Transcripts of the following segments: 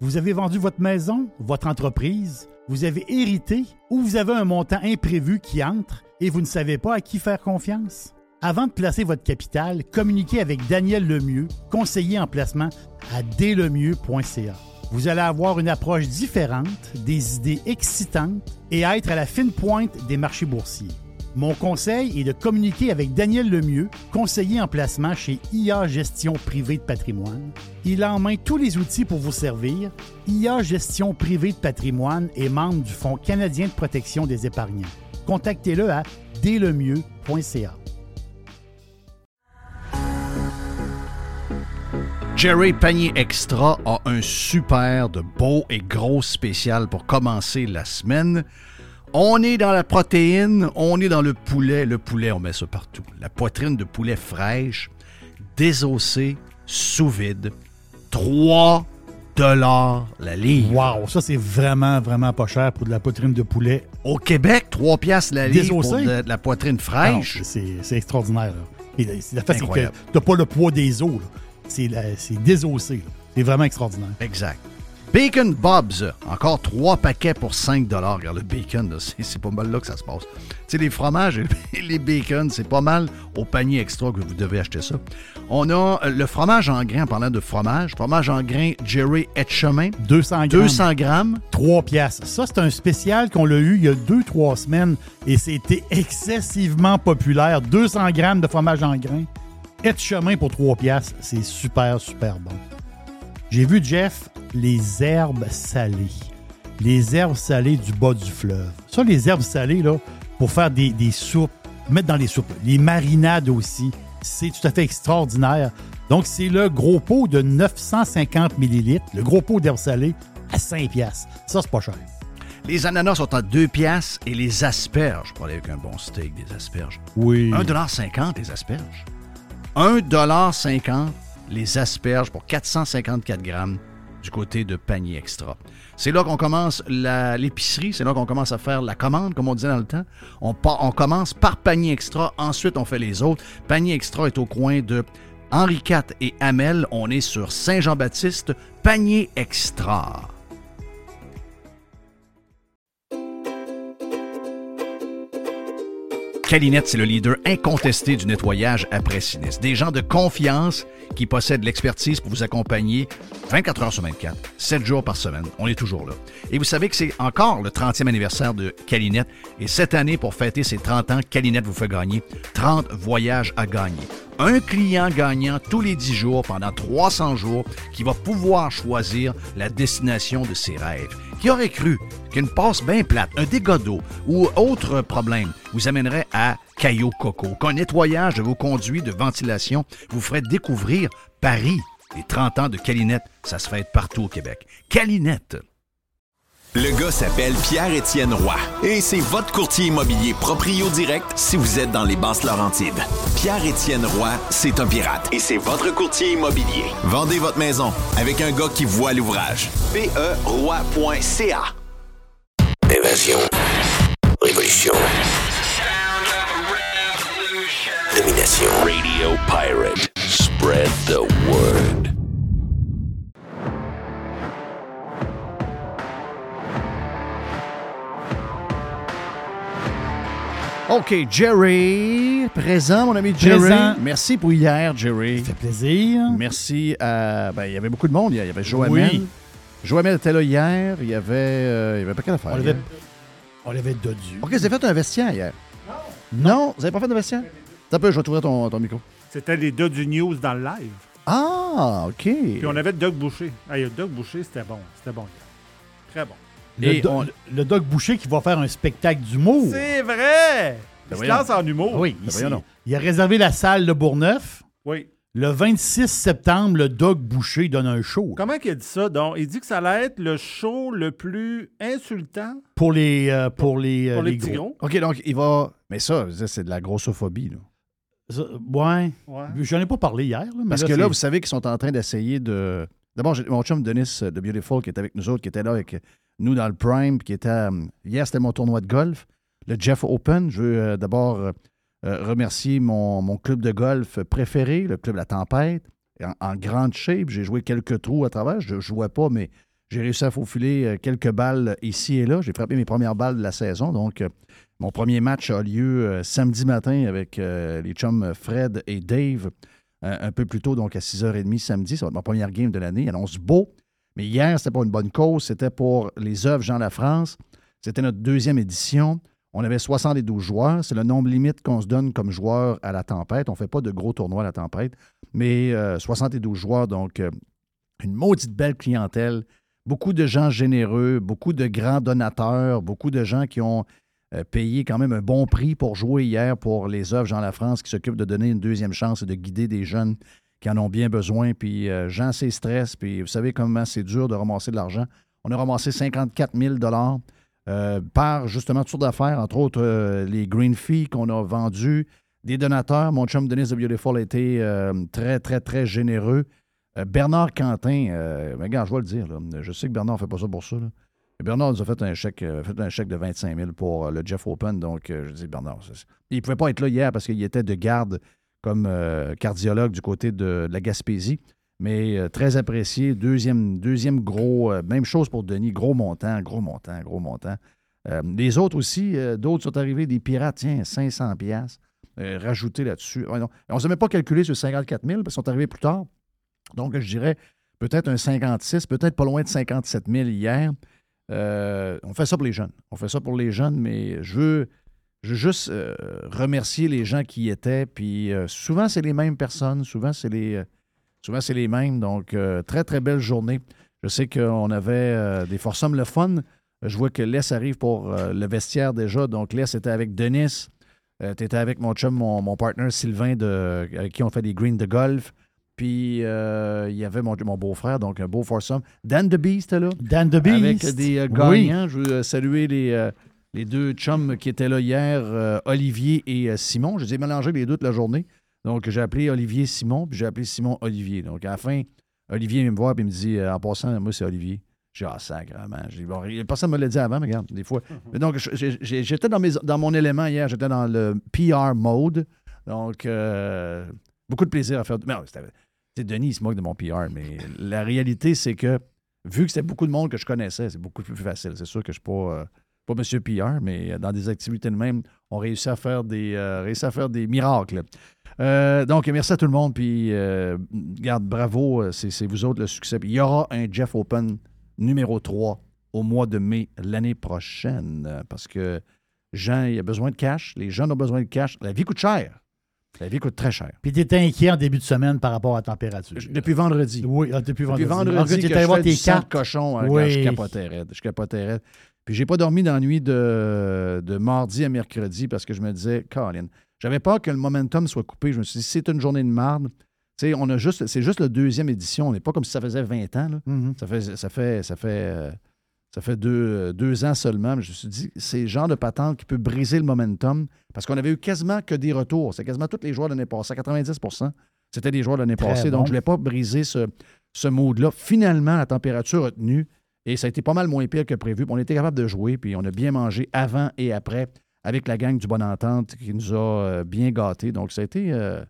Vous avez vendu votre maison, votre entreprise, vous avez hérité ou vous avez un montant imprévu qui entre et vous ne savez pas à qui faire confiance? Avant de placer votre capital, communiquez avec Daniel Lemieux, conseiller en placement à dlemieux.ca. Vous allez avoir une approche différente, des idées excitantes et être à la fine pointe des marchés boursiers. Mon conseil est de communiquer avec Daniel Lemieux, conseiller en placement chez IA Gestion Privée de Patrimoine. Il a en main tous les outils pour vous servir. IA Gestion Privée de Patrimoine est membre du Fonds canadien de protection des épargnants. Contactez-le à dlemieux.ca. Jerry Panier Extra a un super de beau et gros spécial pour commencer la semaine. On est dans la protéine, on est dans le poulet. Le poulet, on met ça partout. La poitrine de poulet fraîche, désossée, sous vide. 3 dollars la livre. Wow, ça c'est vraiment, vraiment pas cher pour de la poitrine de poulet. Au Québec, 3 piastres la livre pour Désossée? de, de la poitrine fraîche. c'est extraordinaire. là. Et la c'est la fait, c'est que t'as pas le poids des os. C'est désossé. C'est vraiment extraordinaire. Exact. Bacon Bob's, encore trois paquets pour 5 Regarde, le bacon, c'est pas mal là que ça se passe. Tu sais, les fromages et les bacon, c'est pas mal au panier extra que vous devez acheter ça. On a euh, le fromage en grains, en parlant de fromage, fromage en grains Jerry Etchemin, 200 grammes. 200 grammes. 3 piastres. Ça, c'est un spécial qu'on l'a eu il y a 2-3 semaines et c'était excessivement populaire. 200 grammes de fromage en grains. Et de chemin pour 3 piastres. C'est super, super bon. J'ai vu, Jeff, les herbes salées. Les herbes salées du bas du fleuve. Ça, les herbes salées, là, pour faire des, des soupes, mettre dans les soupes. Les marinades aussi. C'est tout à fait extraordinaire. Donc, c'est le gros pot de 950 millilitres, le gros pot d'herbes salées, à 5 piastres. Ça, c'est pas cher. Les ananas sont à 2 piastres et les asperges, pour aller avec un bon steak, des asperges. Oui. 1,50 les asperges. 1,50 les asperges pour 454 grammes du côté de panier extra. C'est là qu'on commence l'épicerie, c'est là qu'on commence à faire la commande, comme on disait dans le temps. On commence par panier extra, ensuite on fait les autres. Panier extra est au coin de Henri IV et Hamel. On est sur Saint-Jean-Baptiste, panier extra. Calinette, c'est le leader incontesté du nettoyage après sinistre. Des gens de confiance qui possèdent l'expertise pour vous accompagner 24 heures sur 24, 7 jours par semaine. On est toujours là. Et vous savez que c'est encore le 30e anniversaire de Calinette. Et cette année, pour fêter ses 30 ans, Calinette vous fait gagner 30 voyages à gagner. Un client gagnant tous les 10 jours pendant 300 jours qui va pouvoir choisir la destination de ses rêves. Qui aurait cru qu'une passe bien plate, un dégât d'eau ou autre problème vous amènerait à Caillou Coco, qu'un nettoyage de vos conduits de ventilation vous ferait découvrir Paris. Les 30 ans de Calinette, ça se fête partout au Québec. Calinette. Le gars s'appelle Pierre-Étienne Roy et c'est votre courtier immobilier proprio direct si vous êtes dans les basses Laurentides. Pierre-Étienne Roy, c'est un pirate et c'est votre courtier immobilier. Vendez votre maison avec un gars qui voit l'ouvrage. PERoy.ca Évasion. Révolution. Domination. Radio Pirate. Spread the word. OK, Jerry, présent, mon ami Jerry. Présent. Merci pour hier, Jerry. Ça fait plaisir. Merci à. Ben, il y avait beaucoup de monde. Il y avait. Oui. Joamel était là hier. Il y avait. euh, il y avait pas qu'à faire. On l'avait, on l'avait dodu. OK, vous avez fait un vestiaire hier. Non. vous n'avez pas fait de vestiaire? T'as peu, je vais t'ouvrir ton, ton micro. C'était les Doug du News dans le live. Ah, OK. Puis on avait Doug Boucher. Hey, Doug Boucher, c'était bon. C'était bon. Très bon. Le, Et do- on- le Doc Boucher qui va faire un spectacle d'humour. C'est vrai! Il se voyons. lance en humour. Oui, Ben voyons donc. il a réservé la salle de Bourgneuf. Oui. Le 26 septembre, le Doc Boucher donne un show Comment il dit ça, donc? Il dit que ça allait être le show le plus insultant pour les, euh, pour les, euh, pour les, les petits gros. gros. OK, donc il va. Mais ça, c'est de la grossophobie. Là. Ça, ouais. Ouais. J'en ai pas parlé hier. là, mais Parce que là, vous savez qu'ils sont en train d'essayer de. D'abord, j'ai mon chum Denis euh, de Beautiful qui est avec nous autres, qui était là avec nous dans le Prime, puis qui était. Hier, c'était mon tournoi de golf, le Jeff Open. Je veux euh, d'abord euh, remercier mon, club de golf préféré, le club La Tempête, en, grande shape. J'ai joué quelques trous à travers. Je ne jouais pas, mais J'ai réussi à faufiler euh, quelques balles ici et là. J'ai frappé mes premières balles de la saison. Donc, euh, mon premier match a lieu samedi matin avec les chums Fred et Dave, un peu plus tôt, donc à 6h30 samedi. Ça va être ma première game de l'année. annonce beau. Mais hier, c'était pas une bonne cause. C'était pour les œuvres Jean La France. C'était notre deuxième édition. On avait 72 joueurs. C'est le nombre limite qu'on se donne comme joueur à la tempête. On ne fait pas de gros tournois à la tempête, mais 72 joueurs, donc une maudite belle clientèle beaucoup de gens généreux, beaucoup de grands donateurs, beaucoup de gens qui ont euh, payé quand même un bon prix pour jouer hier pour les œuvres Jean La France qui s'occupent de donner une deuxième chance et de guider des jeunes qui en ont bien besoin. Puis euh, Jean, c'est stress. Puis vous savez comment c'est dur de ramasser de l'argent. On a ramassé 54 000 euh, par justement toutes d'affaires, entre autres les Green Fees qu'on a vendus, des donateurs. Mon chum Denis de Beautiful a été très, très, très généreux. Euh, Bernard Quentin, euh, regarde, je vais le dire, je sais que Bernard ne fait pas ça pour ça. Bernard nous a fait un chèque, euh, fait un chèque de 25 000 pour le Jeff Open. Donc, je dis, Bernard, il ne pouvait pas être là hier parce qu'il était de garde comme cardiologue du côté de, la Gaspésie. Mais très apprécié. Deuxième, deuxième gros, même chose pour Denis, gros montant, gros montant, gros montant. les autres aussi, d'autres sont arrivés, des pirates, tiens, 500 pièces rajoutés là-dessus. on ne s'est même pas calculé sur 54 000 parce qu'ils sont arrivés plus tard. Donc, je dirais peut-être un 56, peut-être pas loin de 57 000 hier. Euh, on fait ça pour les jeunes. On fait ça pour les jeunes, mais je veux, juste euh, remercier les gens qui y étaient. Puis euh, souvent, c'est les mêmes personnes. Souvent, c'est les, souvent, c'est les mêmes. Donc, très, très belle journée. Je sais qu'on avait des forçums le fun. Je vois que Les arrive pour le vestiaire déjà. Donc, Les était avec Denis. tu étais avec mon chum, mon, mon partner Sylvain, de, avec qui on fait des greens de golf. Puis euh, il y avait mon, mon beau-frère, donc un beau foursome. Dan the Beast là. Dan the Beast. Avec des euh, gagnants. Je veux euh, saluer les, les deux chums qui étaient là hier, Olivier et Simon. Je les ai mélangés les deux toute la journée. Donc j'ai appelé Olivier Simon, puis j'ai appelé Simon Olivier. Donc à la fin, Olivier vient me voir et me dit En passant, moi c'est Olivier. J'ai ah, sacrément. Bon, personne ne me l'a dit avant, mais regarde, des fois. Donc, j'étais dans, dans mon élément hier, j'étais dans le PR mode. Donc, beaucoup de plaisir à faire. Mais Denis, il se moque de mon PR, mais la réalité, c'est que vu que c'était beaucoup de monde que je connaissais, c'est beaucoup plus facile. C'est sûr que je ne suis pas, euh, pas monsieur PR, mais dans des activités de même, on réussit à faire des, euh, à faire des miracles. Euh, donc, merci à tout le monde. Puis, garde, bravo, c'est vous autres le succès. il y aura un Jeff Open numéro 3 au mois de mai l'année prochaine parce que Jean, il a besoin de cash. Les jeunes ont besoin de cash. La vie coûte cher. La vie coûte très cher. Puis tu étais inquiet en début de semaine par rapport à la température. depuis vendredi. Oui, ah, depuis vendredi. Depuis vendredi, que, que je tes cochon, hein, oui. je capotais raide. Je capotais raide. Puis j'ai pas dormi dans la nuit de, de, mardi à mercredi parce que je me disais, Colin, j'avais peur que le momentum soit coupé. Je me suis dit, c'est une journée de marde. On a juste, c'est juste la deuxième édition. On n'est pas comme si ça faisait 20 ans. Là. Mm-hmm. Ça fait, ça fait, ça fait euh, ça fait deux, deux, ans seulement. je me suis dit, c'est le genre de patente qui peut briser le momentum parce qu'on avait eu quasiment que des retours. C'est quasiment tous les joueurs de l'année passée. 90% c'était des joueurs de l'année passée. Donc, je ne voulais pas briser ce, ce mode-là. Finalement, la température a tenu et ça a été pas mal moins pire que prévu. On était capable de jouer, puis on a bien mangé avant et après avec la gang du Bon Entente qui nous a euh, bien gâtés. Donc, ça a été, euh,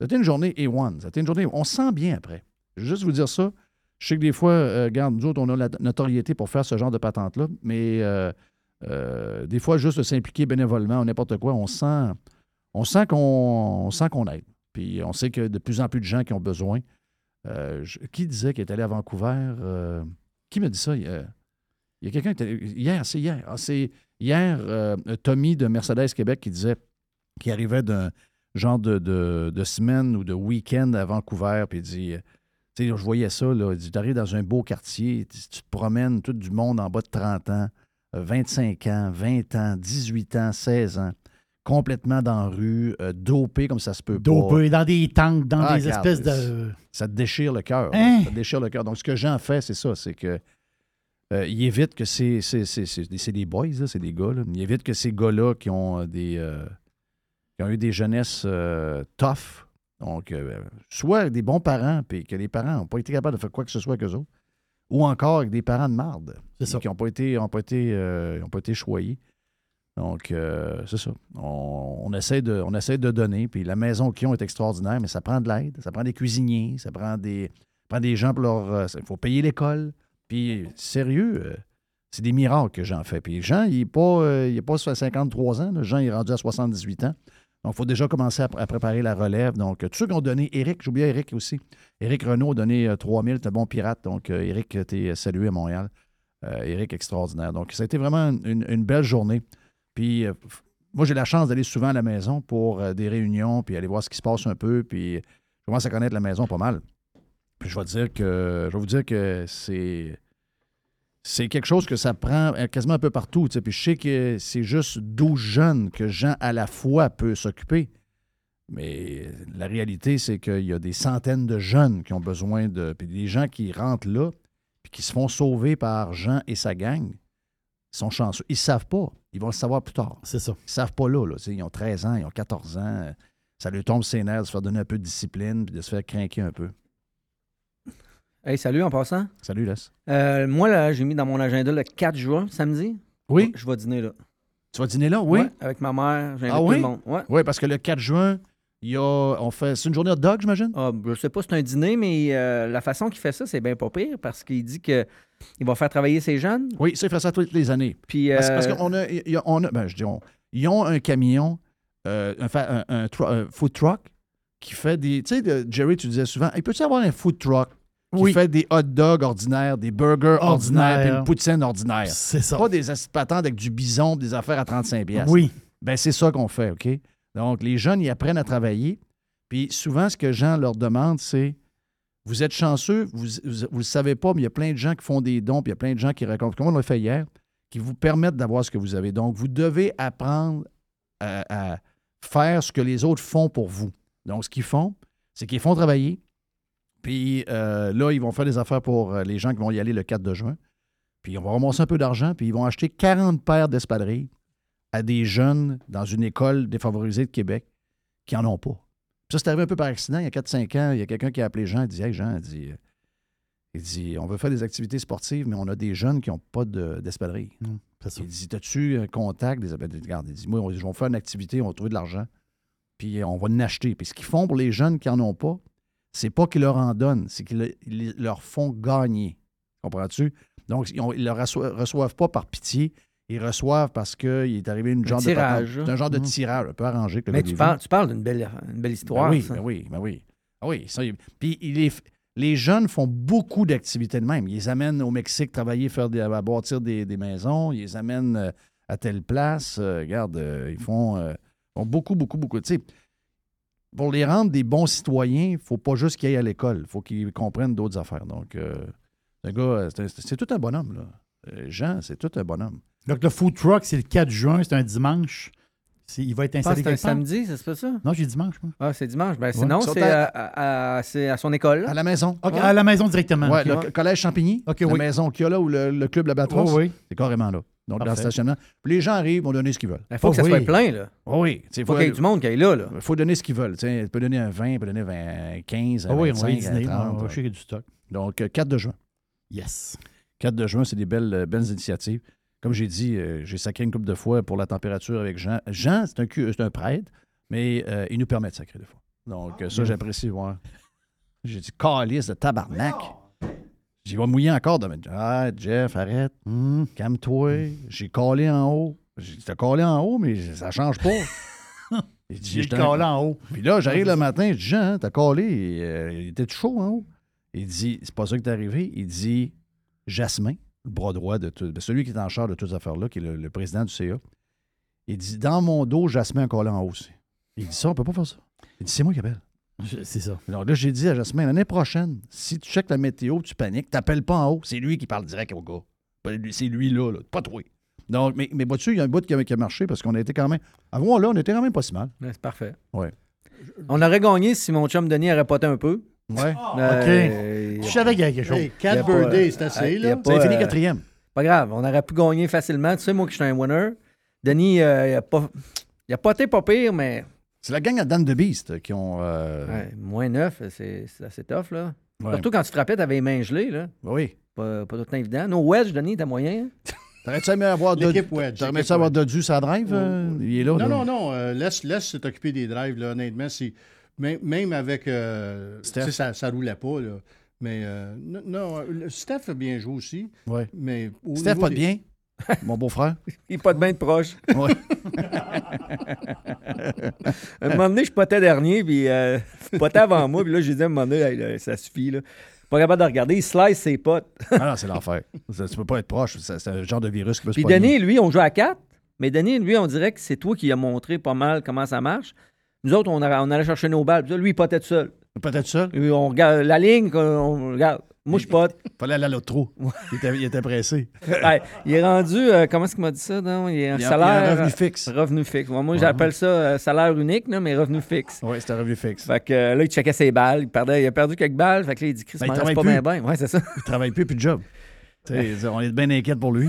une journée A1. Ça a été une journée. On sent bien après. Je vais juste vous dire ça. Je sais que des fois, euh, nous autres, on a la notoriété pour faire ce genre de patente-là, mais euh, des fois, juste s'impliquer bénévolement ou n'importe quoi, on sent, on sent qu'on qu'on aide. Puis on sait que de plus en plus de gens qui ont besoin. qui disait qu'il est allé à Vancouver? Qui me dit ça? Il y a, quelqu'un qui Hier, c'est hier. Ah, c'est hier, Tommy de Mercedes Québec qui disait qu'il arrivait d'un genre de, de, semaine ou de week-end à Vancouver, puis il dit je voyais ça, là. Tu arrives dans un beau quartier, tu, te promènes tout du monde en bas de 30 ans, 25 euh, ans, 20 ans, 18 ans, 16 ans, complètement dans la rue, euh, dopé comme ça se peut dopé, dans des tanks, dans ah, des espèces de... Ça te déchire le cœur. Hein? Ça te déchire le cœur. Donc, ce que Jean fait, c'est ça, c'est que euh, il évite que c'est, c'est, des boys, c'est des gars. Là. Il évite que ces gars-là qui ont des qui ont eu des jeunesses tough, donc, euh, soit des bons parents, puis que les parents n'ont pas été capables de faire quoi que ce soit qu'eux autres, ou encore avec des parents de marde, qui n'ont pas été, ont pas été, euh, pas été choyés. Donc, euh, c'est ça. On, essaie de, donner, puis la maison qu'ils ont est extraordinaire, mais ça prend de l'aide, ça prend des cuisiniers, ça prend des, prend des gens pour leur... Il faut payer l'école, Puis, sérieux, euh, c'est des miracles que Jean fait. Puis Jean, il n'est pas, euh, il pas sur 53 ans. Jean il est rendu à 78 ans. Donc, il faut déjà commencer à, pr- à préparer la relève. Donc, euh, tous ceux qui ont donné, Eric, j'oubliais Eric aussi. Eric Renault a donné euh, 3000, c'est un bon pirate. Donc, euh, Eric, tu salué à Montréal. Euh, Eric, extraordinaire. Donc, ça a été vraiment une belle journée. Puis, euh, moi, j'ai la chance d'aller souvent à la maison pour euh, des réunions, puis aller voir ce qui se passe un peu. Puis, je commence à connaître la maison pas mal. Puis, je vais dire que, je vais vous dire que c'est quelque chose que ça prend euh, quasiment un peu partout. Puis je sais que c'est juste 12 jeunes que Jean à la fois peut s'occuper. Mais la réalité, c'est qu'il y a des centaines de jeunes qui ont besoin de. Puis des gens qui rentrent là, puis qui se font sauver par Jean et sa gang, ils sont chanceux. Ils ne savent pas. Ils vont le savoir plus tard. C'est ça. Ils ne savent pas là, là. Ils ont 13 ans, ils ont 14 ans. Ça leur tombe ses nerfs de se faire donner un peu de discipline, puis de se faire craquer un peu. Hey, salut en passant. Salut, Les. Euh, moi, là, j'ai mis dans mon agenda le 4 juin, samedi. Oui? Je vais dîner là. Tu vas dîner là? Oui? Ouais, avec ma mère, j'invite Ah tout oui? le monde. Ouais. Oui, parce que le 4 juin, il y a. On fait. C'est une journée hot dog, j'imagine? Ah, je sais pas si c'est un dîner, mais euh, la façon qu'il fait ça, c'est bien pas pire parce qu'il dit que il va faire travailler ses jeunes. Oui, ça, il fait ça toutes les années. Puis, Parce, parce euh, qu'on a, il y a- on a- ben, je dis on, ils ont un camion, euh, un, fa- un- un tru- un food truck qui fait des. Tu sais, Jerry, tu disais souvent, il peut-tu avoir un food truck qui Oui. fait des hot dogs ordinaires, des burgers ordinaires, Ordinaire. puis une poutine ordinaire? C'est ça. Pas des patentes avec du bison, des affaires à 35 piastres. Oui. Ben, c'est ça qu'on fait, OK? Donc, les jeunes, ils apprennent à travailler. Puis souvent, ce que Jean leur demande, c'est vous êtes chanceux, vous ne le savez pas, mais il y a plein de gens qui font des dons, puis il y a plein de gens qui racontent, comme on l'a fait hier, qui vous permettent d'avoir ce que vous avez. Donc, vous devez apprendre à, à faire ce que les autres font pour vous. Donc, ce qu'ils font, c'est qu'ils font travailler. Puis euh, là, ils vont faire des affaires pour euh, les gens qui vont y aller le 4 de juin. Puis on va ramasser un peu d'argent, puis ils vont acheter 40 paires d'espadrilles à des jeunes dans une école défavorisée de Québec qui n'en ont pas. Puis ça, c'est arrivé un peu par accident. Il y a 4-5 ans, il y a quelqu'un qui a appelé Jean. Il dit Hey, Jean, il dit, euh, il dit On veut faire des activités sportives, mais on a des jeunes qui n'ont pas de- d'espadrilles. C'est ça. Il dit As-tu un contact? Des Regarde, il dit Moi, ils vont faire une activité, on va trouver de l'argent, puis on va en acheter. Puis ce qu'ils font pour les jeunes qui n'en ont pas, c'est pas qu'ils leur en donnent, c'est qu'ils le- ils leur font gagner. Comprends-tu? Donc, ils ne le reçoivent pas par pitié, ils reçoivent parce qu'il est arrivé une Un genre tirage, de. C'est un genre de Mhm. tirage un peu arrangé. que mais tu parles, tu parles d'une belle, une belle histoire. Ben oui, ça. ben oui, ben oui. Ah oui, ça, il- puis il est- les jeunes font beaucoup d'activités de même. Ils les amènent au Mexique travailler, faire des, à bâtir des, des maisons. Ils les amènent euh, à telle place. Euh, regarde, euh, ils font, euh, font beaucoup, beaucoup, beaucoup. Tu sais, pour les rendre des bons citoyens, il ne faut pas juste qu'ils aillent à l'école. Il faut qu'ils comprennent d'autres affaires. Donc, euh, le gars, c'est tout un bonhomme. Là. Jean, c'est tout un bonhomme. Donc, le food truck, c'est le 4 juin, c'est un dimanche. C'est- Il va être installé c'est un samedi, se peut ça? Non, j'ai dimanche, moi. Ah, c'est dimanche. Ben, sinon, c'est à- à, à- c'est à son école. À la maison. Ouais. à la maison directement. Ouais, le co- collège Champigny, OK, la oui. maison qu'il y a là, ou le, le club La Batrosse, Oh, oui. c'est carrément là. Donc, dans le stationnement. Puis les gens arrivent, vont donner ce qu'ils veulent. Il faut Oh, que ça oui. soit plein, là. Oh oui. Il Il faut qu'il y ait faut, du monde qui aille là, là. faut donner ce qu'ils veulent. Tu sais, tu peux donner un 20, tu peux donner 20, 15, Ah oui, on va y 25, dîner. 30. On va chercher du stock. Donc, euh, 4 de juin. Yes. 4 de juin, c'est des belles, euh, belles initiatives. Comme j'ai dit, euh, j'ai sacré une couple de fois pour la température avec Jean. Jean, c'est un, un prêtre, mais euh, il nous permet de sacrer des fois. Donc, euh, ça, j'apprécie. voir. J'ai dit, calice de tabarnak. J'y vais mouiller encore. De... Ah, Jeff, arrête. Hum, Calme-toi. J'ai collé en haut. J'ai dit, t'as collé en haut, mais ça change pas. Il dit, J'ai collé en haut. puis là, j'arrive le matin, je dis, Jean, t'as collé, euh, il était chaud en haut. Il dit, c'est pas ça qui t'est arrivé. Il dit, Jasmin, le bras droit de tout, ben, celui qui est en charge de toutes ces affaires-là, qui est le, le président du CA, il dit, dans mon dos, Jasmin a collé en haut aussi. Il dit, ça, on peut pas faire ça. Il dit, c'est moi qui appelle. C'est ça. Alors là, j'ai dit à Jasmin, l'année prochaine, si tu checkes la météo, tu paniques, t'appelles pas en haut. C'est lui qui parle direct au gars. C'est lui là, là, pas toi. Donc, mais, mais vois-tu, il y a un bout qui a, qui a marché parce qu'on a été quand même. Avant là, on était quand même pas si mal. Ouais, c'est parfait. Ouais. On aurait gagné si mon chum Denis aurait poté un peu. Ouais. Euh, Je savais qu'il y avait quelque chose. Hey, y a 4 pas- birthdays, c'est euh, assez, là. pas- Ça a fini euh, quatrième. Pas grave, on aurait pu gagner facilement. Tu sais, moi, que je suis un winner. Denis, euh, il a pas. Il a poté pas pire, mais C'est la gang à Dan de Beast qui ont. euh, ouais, moins neuf, c'est assez tough, là. ouais. Surtout quand tu frappais, t'avais les mains gelées, là. Oui. Pas, pas tout le temps évident. No wedge, Denis, t'as moyen? T'aurais-tu aimé avoir Dodu? Ça avoir. Dodu sa drive? euh, Il est là. Non, là. non, non. euh, laisse, laisse t'occuper des drives, là, honnêtement. c'est- Même, même avec. euh, Steph. ça, ça roulait pas, là. Mais euh, non, Steph a bien joué aussi. Ouais. Mais au Steph, pas de des- bien? Mon beau-frère? Il n'est pas de bain de proche. Ouais. un moment donné, je potais dernier, puis euh, il potait avant moi, puis là, j'ai dit à un moment donné, Hey, là, ça suffit, là. Pas capable de regarder, il slice ses potes. Ah non, c'est l'enfer. Ça, tu peux pas être proche. C'est un genre de virus qui peut se Puis. Denis, lui, on joue à quatre, mais Denis, lui, on dirait que c'est toi qui a montré pas mal comment ça marche. Nous autres, on, a- on allait chercher nos balles, puis là, lui, il potait tout seul. Peut-être seul? Lui, on regarde la ligne, on, regarde. Moi, je pote. Fallait aller à l'autre trou. Il était, il était pressé. Il est rendu, euh, comment est-ce qu'il m'a dit ça? Non? Il est un Il a- salaire. il y a un revenu euh, fixe. Revenu fixe. Moi, j'appelle ça euh, salaire unique, là, mais revenu fixe. Oui, c'était un revenu fixe. Fait que euh, là, il checkait ses balles. Il, perdait, il a perdu quelques balles. Fait que là, il dit, Chris, Ben, il reste pas travaille bien, bien. Ouais, c'est ça. Il travaille plus, plus de job. On est bien inquiet pour lui.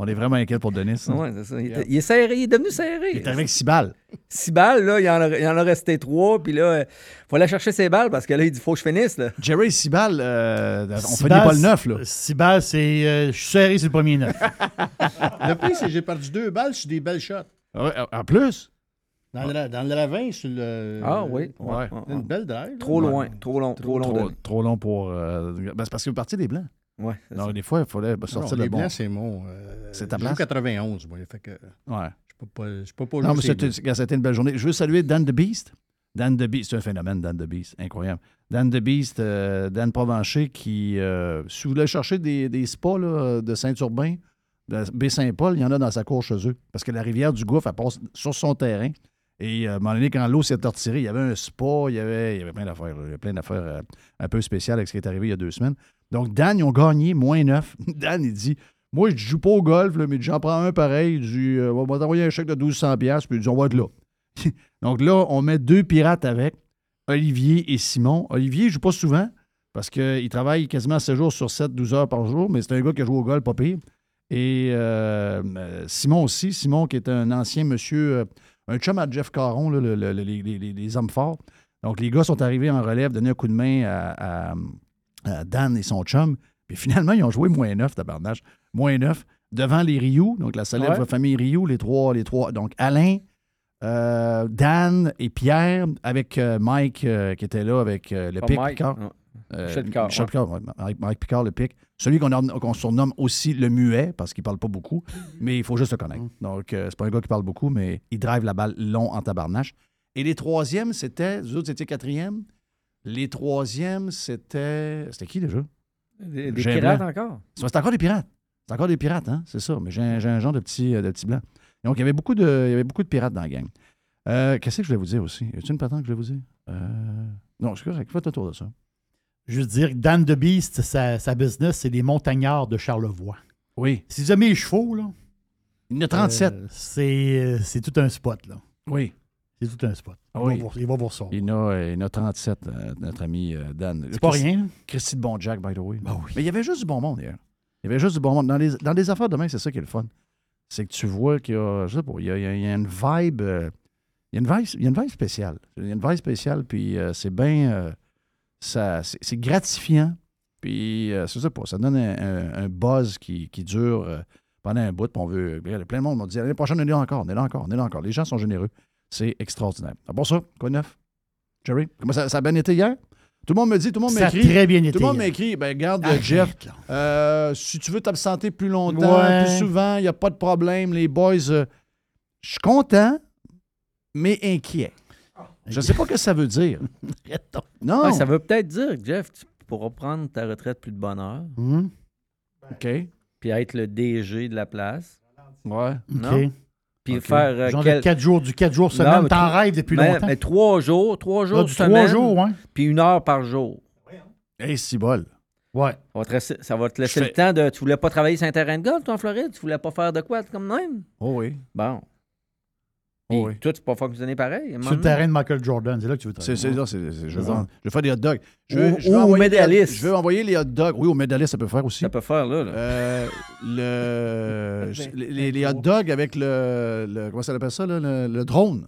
On est vraiment inquiet pour Denis. hein. Ouais, c'est ça. Il, était- il est serré, il est devenu serré. Il est avec 6 balles. Six balles, là, il en a, il en a resté trois. Puis là, il faut aller chercher ses balles parce que là, il dit, faut que je finisse. Là. Jerry, 6 balles, euh, on Six finit balles, pas le 9, là. Six balles, c'est. euh, je suis serré sur le premier neuf. Le pire, c'est que j'ai perdu deux balles sur des belles shots. Ouais, en plus, Dans, le, dans le ravin, sur le. Ah oui. ouais. ouais, Une belle drive. Trop là. loin, trop long, trop long. trop, trop long pour. euh, ben, c'est parce que vous partie des Blancs. Ouais, c'est ça. Donc, des fois, il fallait Non, sortir les le bon. Blancs, c'est mon. euh, C'est ta je joue place? 91, moi. Fait que Ouais. je peux pas, je peux pas Non, jouer mais c'était c'était une belle journée. Je veux saluer Dan the Beast. Dan the Beast, c'est un phénomène, Dan the Beast. Incroyable. Dan the Beast, euh, Dan Provencher, qui, euh, si vous voulez chercher des, des spas là, de Saint-Urbain, de Baie-Saint-Paul, il y en a dans sa cour chez eux. Parce que la rivière du Gouffre, elle passe sur son terrain. Et euh, à un moment donné, quand l'eau s'est retirée, il y avait un spa, il y avait, il y avait plein d'affaires. Il y avait plein d'affaires euh, un peu spéciales avec ce qui est arrivé il y a deux semaines. Donc, Dan, ils ont gagné moins neuf. Dan, il dit Moi, je joue pas au golf, mais j'en prends un pareil. Il dit euh, On va t'envoyer un chèque de 1200$, piastres, puis il dit On va être là. Donc là, on met deux pirates avec, Olivier et Simon. Olivier, il joue pas souvent parce qu'il travaille quasiment 7 jours sur 7, 12 heures par jour, mais c'est un gars qui a joué au golf, pas pire. Et euh, Simon aussi, Simon qui est un ancien monsieur, un chum à Jeff Caron, là, le- le- le- les, les- les hommes forts. Donc les gars sont arrivés en relève, donner un coup de main à, à- à Dan et son chum. Puis finalement, ils ont joué moins 9, tabarnache. Moins 9 devant les Rioux, donc la célèbre Ouais. famille Rioux, les trois, les trois. Donc Alain, euh, Dan et Pierre, avec euh, Mike euh, qui était là, avec le Pas pic Mike, Michel Picard, Michel. Picard, ouais, Picard, le pic. Celui qu'on surnomme aussi le muet, parce qu'il parle pas beaucoup, mais il faut juste le connaître. Donc, euh, c'est pas un gars qui parle beaucoup, mais il drive la balle long en tabarnache. Et les troisièmes, c'était. Vous autres, c'était quatrième. Les troisièmes, c'était. C'était qui déjà? Des, pirates blanc. encore? C'est encore des pirates. C'est encore des pirates, hein? C'est ça. Mais j'ai un, genre de petit, euh, de petit blanc. Donc, il y avait beaucoup de, il y avait beaucoup de pirates dans la gang. Euh, Qu'est-ce que je voulais vous dire aussi? Y a-t-il une patente que je voulais vous dire? Euh, Non, c'est correct. Faites un tour de ça. Je veux dire, Dan the Beast, sa, sa business, c'est les montagnards de Charlevoix. Oui. Si vous aimez les chevaux, là, Il y en a 37. euh, c'est euh, c'est tout un spot. là. oui. C'est tout un spot. Il, Oui. va, vous, il va vous. Il y en a, euh, il y en a 37, euh, notre ami Dan. C'est pas Christ- rien. Christy de Bon Jack, by the way. Ben oui. Mais il y avait juste du bon monde hier. Il y avait juste du bon monde. Dans les, dans les affaires demain, c'est ça qui est le fun. C'est que tu vois qu'il y a, je sais pas, il y a, il y a- il y a une vibe. euh, il, y a une vibe il y a une vibe spéciale. Il y a une vibe spéciale, puis euh, c'est bien. Ça, c'est, gratifiant. Puis, euh, c'est ça pas. Ça donne un, un- un buzz qui, qui dure euh, pendant un bout. Puis on veut. Plein de monde m'a dit l'année prochaine, on est là encore, on est là encore, on est là encore. Les gens sont généreux. C'est extraordinaire. À part ça, quoi de neuf? Jerry, comment ça, ça a bien été hier? Tout le monde me dit, tout le monde Ça a m'écrit. très bien été. Tout le monde m'écrit, ben garde Arrête, Jeff, là. euh, si tu veux t'absenter plus longtemps, Ouais. plus souvent, il n'y a pas de problème. Les boys, euh, je suis content, mais inquiet. Je ne sais pas ce que ça veut dire. Non. Ouais, ça veut peut-être dire que Jeff, tu pourras prendre ta retraite plus de bonne heure, Hum, OK. puis être le DG de la place, Ouais. Non? OK. puis faire euh, Genre quel- de 4 jours, du 4 jours semaine. T'en trois- rêves depuis mais, longtemps. mais trois jours, trois jours Ah, du semaine, trois jours, ouais. puis une heure par jour. Hey, c'est bol. Ouais. Ça va te laisser, ça va te laisser Je le fais- temps de. Tu voulais pas travailler sur un terrain de golf, toi, en Floride? Tu voulais pas faire de quoi comme même? Oh oui. Bon. Oh Puis oui. Toi, tu peux pas fonctionner pareil. Sur le terrain de Michael Jordan, c'est là que tu veux C'est, travailler. c'est, là, c'est- c'est- je, veux, C'est ça. je veux faire des hot dogs. Je Ou- veux, je veux ou envoyer. Je veux envoyer les hot dogs. Oui, au médalis, ça peut faire aussi. Ça peut faire, là. là. Euh, le, les, les hot dogs avec le, le- comment ça s'appelle ça, là, le, le drone.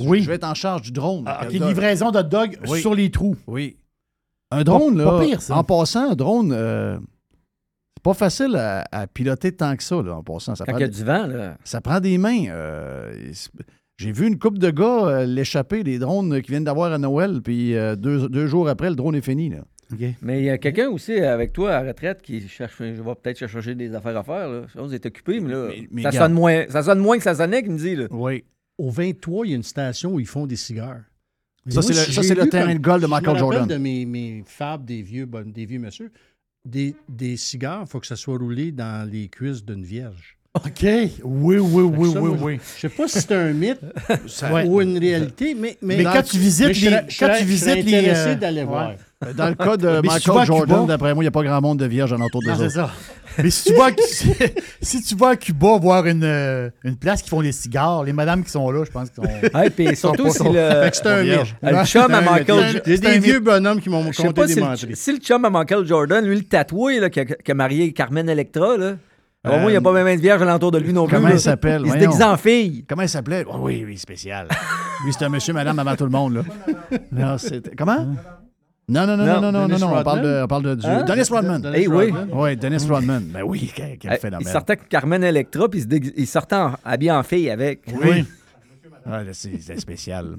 Oui. Je vais être en charge du drone. Ah, Hot OK, dog. livraison de dog Oui. sur les trous. Oui. Un drone, Pas- là, pas pire, ça. en passant, un drone, euh, c'est pas facile à, à piloter tant que ça, là, en passant. Ça, Quand prend, il y a des- du vent, là. ça prend des mains. euh, J'ai vu une couple de gars euh, l'échapper des drones qu'ils viennent d'avoir à Noël, puis euh, deux, deux jours après, le drone est fini. Là. Mais il y a quelqu'un aussi avec toi à la retraite qui cherche, je vais peut-être chercher des affaires à faire. Là. Vous êtes occupé, mais là, Mais- mais ça, regarde. sonne moins, ça sonne moins que ça sonnait, qu'il me dit. Là. Oui. Au 23, il y a une station où ils font des cigares. Ça, c'est le- ça, terrain comme- de golf de je Michael me rappelle Jordan. de mes, mes fables des vieux, bonnes- des vieux monsieur. Des, des cigares, il faut que ça soit roulé dans les cuisses d'une vierge. OK. Oui, oui, oui, Ça, oui, moi, oui. Je sais pas si c'est un mythe Ouais. ou une réalité, mais... Mais, Mais quand tu visites mais je les- serais- quand tu serais- visites les, d'aller ouais. voir. Dans le cas de Mais si tu vas à Michael Cuba- Jordan, d'après moi, il n'y a pas grand monde de vierges alentour de Non, c'est ça. Mais si tu vas, à- si, si tu vas à Cuba voir une, euh, une place qui font des cigares, les madames qui sont là, je pense qu'ils sont. Hey, puis surtout si le, Fait que c'est un mythe. le chum à Michael Il y a C'est un des vieux bonhommes qui m'ont Je sais conté pas des si le, menteries. si le chum à Michael Jordan, lui, le tatoué là, qui, a, qui a marié Carmen Electra, là, au moins, il n'y a pas même de vierge alentour de lui non plus. comment là. il s'appelle? Il se Voyons. déguise en fille. Comment il s'appelait? Oh, oui, oui, spécial. Lui, c'est un monsieur, madame avant tout le monde. Là. Non, Comment? Non, non, non, non, non, non, non, Dennis non, on parle de, on parle de, du- Hein? Dennis Rodman. Dennis Eh oui. Rodman. Oui, Dennis Rodman. Ben oui, quel, quel Euh, phénomène. Il sortait avec Carmen Electra, puis il, sortait en- habillé en fille avec. Oui. Ah, c'est spécial.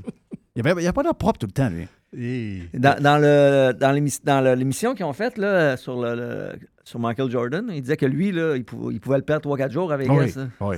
Il n'y a, il y a pas d'air propre tout le temps, lui. Et- Dans, dans le, dans l'émission qu'ils ont faite là, sur, le, le- sur Michael Jordan, il disait que lui, là, il, pouvait, il pouvait le perdre 3-4 jours avec oui, elle. oui.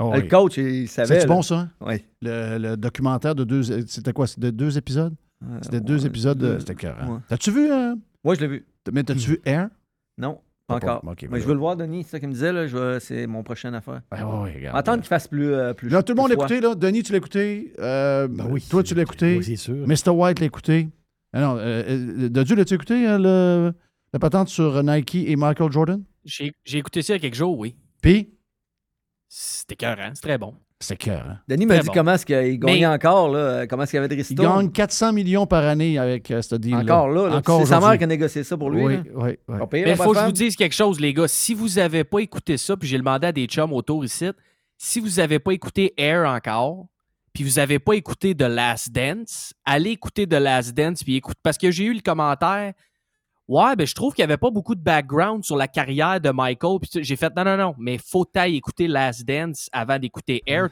Oh, Le oui. coach, il savait. C'est bon, ça? Oui. Le, le documentaire de deux... C'était quoi? C'était deux épisodes? C'était deux ouais, épisodes. de- C'était cœur. ouais. T'as-tu vu... euh, Moi, je l'ai vu. Mais t'as-tu vu Air? Non, pas Pas- encore. ok, Mais voilà. je veux le voir, Denis. C'est ça qu'il me disait. Là, je veux- c'est mon prochaine affaire. Regarde. Attendre qu'il fasse plus, euh, plus Là, tout le monde l'a plus froid. écouté, là. Denis, tu l'as écouté. Euh, Ben oui. Toi, tu l'as écouté. Oui, c'est sûr. Mr. White l'a écouté. Ah non, euh, euh, Dodu, l'as-tu écouté, hein, le, la patente sur Nike et Michael Jordan? J'ai j'ai écouté ça il y a quelques jours, oui. Puis, C'était écœurant, c'est très bon. C'est cœur, hein? Denis m'a dit bon. comment est-ce qu'il gagnait Mais- encore, là, comment est-ce qu'il avait de Il risto. gagne 400 millions par année avec euh, ce deal-là. Encore là. là. Encore c'est sa mère qui a négocié ça pour lui. Oui, là. oui, oui. Pas pire, Mais là, il faut que je vous dise quelque chose, les gars. Si vous n'avez pas écouté ça, puis j'ai demandé à des chums autour ici, si vous n'avez pas écouté Air encore, puis vous n'avez pas écouté The Last Dance, allez écouter The Last Dance, puis écoute. Parce que j'ai eu le commentaire. Ouais, ben je trouve qu'il n'y avait pas beaucoup de background sur la carrière de Michael. Puis j'ai fait non, non, non, mais faut t'aille écouter Last Dance avant d'écouter Air.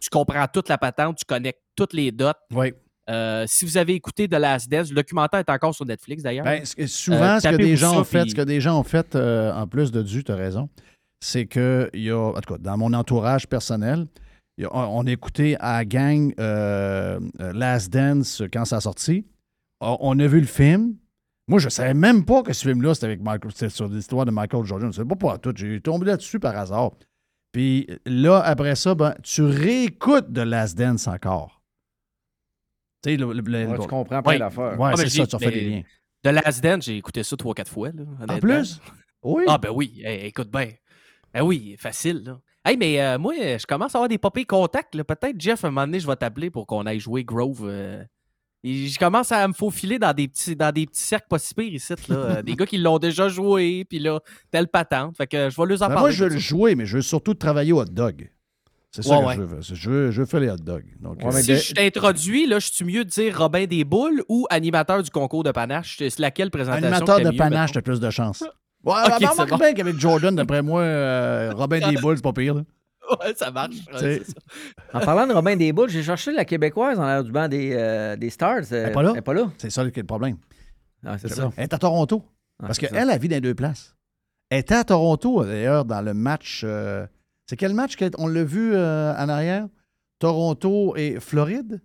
Tu comprends toute la patente, tu connectes toutes les dots. Oui. Euh, si vous avez écouté The Last Dance, le documentaire est encore sur Netflix d'ailleurs. Ben, souvent, Euh, ce que des gens ça, ont fait, puis- ce que des gens ont fait, euh, en plus de Dieu, tu as raison, c'est que, il y a, en tout cas, dans mon entourage personnel, a- on, écouté à la gang euh, Last Dance quand ça a sorti. On a vu le film. Moi, je ne savais même pas que ce film-là, c'était avec Michael, c'était sur l'histoire de Michael Jordan. Je ne savais pas pas tout. J'ai tombé là-dessus par hasard. Puis là, après ça, ben, tu réécoutes de Last Dance encore. Tu sais, le, le- le- Ouais, tu comprends plein Oui. d'affaires. Ouais, Ah, c'est ça, tu refais mais- des liens. The Last Dance, j'ai écouté ça trois, quatre fois. Là, En plus? Oui. Ah, ben oui. Hey, écoute bien. Ben oui, facile. Là. Hey, mais euh, moi, je commence à avoir des papiers contacts. Peut-être, Jeff, un moment donné, je vais t'appeler pour qu'on aille jouer Grove. euh. Et je commence à me faufiler dans des petits, dans des petits cercles pas si pires ici. Là. Euh, des gars qui l'ont déjà joué, puis là, telle patente. Fait que je vais leur en Ben, parler. moi, je veux le jouer, mais je veux surtout travailler au hot dog. C'est ça que ouais. je veux. Je veux, je veux faire les hot dogs. Donc, Ouais, euh, Si de- je t'introduis, là, je suis mieux de dire Robin des Boules ou animateur du concours de panache. C'est laquelle présentation animateur de mieux, panache, t'as plus de chance. Ouais, Ok, ben, bon. bien qu'avec Jordan, d'après moi, euh, Robin des Boules, c'est pas pire. là. Ouais, ça marche. Ouais, T'sais, c'est ça. En parlant de Robin des Boules, j'ai cherché la Québécoise en l'air du banc des, euh, des Stars. Elle est pas là? Elle est pas là. C'est ça qui est le problème. Ah, c'est ça. Elle est à Toronto. Ah, Parce qu'elle a vit dans les deux places. Elle était à Toronto, d'ailleurs, dans le match. euh, c'est quel match qu'on l'a vu euh, en arrière? Toronto et Floride?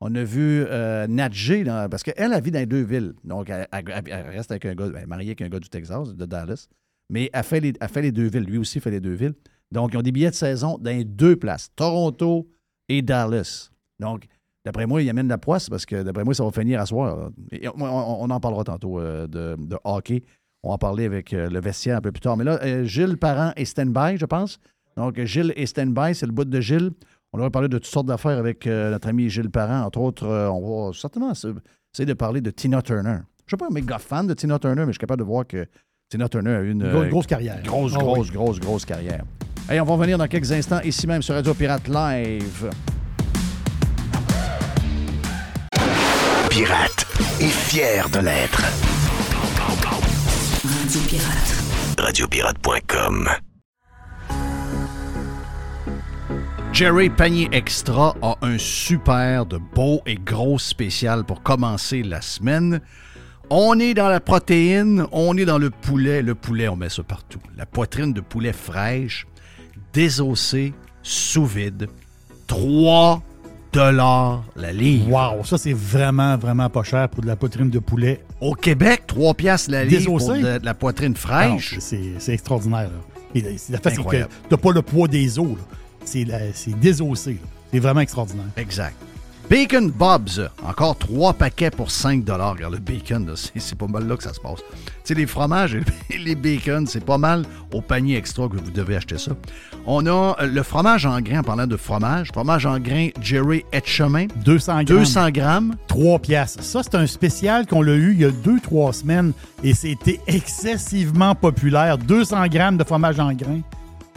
On a vu euh, Nadjé, parce qu'elle, elle vit dans les deux villes. Donc, elle, elle- elle reste avec un gars, elle est mariée avec un gars du Texas, de Dallas. Mais elle fait, les, elle fait les deux villes. Lui aussi fait les deux villes. Donc, ils ont des billets de saison dans les deux places, Toronto et Dallas. Donc, d'après moi, ils amènent la poisse parce que d'après moi, ça va finir à soir. Et on, en parlera tantôt euh, de, de hockey. On va en parler avec euh, le vestiaire un peu plus tard. Mais là, euh, Gilles Parent est stand-by, je pense. Donc, Gilles est stand-by, c'est le bout de Gilles. On va parler de toutes sortes d'affaires avec notre ami Gilles Parent. Entre autres, on va certainement essayer de parler de Tina Turner. Je ne suis pas un méga fan de Tina Turner, mais je suis capable de voir que Tina Turner a eu une, Une grosse, grosse carrière. grosse, oui. grosse, grosse, grosse carrière. Hey, on va revenir dans quelques instants ici même sur Radio Pirate Live. Pirate et fier de l'être. Radio Pirate. Radiopirate.com. Jerry Panier Extra a un super de beau et gros spécial pour commencer la semaine. On est dans la protéine, on est dans le poulet. Le poulet, on met ça partout. La poitrine de poulet fraîche, désossée, sous vide. 3 dollars la livre. Wow, ça c'est vraiment, vraiment pas cher pour de la poitrine de poulet. Au Québec, 3 piastres la livre pour de, de la poitrine fraîche. c'est extraordinaire. Là. Et la- fait, c'est que t'as pas le poids des os. C'est désossé. C'est vraiment extraordinaire. Exact. Bacon Bob's, encore trois paquets pour 5 Regarde, le bacon, c'est pas mal là que ça se passe. Tu sais, les fromages et les bacon, c'est pas mal au panier extra que vous devez acheter ça. On a euh, le fromage en grains, en parlant de fromage, fromage en grains Jerry Etchemin, 200 grammes. 200 grammes. 3 piastres. Ça, c'est un spécial qu'on l'a eu il y a 2-3 semaines et c'était excessivement populaire. 200 grammes de fromage en grains.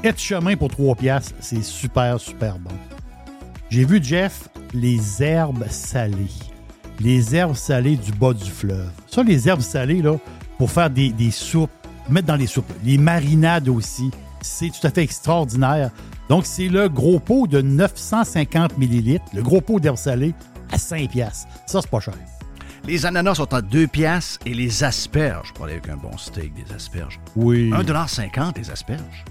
Et de chemin pour 3 piastres. C'est super, super bon. J'ai vu, Jeff, les herbes salées. Les herbes salées du bas du fleuve. Ça, les herbes salées, là, pour faire des, des soupes, mettre dans les soupes. Les marinades aussi. C'est tout à fait extraordinaire. Donc, c'est le gros pot de 950 millilitres, le gros pot d'herbes salées, à 5 piastres. Ça, c'est pas cher. Les ananas sont à 2 piastres et les asperges, pour aller avec un bon steak, des asperges. Oui. 1,50 les asperges.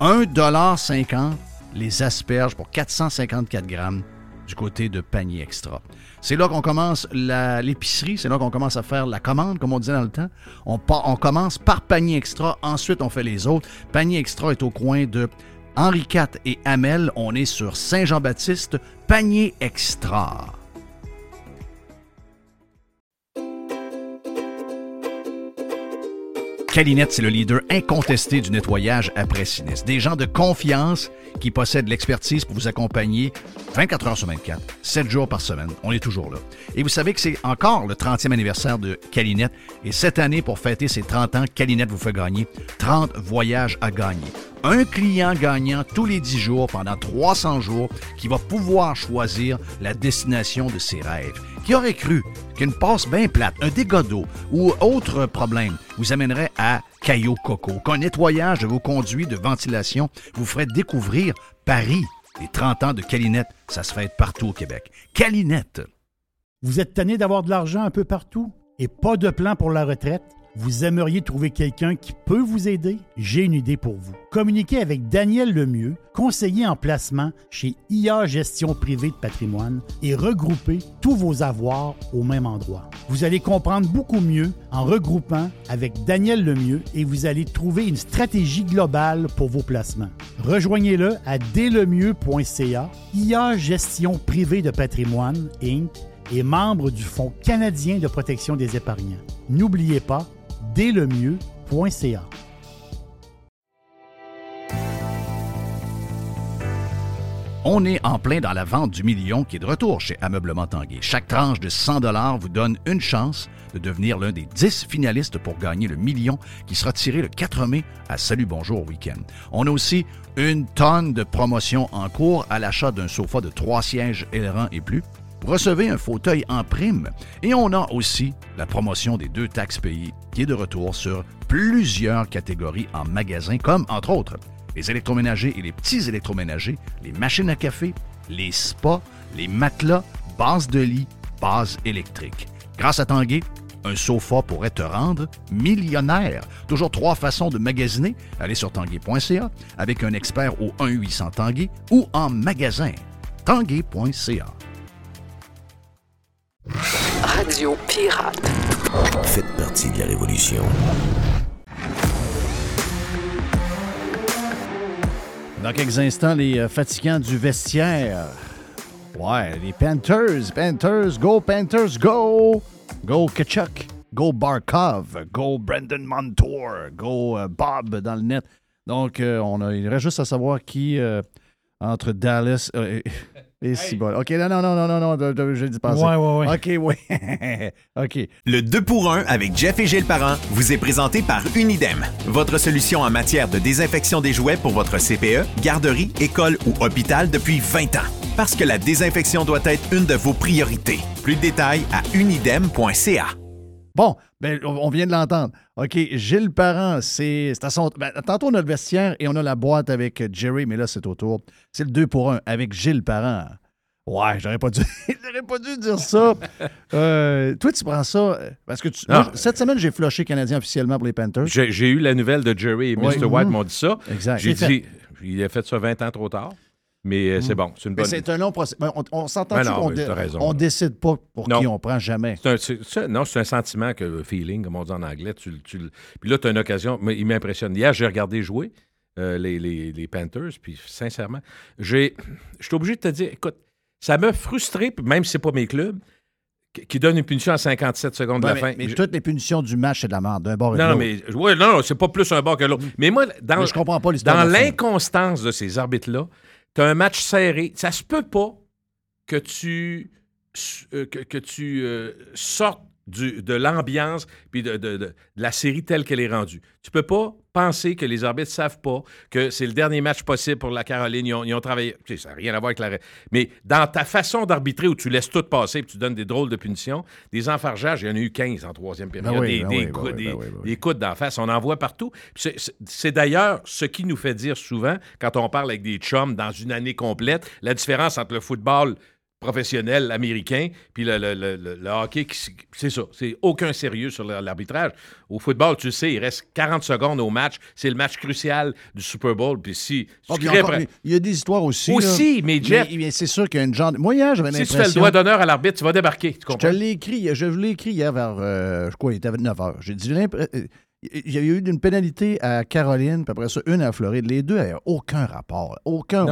1,50 les asperges pour 454 grammes du côté de panier extra. C'est là qu'on commence l'épicerie, c'est là qu'on commence à faire la commande, comme on disait dans le temps. On, on commence par panier extra, ensuite on fait les autres. Panier extra est au coin de Henri IV et Hamel. On est sur Saint-Jean-Baptiste, panier extra. Calinette, c'est le leader incontesté du nettoyage après sinistre. Des gens de confiance qui possèdent l'expertise pour vous accompagner 24 heures sur 24, 7 jours par semaine. On est toujours là. Et vous savez que c'est encore le 30e anniversaire de Calinette. Et cette année, pour fêter ses 30 ans, Calinette vous fait gagner 30 voyages à gagner. Un client gagnant tous les 10 jours pendant 300 jours qui va pouvoir choisir la destination de ses rêves. Qui aurait cru qu'une passe bien plate, un dégât d'eau ou autre problème vous amènerait à Caillou Coco, qu'un nettoyage de vos conduits de ventilation vous ferait découvrir Paris. Les 30 ans de Calinette, ça se fête partout au Québec. Calinette. Vous êtes tanné d'avoir de l'argent un peu partout? Et pas de plan pour la retraite? Vous aimeriez trouver quelqu'un qui peut vous aider? J'ai une idée pour vous. Communiquez avec Daniel Lemieux, conseiller en placement chez IA Gestion Privée de Patrimoine et regroupez tous vos avoirs au même endroit. Vous allez comprendre beaucoup mieux en regroupant avec Daniel Lemieux et vous allez trouver une stratégie globale pour vos placements. Rejoignez-le à dlemieux.ca, IA Gestion Privée de Patrimoine, Inc et membre du Fonds canadien de protection des épargnants. N'oubliez pas, dès-le-mieux.ca. On est en plein dans la vente du million qui est de retour chez Ameublement Tanguay. Chaque tranche de 100 vous donne une chance de devenir l'un des 10 finalistes pour gagner le million qui sera tiré le 4 mai à Salut Bonjour Week-end. On a aussi une tonne de promotions en cours à l'achat d'un sofa de 3 sièges ailerons et plus. Recevez un fauteuil en prime et on a aussi la promotion des deux taxes payées qui est de retour sur plusieurs catégories en magasin comme entre autres les électroménagers et les petits électroménagers, les machines à café, les spas, les matelas, bases de lit, bases électriques. Grâce à Tanguay, un sofa pourrait te rendre millionnaire. Toujours trois façons de magasiner. Allez sur tanguay.ca avec un expert au 1-800 Tanguay ou en magasin. Tanguay.ca. Radio Pirate. Faites partie de la révolution. Dans quelques instants, les euh, fatigants du vestiaire. Ouais, les Panthers. Panthers, go Panthers, go! Go Kachuk, go Barkov, go Brandon Montour, go euh, Bob dans le net. Donc, euh, on a, il reste juste à savoir qui euh, entre Dallas euh, et, et Cibol. OK, non, non, non, non, non, non, j'ai dit passer. Ouais, ouais, ouais. OK, oui. OK. Le 2 pour 1 avec Jeff et Gilles Parent vous est présenté par Unidem, votre solution en matière de désinfection des jouets pour votre CPE, garderie, école ou hôpital depuis 20 ans. Parce que la désinfection doit être une de vos priorités. Plus de détails à unidem.ca. Bon, ben, on vient de l'entendre. OK, Gilles Parent, c'est c'est à son. ben, tantôt, on a le vestiaire et on a la boîte avec Jerry, mais là, c'est au tour. C'est le 2 pour 1 avec Gilles Parent. Ouais, j'aurais pas dû, j'aurais pas dû dire ça. Euh, toi, tu prends ça euh, parce que tu- moi, cette semaine, j'ai flushé Canadien officiellement pour les Panthers. J'ai eu la nouvelle de Jerry et Oui. Mr. White Mhm. m'ont dit ça. Exact. J'ai dit, il a fait ça 20 ans trop tard, mais euh, c'est Mhm. bon, c'est une Mais bonne. c'est un long procès. Ben, On, on s'entend Ben qu'on dé- là. décide pas pour Non. qui on prend jamais? Un- ça, non, c'est un sentiment que feeling, comme on dit en anglais. Tu, tu puis là, tu as une occasion. mais il m'impressionne. Hier, j'ai regardé jouer euh, les, les- les Panthers, puis sincèrement, j'ai, je suis obligé de te dire, écoute, ça m'a frustré, même si c'est pas mes clubs, qui, donnent une punition à 57 secondes de la mais fin. mais Je- toutes les punitions du match, c'est de la merde, d'un bord et de non, non, l'autre. mais ouais, non, c'est pas plus un bord que l'autre. Mais moi, dans, Mais je comprends pas dans l'inconstance de ces arbitres-là, tu as un match serré. Ça se peut pas que tu, euh, euh, sortes du- de l'ambiance puis de, de- de- de la série telle qu'elle est rendue. Tu peux pas penser que les arbitres savent pas que c'est le dernier match possible pour la Caroline. Ils ont, ils ont travaillé. Tu sais, ça n'a rien à voir avec la. Mais dans ta façon d'arbitrer où tu laisses tout passer et tu donnes des drôles de punitions, des enfargeages, il y en a eu 15 en troisième période. Ben oui, des, ben des oui, des- coudes d'en face. On en voit partout. C'est d'ailleurs ce qui nous fait dire souvent, quand on parle avec des chums dans une année complète, la différence entre le football professionnel américain puis le, le- le- hockey, c'est ça. C'est aucun sérieux sur l'arbitrage. Au football, tu sais, il reste 40 secondes au match. C'est le match crucial du Super Bowl. Puis si Ah, puis encore, il y a des histoires aussi. là. Aussi, mais Jeff- mais c'est sûr qu'il y a une genre. Moi, hier, j'avais si tu fais le l'impression. doigt d'honneur à l'arbitre, tu vas débarquer. Tu Je comprends? l'ai écrit, je l'ai écrit hier vers, euh, je crois, il était 9 h. J'ai dit, il y a eu une pénalité à Caroline, puis après ça, une à Floride. Les deux n'avaient aucun rapport. Aucun.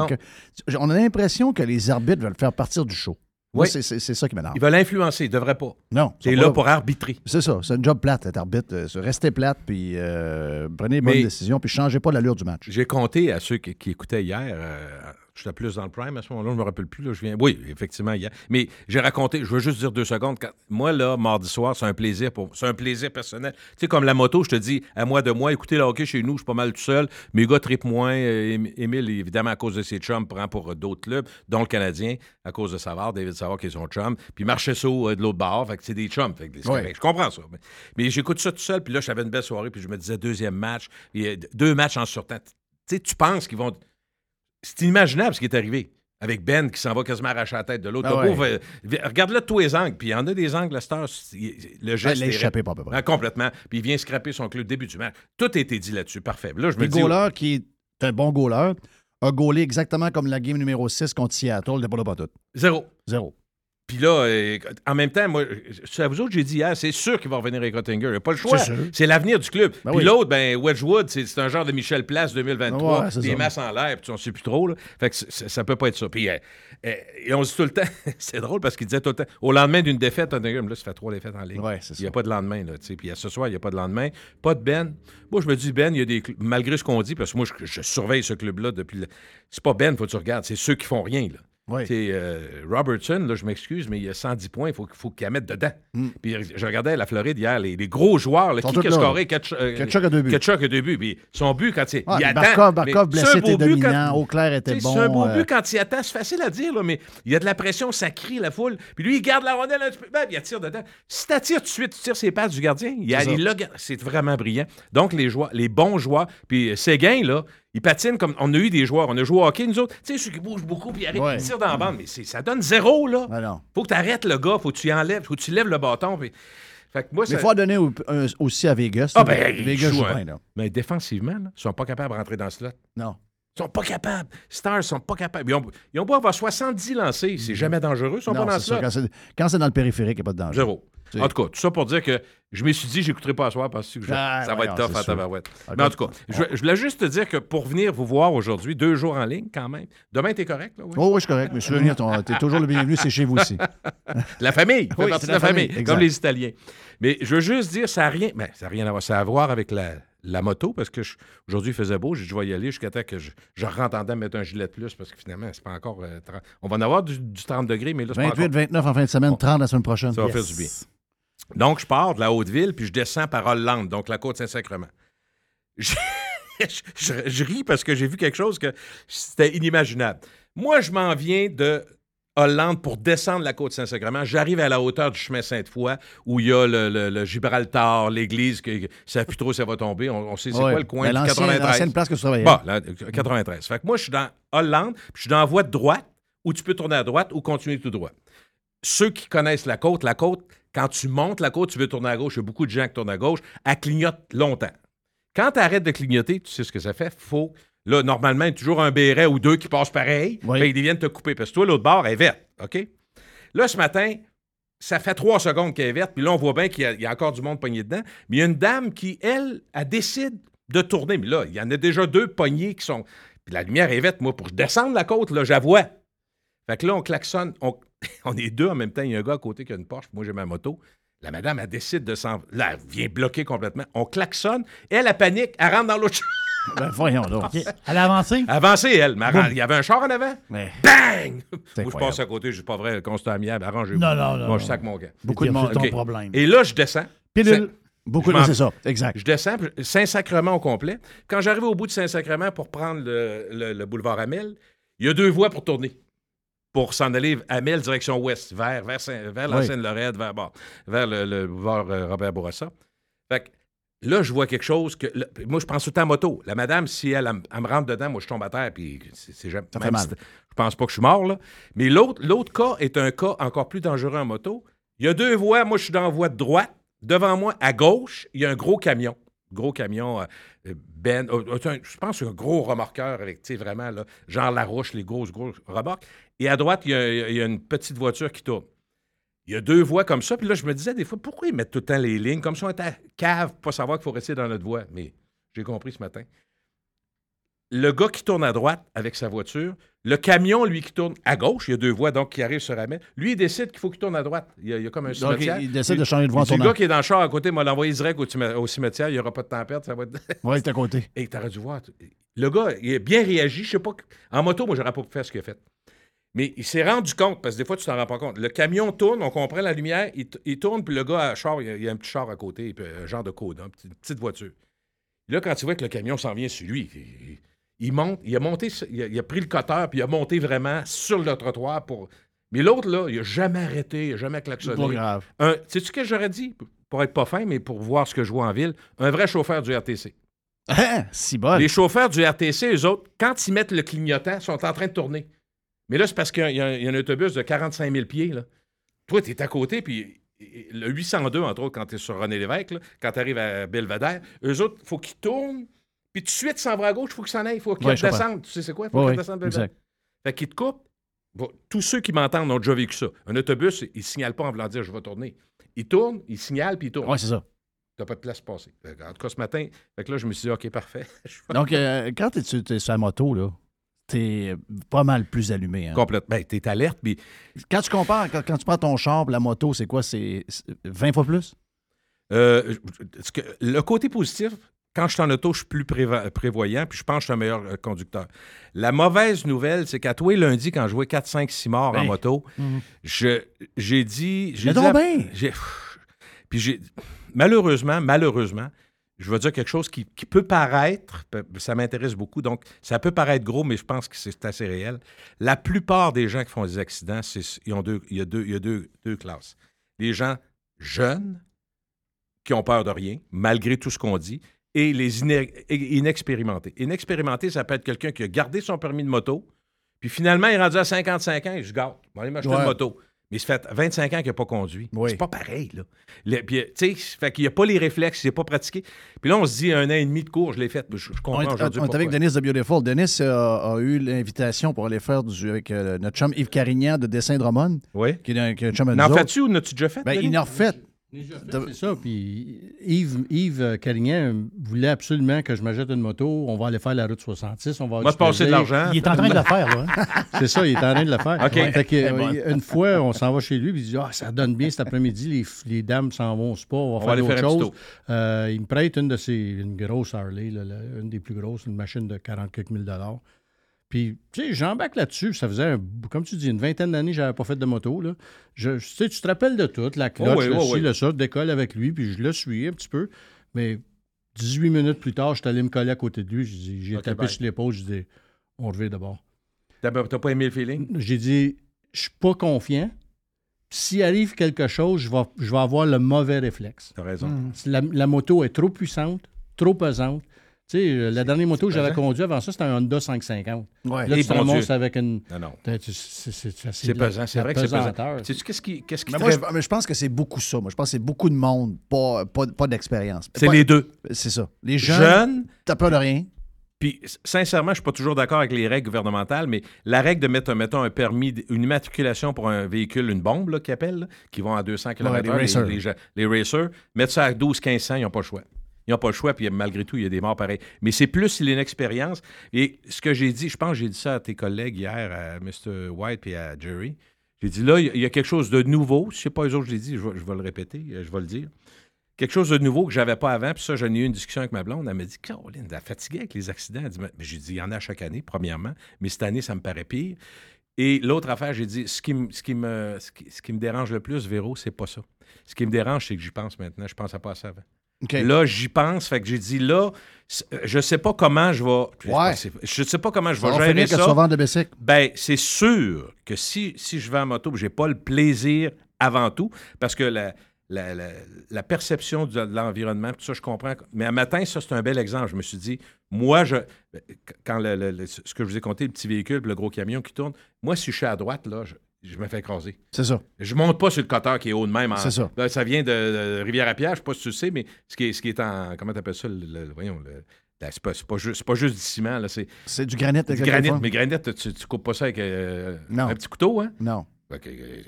On a l'impression que les arbitres veulent faire partir du show. Oui. c'est- ça qui m'énerve. Ils veulent influencer, ils ne devraient pas. Non. C'est là pour arbitrer. C'est ça, c'est un job plate, être arbitre. Euh, Restez plate, puis euh, prenez les bonnes décisions, puis changez pas l'allure du match. J'ai compté à ceux qui, qui écoutaient hier. euh, J'étais plus dans le prime à ce moment-là, je me rappelle plus. Là, je viens... Oui, effectivement, hier. Mais j'ai raconté, je veux juste dire deux secondes. quand- Moi, là, mardi soir, c'est un plaisir pour c'est un plaisir personnel. Tu sais, comme la moto, je te dis, à moi de moi, écoutez le hockey chez nous, je suis pas mal tout seul. Mes gars tripent moins. Euh, Ém- Émile, évidemment, à cause de ses chums, prend pour euh, d'autres clubs, dont le Canadien, à cause de Savard, David Savard, qui est son chum. Puis Marchesso euh, de l'autre bord, fait que c'est des chums. Fait que Ouais. correct. Je comprends ça. Mais, mais j'écoute ça tout seul, puis là, j'avais une belle soirée, puis je me disais, deuxième match, et, deux matchs en surtemps. Tu sais, tu penses qu'ils vont. C'est inimaginable ce qui est arrivé. Avec Ben qui s'en va quasiment arracher la tête de l'autre. Ah ouais. euh, Regarde-le de tous les angles. Puis il y en a des angles, la star. c'est- Le geste. il l'a est- échappé pas à peu près. Ah, complètement. Puis il vient scraper son club début du match. Tout a été dit là-dessus. Parfait. Là, je me Le dis. goaler, qui est un bon goaler, a gaulé exactement comme la game numéro 6 contre Seattle. Il n'est pas là pas tout. Zéro. Zéro. Puis là, euh, en même temps, moi, à vous autres, j'ai dit hier, c'est sûr qu'il va revenir avec Rottinger. Il n'y a pas le choix. C'est l'avenir du club. Ben puis oui. l'autre, ben, Wedgwood, c'est un genre de Michel Place 2023. Ouais, des ça. masses en l'air, puis on ne sait plus trop. Là. Fait que ça peut pas être ça. Puis euh, euh, et on se dit tout le temps, c'est drôle parce qu'il disait tout le temps, au lendemain d'une défaite, Rottinger, là, ça fait trois défaites en ligne. Ouais, Il n'y a pas de lendemain. Là, puis ce soir, il n'y a pas de lendemain. Pas de Ben. Moi, je me dis, Ben, il y a des malgré ce qu'on dit, parce que moi, je, je surveille ce club-là depuis. le- C'est pas Ben, faut que tu regardes, c'est ceux qui font rien. Là. C'est euh, Robertson, là, je m'excuse, mais il a 110 points, il faut, faut qu'il la mette dedans. Puis je regardais la Floride hier, les, les gros joueurs, là, Mm. Qui a scoré euh, Ketchuk a deux buts. Ketchuk a deux buts. Puis son but, quand il, Ah, il attend. Barkov, Barkov c'est blessé était dominant. Auclair était bon. C'est un beau euh, but quand il attend. C'est facile à dire, là, mais il y a de la pression, ça crie la foule. Puis lui, il garde la rondelle un petit peu, ben, il attire dedans. Si tu attires tout de suite, tu tires ses pattes du gardien. Il, c'est vraiment brillant. Donc, les, joueurs, les bons joueurs, puis Séguin, là, il patine comme. On a eu des joueurs, on a joué au hockey, nous autres. Tu sais, ceux qui bougent beaucoup, puis ils arrivent, Ouais. ils tirent dans la bande, mais ça donne zéro, là. Non. Faut que tu arrêtes le gars, faut que tu enlèves, faut que tu lèves le bâton. Puis... Fait que moi, Mais il ça- faut donner au- aussi à Vegas. Ah, ben, ils Vegas joue hein. bien, là. Mais défensivement, là, ils sont pas capables de rentrer dans ce lot. Non. Ils sont pas capables. Stars sont pas capables. Ils ont, ils ont beau avoir 70 lancés. C'est jamais dangereux. Ils sont. Non, pas dans ce ça. lot. Quand c'est- Quand c'est dans le périphérique, il n'y a pas de danger. Zéro. En tout cas, tout ça pour dire que je me suis dit, j'écouterai pas à soir parce que je- Ah, ça va être tough à tabarouette. Ah, Mais en tout cas, je, je voulais juste te dire que pour venir vous voir aujourd'hui, deux jours en ligne quand même. Demain, t'es correct, là? Oui? Oh, oui, je suis correct. Mais souvenir, tu es toujours le bienvenu, c'est chez vous aussi. La famille, fait Oui, partie c'est de la la famille, comme les Italiens. Mais je veux juste dire, ça n'a rien, ben, ça a rien à voir, ça a à voir avec la, la moto, parce que je- aujourd'hui, il faisait beau, j'ai dit, je vais y aller jusqu'à temps que je, je rentre en dedans, mettre un gilet de plus, parce que finalement, c'est pas encore... euh, 30 On va en avoir du, du 30 degrés, mais là, c'est pas 28, encore... 29 en fin de semaine, 30 la semaine prochaine. Ça va faire du bien. Donc, je pars de la Haute-Ville, puis je descends par Hollande, donc la côte Saint-Sacrement. Je, je- je- je ris parce que j'ai vu quelque chose que c'était inimaginable. Moi, je m'en viens de Hollande pour descendre la côte Saint-Sacrement. J'arrive à la hauteur du chemin Sainte-Foy, où il y a le, le- le Gibraltar, l'église, que, ça plus trop ça va tomber. On, on sait c'est Ouais. quoi le coin du l'ancien- 93. l'ancienne place que tu travaillais. Bon, là, 93. Fait que moi, je suis dans Hollande, puis je suis dans la voie de droite, ou tu peux tourner à droite ou continuer tout droit. Ceux qui connaissent la côte, la côte, quand tu montes la côte, tu veux tourner à gauche. Il y a beaucoup de gens qui tournent à gauche. Elle clignote longtemps. Quand tu arrêtes de clignoter, tu sais ce que ça fait? Faut, là, normalement, il y a toujours un béret ou deux qui passent pareil. Oui. Ben, ils viennent te couper. Parce que toi, l'autre bord est verte. OK? Là, ce matin, ça fait trois secondes qu'elle est verte. Puis là, on voit bien qu'il y a, il y a encore du monde pogné dedans. Mais il y a une dame qui, elle, elle décide de tourner. Mais là, il y en a déjà deux poignées qui sont. Puis la lumière est verte. Moi, pour descendre la côte, là, j'avoue. Fait que là, on klaxonne. On, on est deux en même temps. Il y a un gars à côté qui a une Porsche. Moi, j'ai ma moto. La madame, elle décide de s'en. Là, elle vient bloquer complètement. On klaxonne. Elle, elle panique. Elle rentre dans l'autre. Ben, voyons donc. OK. Elle a avancé? Avancée, elle. Mais elle rentre- il y avait un char en avant. Mais Bang! Moi, je passe à côté. Je suis pas vrai. Le constat amiable. Arrangez-vous. Non, non, non, Moi, je sac mon gars. beaucoup de C'est monde. ton OK. problème. Et là, je descends. Pilule. Beaucoup de c'est ça. Exact. Je descends, Saint-Sacrement au complet. Quand j'arrive au bout de Saint-Sacrement pour prendre le, le- le boulevard Amel, il y a deux voies pour tourner. Pour s'en aller à Amel, direction ouest, vers, vers, Saint- vers la Oui. Seine-Lorette, vers, bon, vers le, le euh, Robert Bourassa. Fait que là, je vois quelque chose que. moi, je pense tout le temps moto. La madame, si elle, elle, me- elle me rentre dedans, moi, je tombe à terre, puis c'est jamais. Ça fait même mal. si- Je pense pas que je suis mort, là. Mais l'autre l'autre cas est un cas encore plus dangereux en moto. Il y a deux voies. Moi, je suis dans la voie de droite. Devant moi, à gauche, il y a un gros camion. Gros camion, euh, euh, Ben. euh, euh, un- je pense un gros remorqueur avec, tu sais, vraiment, là, genre Larouche, les grosses, grosses remorques. Et à droite, il y, a, il y a une petite voiture qui tourne. Il y a deux voies comme ça. Puis là, je me disais des fois, pourquoi ils mettent tout le temps les lignes? Comme si on était à cave pour pas savoir qu'il faut rester dans notre voie. Mais j'ai compris ce matin. Le gars qui tourne à droite avec sa voiture, le camion, lui, qui tourne à gauche, il y a deux voies, donc qui arrive sur Amel, lui, il décide qu'il faut qu'il tourne à droite. Il y a, il y a comme un Donc, cimetière. il, il décide de changer de voie Il le gars qui est dans le char à côté m'a l'envoyé direct au, cimetière- au cimetière, il n'y aura pas de temps à perdre, ça va être... Oui, c'est à côté. Et t'aurais dû voir. Le gars, il a bien réagi. Je sais pas. En moto, moi, j'aurais pas pu faire ce qu'il a fait. Mais il s'est rendu compte, parce que des fois, tu t'en rends pas compte. Le camion tourne, on comprend la lumière, il, tourne, puis le gars char, il y a, un petit char à côté, puis un genre de code, une petite, voiture. Là, quand tu vois que le camion s'en vient sur lui, il, il monte, il a monté, il a, il a pris le cutter, puis il a monté vraiment sur le trottoir pour. Mais l'autre, là, il a jamais arrêté, il a jamais Pas klaxonné. grave. Un, sais-tu ce que j'aurais dit? Pour être pas fin, mais pour voir ce que je vois en ville, un vrai chauffeur du RTC. Hein? Si bon. Les chauffeurs du RTC, eux autres, quand ils mettent le clignotant, sont en train de tourner. Mais là, c'est parce qu'il y, a un- il y a un autobus de 45 000 pieds. Là. Toi, tu es à côté, puis le 802, entre autres, quand tu es sur René Lévesque, là, quand tu arrives à Belvedere, eux autres, il faut qu'ils tournent, puis tout de suite, s'en va à gauche, il faut qu'ils s'en aillent, il faut qu'ils Ouais, redescendent. Tu sais c'est quoi? Il faut Oui, qu'ils oui, redescendent Belvedere. exact. Fait qu'ils te coupent. Bon, tous ceux qui m'entendent ont déjà vécu ça. Un autobus, il ne signale pas en voulant dire je vais tourner. Il tourne, il signale, puis il tourne. Oui, c'est ça. Tu pas de place pour passer. En tout cas, ce matin, fait que là, je me suis dit, OK, parfait. Donc, euh, quand tu es, sur la moto, là, t'es pas mal plus allumé. hein. Complètement. Ben, t'es alerte, puis Quand tu compares, quand, quand tu prends ton char, la moto, c'est quoi? C'est c'est 20 fois plus? Euh, que- le côté positif, quand je suis en auto, je suis plus prévoyant, puis je pense que je suis un meilleur euh, conducteur. La mauvaise nouvelle, c'est qu'à toi, lundi, quand je jouais 4, 5, 6 morts en Ben. moto, Mhm. je- j'ai dit. j'ai Mais dit à- Puis j'ai. Malheureusement, malheureusement, je vais dire quelque chose qui, qui peut paraître, ça m'intéresse beaucoup, donc ça peut paraître gros, mais je pense que c'est assez réel. La plupart des gens qui font des accidents, ils ont deux, il y a, deux, il y a deux, deux classes. Les gens jeunes, qui ont peur de rien, malgré tout ce qu'on dit, et les inexpérimentés. Inexpérimenté, ça peut être quelqu'un qui a gardé son permis de moto, puis finalement, il est rendu à 55 ans, et je garde, je vais aller m'acheter Ouais. une moto. Mais ça fait 25 ans qu'il n'a pas conduit. Oui. C'est pas pareil, là. Le- puis, tu sais, fait qu'il n'a pas les réflexes, il n'a pas pratiqué. Puis là, on se dit, un an et demi de cours, je l'ai fait. Je, je comprends aujourd'hui on est avec Denis de Beautiful. Denis a, a eu l'invitation pour aller faire du, avec euh, notre chum Yves Carignan de Dessin Drummond, Oui. qui est un, qui est un chum à N'en fais-tu ou n'as-tu déjà fait? Ben, il en refait. C'est ça. Puis Yves, Yves euh, Carignan voulait absolument que je m'achète une moto. On va aller faire la route 66. On va On va passer de l'argent. Il est en train de le faire, là. hein? C'est ça, il est en train de le faire. Fait que, euh, bon. une fois, on s'en va chez lui, puis il dit Ah, ça donne bien cet après-midi, les, les dames s'en vont au sport, on va On faire autre chose. Euh, il me prête une de ses, une grosse Harley, là, une des plus grosses, une machine de 40 quelques mille dollars. Puis, tu sais, j'embarque là-dessus. Ça faisait, un- comme tu dis, une vingtaine d'années que j'avais pas fait de moto. Là. Je, tu sais, tu te rappelles de tout, la cloche, Oh oui, le oh ci, oui. le ça, décolle avec lui, puis je le suis un petit peu. Mais 18 minutes plus tard, je suis allé me coller à côté de lui. J'ai tapé bye. sur l'épaule, je dis on revient d'abord. T'as t'as pas aimé le feeling? J'ai dit, je suis pas confiant. S'il arrive quelque chose, je vais, je vais avoir le mauvais réflexe. T'as raison. Hmm. La, la moto est trop puissante, trop pesante. Tu sais, euh, la dernière moto que j'avais conduite avant ça, c'était un Honda 550. Ouais. Là, Et tu bon avec une. Non, non. C'est pesant, c'est vrai que c'est pesant. Sais-tu qu'est-ce qui, qui Mais moi, je, mais je pense que c'est beaucoup ça. Moi, je pense que c'est beaucoup de monde, pas, pas, pas d'expérience. C'est les deux. C'est ça. Les jeunes, Jeunes, t'as peur de rien. Puis, sincèrement, je suis pas toujours d'accord avec les règles gouvernementales, mais la règle de mettre, mettons, un permis, une immatriculation pour un véhicule, une bombe, là, qu'ils appellent, là, qui vont à 200 km/h, les racers. les, racers, mettre ça à 12-1500, ils n'ont pas le choix. Ils n'ont pas le choix, puis malgré tout, il y a des morts pareils. Mais c'est plus l'inexpérience. Et ce que j'ai dit, je pense que j'ai dit ça à tes collègues hier, à Mr. White et à Jerry. J'ai dit là, il y a- quelque chose de nouveau. Je ne sais pas eux autres, je l'ai dit, je vais, je vais le répéter, euh, je vais le dire. Quelque chose de nouveau que j'avais pas avant. Puis ça, j'en ai eu une discussion avec ma blonde. Elle m'a dit Caroline, elle fatiguée avec les accidents? Mais j'ai dit, il y en a chaque année, premièrement. Mais cette année, ça me paraît pire. Et l'autre affaire, j'ai dit, ce qui, me- ce, qui me, ce, qui, ce qui me dérange le plus, Véro, c'est pas ça. Ce qui me dérange, c'est que j'y pense maintenant. Je pensais pas à ça avant. Là, j'y pense. Fait que j'ai dit, là, c- je sais pas comment je vais. Ouais. Je sais pas comment je vais va gérer que tu ça. vendre de. Ben, c'est sûr que si, si je vais en moto, j'ai pas le plaisir avant tout, parce que la, la, la- la perception de, l'environnement, tout ça, je comprends. Mais à matin, ça, c'est un bel exemple. Je me suis dit, moi, je, quand le, le- le- ce que je vous ai compté, le petit véhicule, le gros camion qui tourne, moi, si je suis à droite, là, je, je me fais écraser. C'est ça. Je monte pas sur le cutter qui est haut de même. en- C'est ça. Ben, ça vient de, de Rivière-à-Pierre, je sais pas si tu le sais, mais ce qui est, ce qui est en. Comment t'appelles ça? Le, le- voyons, le- la- c'est pas, juste, c'est pas juste du ciment, là, c'est C'est du granit. du granit. Mais granit, tu, tu coupes pas ça avec euh, un petit couteau, hein? Non.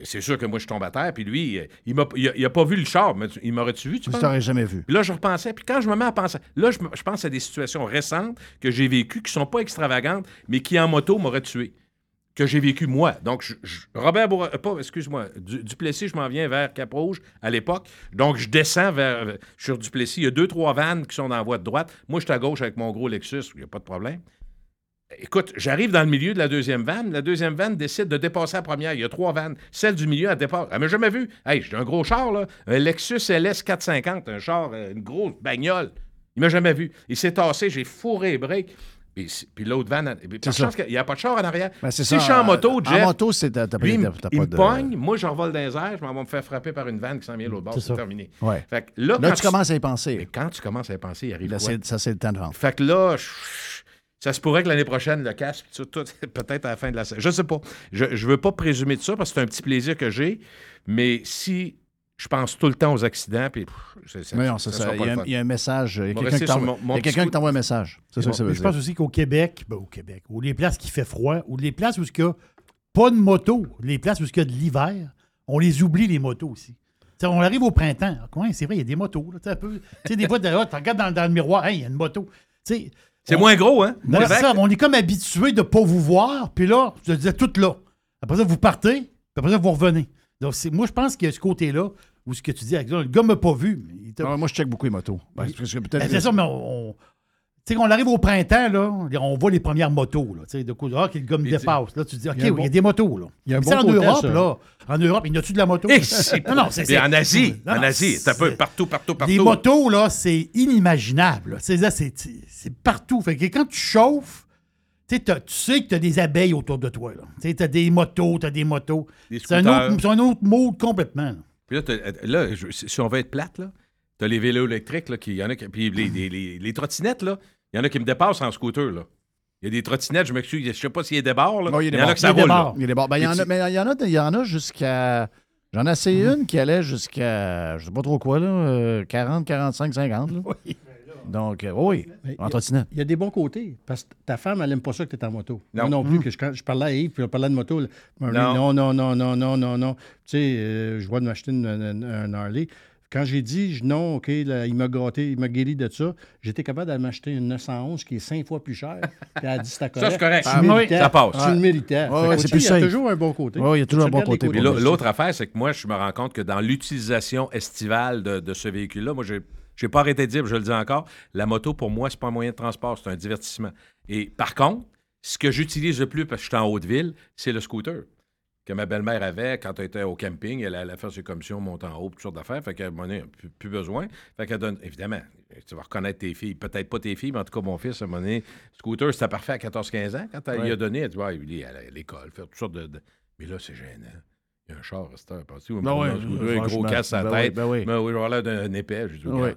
C'est sûr que moi, je tombe à terre, puis lui, euh, il m'a il a, il a pas vu le char, mais il m'aurait-tu vu, tu t'aurais jamais vu. Puis là, je repensais, puis quand je me mets à penser, là, je pense à des situations récentes que j'ai vécues, qui sont pas extravagantes, mais qui en moto m'auraient tué. Que j'ai vécu moi. Donc, je- Robert Bourra- euh, pas, excuse-moi, du, Duplessis, je m'en viens vers Cap-Rouge à l'époque. Donc, je descends vers, euh, sur Duplessis. Il y a deux, trois vannes qui sont dans la voie de droite. Moi, je suis à gauche avec mon gros Lexus, il n'y a pas de problème. Écoute, j'arrive dans le milieu de la deuxième vanne. La deuxième vanne décide de dépasser la première. Il y a trois vannes. Celle du milieu, elle dépasse. Elle m'a jamais vu. Hey, j'ai un gros char, là. Un Lexus LS 450, un char, euh, une grosse bagnole. Il m'a jamais vu. Il s'est tassé, j'ai fourré les breaks. Puis, puis l'autre chance qu'il n'y a pas de char en arrière. Ben, c'est si ça, je suis en moto, en Jeff, moto, c'est- t'as- pas- lui, il t'as il me de- pogne, moi, je revole dans les airs, je m'en vais me faire frapper par une vanne qui s'en vient l'autre bord. C'est terminé. Ouais. Fait que là, Là, quand tu commences à y penser. Mais quand tu commences à y penser, il arrive Là, quoi? c'est- ça, c'est le temps de vendre. Fait que là, je- ça se pourrait que l'année prochaine, le casque, tout, tout, peut-être à la fin de la saison. Je sais pas. Je ne veux pas présumer de ça parce que c'est un petit plaisir que j'ai. Mais si je pense tout le temps aux accidents, puis pff, Mais non, c'est ça ça. Il y, a un- fun. il y a un message. Il y a quelqu'un qui t'envoie un message. C'est ça que ça veut Mais je pense aussi qu'au Québec, ben, au Québec, ou les places qui fait froid, ou les places où il n'y a pas de moto, les places où il y a de l'hiver, on les oublie, les motos aussi. T'sais, on arrive au printemps. Ouais, c'est vrai, il y a des motos. Là, un peu, des fois, tu regardes dans, dans le miroir, Hey, il y a une moto. T'sais, C'est on- moins gros, hein? Ça, on est comme habitué de ne pas vous voir, puis là, je te disais tout là. Après ça, vous partez, puis après ça, vous revenez. Donc, c'est- moi, je pense qu'il y a ce côté-là, où ce que tu dis, avec le gars m'a pas vu. mais il t'a- Ah, moi, je check beaucoup les motos. Ben, c'est Ben, c'est ça, mais on. on- tu sais, quand on arrive au printemps, là, on voit les premières motos. Là, tu sais, de coup, ah, que le gars me dépasse. Là, tu te dis, OK, Il y a oui, il y a bon- des motos. Là. Il y a un Mais bon c'est en Europe, ça. là. En Europe, il y a-tu de la moto? C'est- non, non, c'est. En Asie, non, en non, Asie, c'est un peu partout, partout, partout. Des motos, là, c'est inimaginable. C'est partout. Fait que quand tu chauffes, tu sais, que tu as des abeilles autour de toi. Tu as des motos, tu as des motos. C'est un, autre, c'est un autre mode complètement. là. Puis là, t'as- là, je- si on veut être plate, là, t'as les vélos électriques, là, qui, y en a qui- puis les, les, les- les trottinettes, là, il y en a qui me dépassent en scooter, là. Il y a des trottinettes, je m'excuse, je sais pas s'il y a des barres, là. Il y a des en a que ça Il y a des roule, barres. Il y a des barres. Ben, il y en a, mais il y en a, il y en a jusqu'à. J'en ai essayé Mhm. une qui allait jusqu'à, je sais pas trop quoi, là, euh, 40, 45, 50. Là. Donc, euh, oui, Mais en trottinette. Il y a des bons côtés. Parce que ta femme, elle n'aime pas ça que tu es en moto. Non. Moi non plus, que je, quand je parlais à Yves, puis on parlait de moto. là, Marie, Non. non, non, non, non, non, non, non. Tu sais, euh, je vois de m'acheter un Harley. Quand j'ai dit je- non, OK, là, il m'a gâté, il m'a guéri de ça, j'étais capable de m'acheter une 911 qui est cinq fois plus chère. Puis elle a dit c'était correct. Ça, c'est correct. Ah, oui, ça passe. Tu le méritais. Ouais, ouais, c'est plus Il y a toujours un bon côté. Ouais, il y a toujours un bon côté l'autre affaire, c'est que moi, je me rends compte que dans l'utilisation estivale de, de ce véhicule-là, moi, j'ai j'ai pas arrêté de dire, je le dis encore, la moto, pour moi, c'est pas un moyen de transport, c'est un divertissement. Et par contre, ce que j'utilise le plus, parce que je suis en Haute-Ville, c'est le scooter que ma belle-mère avait quand elle était au camping. Elle allait faire ses commissions, monter en haut, toutes sortes d'affaires. Fait qu'à un moment donné, plus, plus besoin. Fait qu'elle donne, évidemment, tu vas reconnaître tes filles. Peut-être pas tes filles, mais en tout cas, mon fils, à un moment donné, scooter, c'était parfait à 14-15 ans. Quand elle lui a donné, elle dit, ouais, il est à l'école, faire toutes sortes de. de- Mais là, c'est gênant. Il y a un char, c'est un pensez, Ben ouais, un gros casse à la Ben oui, tête. ben oui. Ben oui, d'un épais. Je dis, Oui.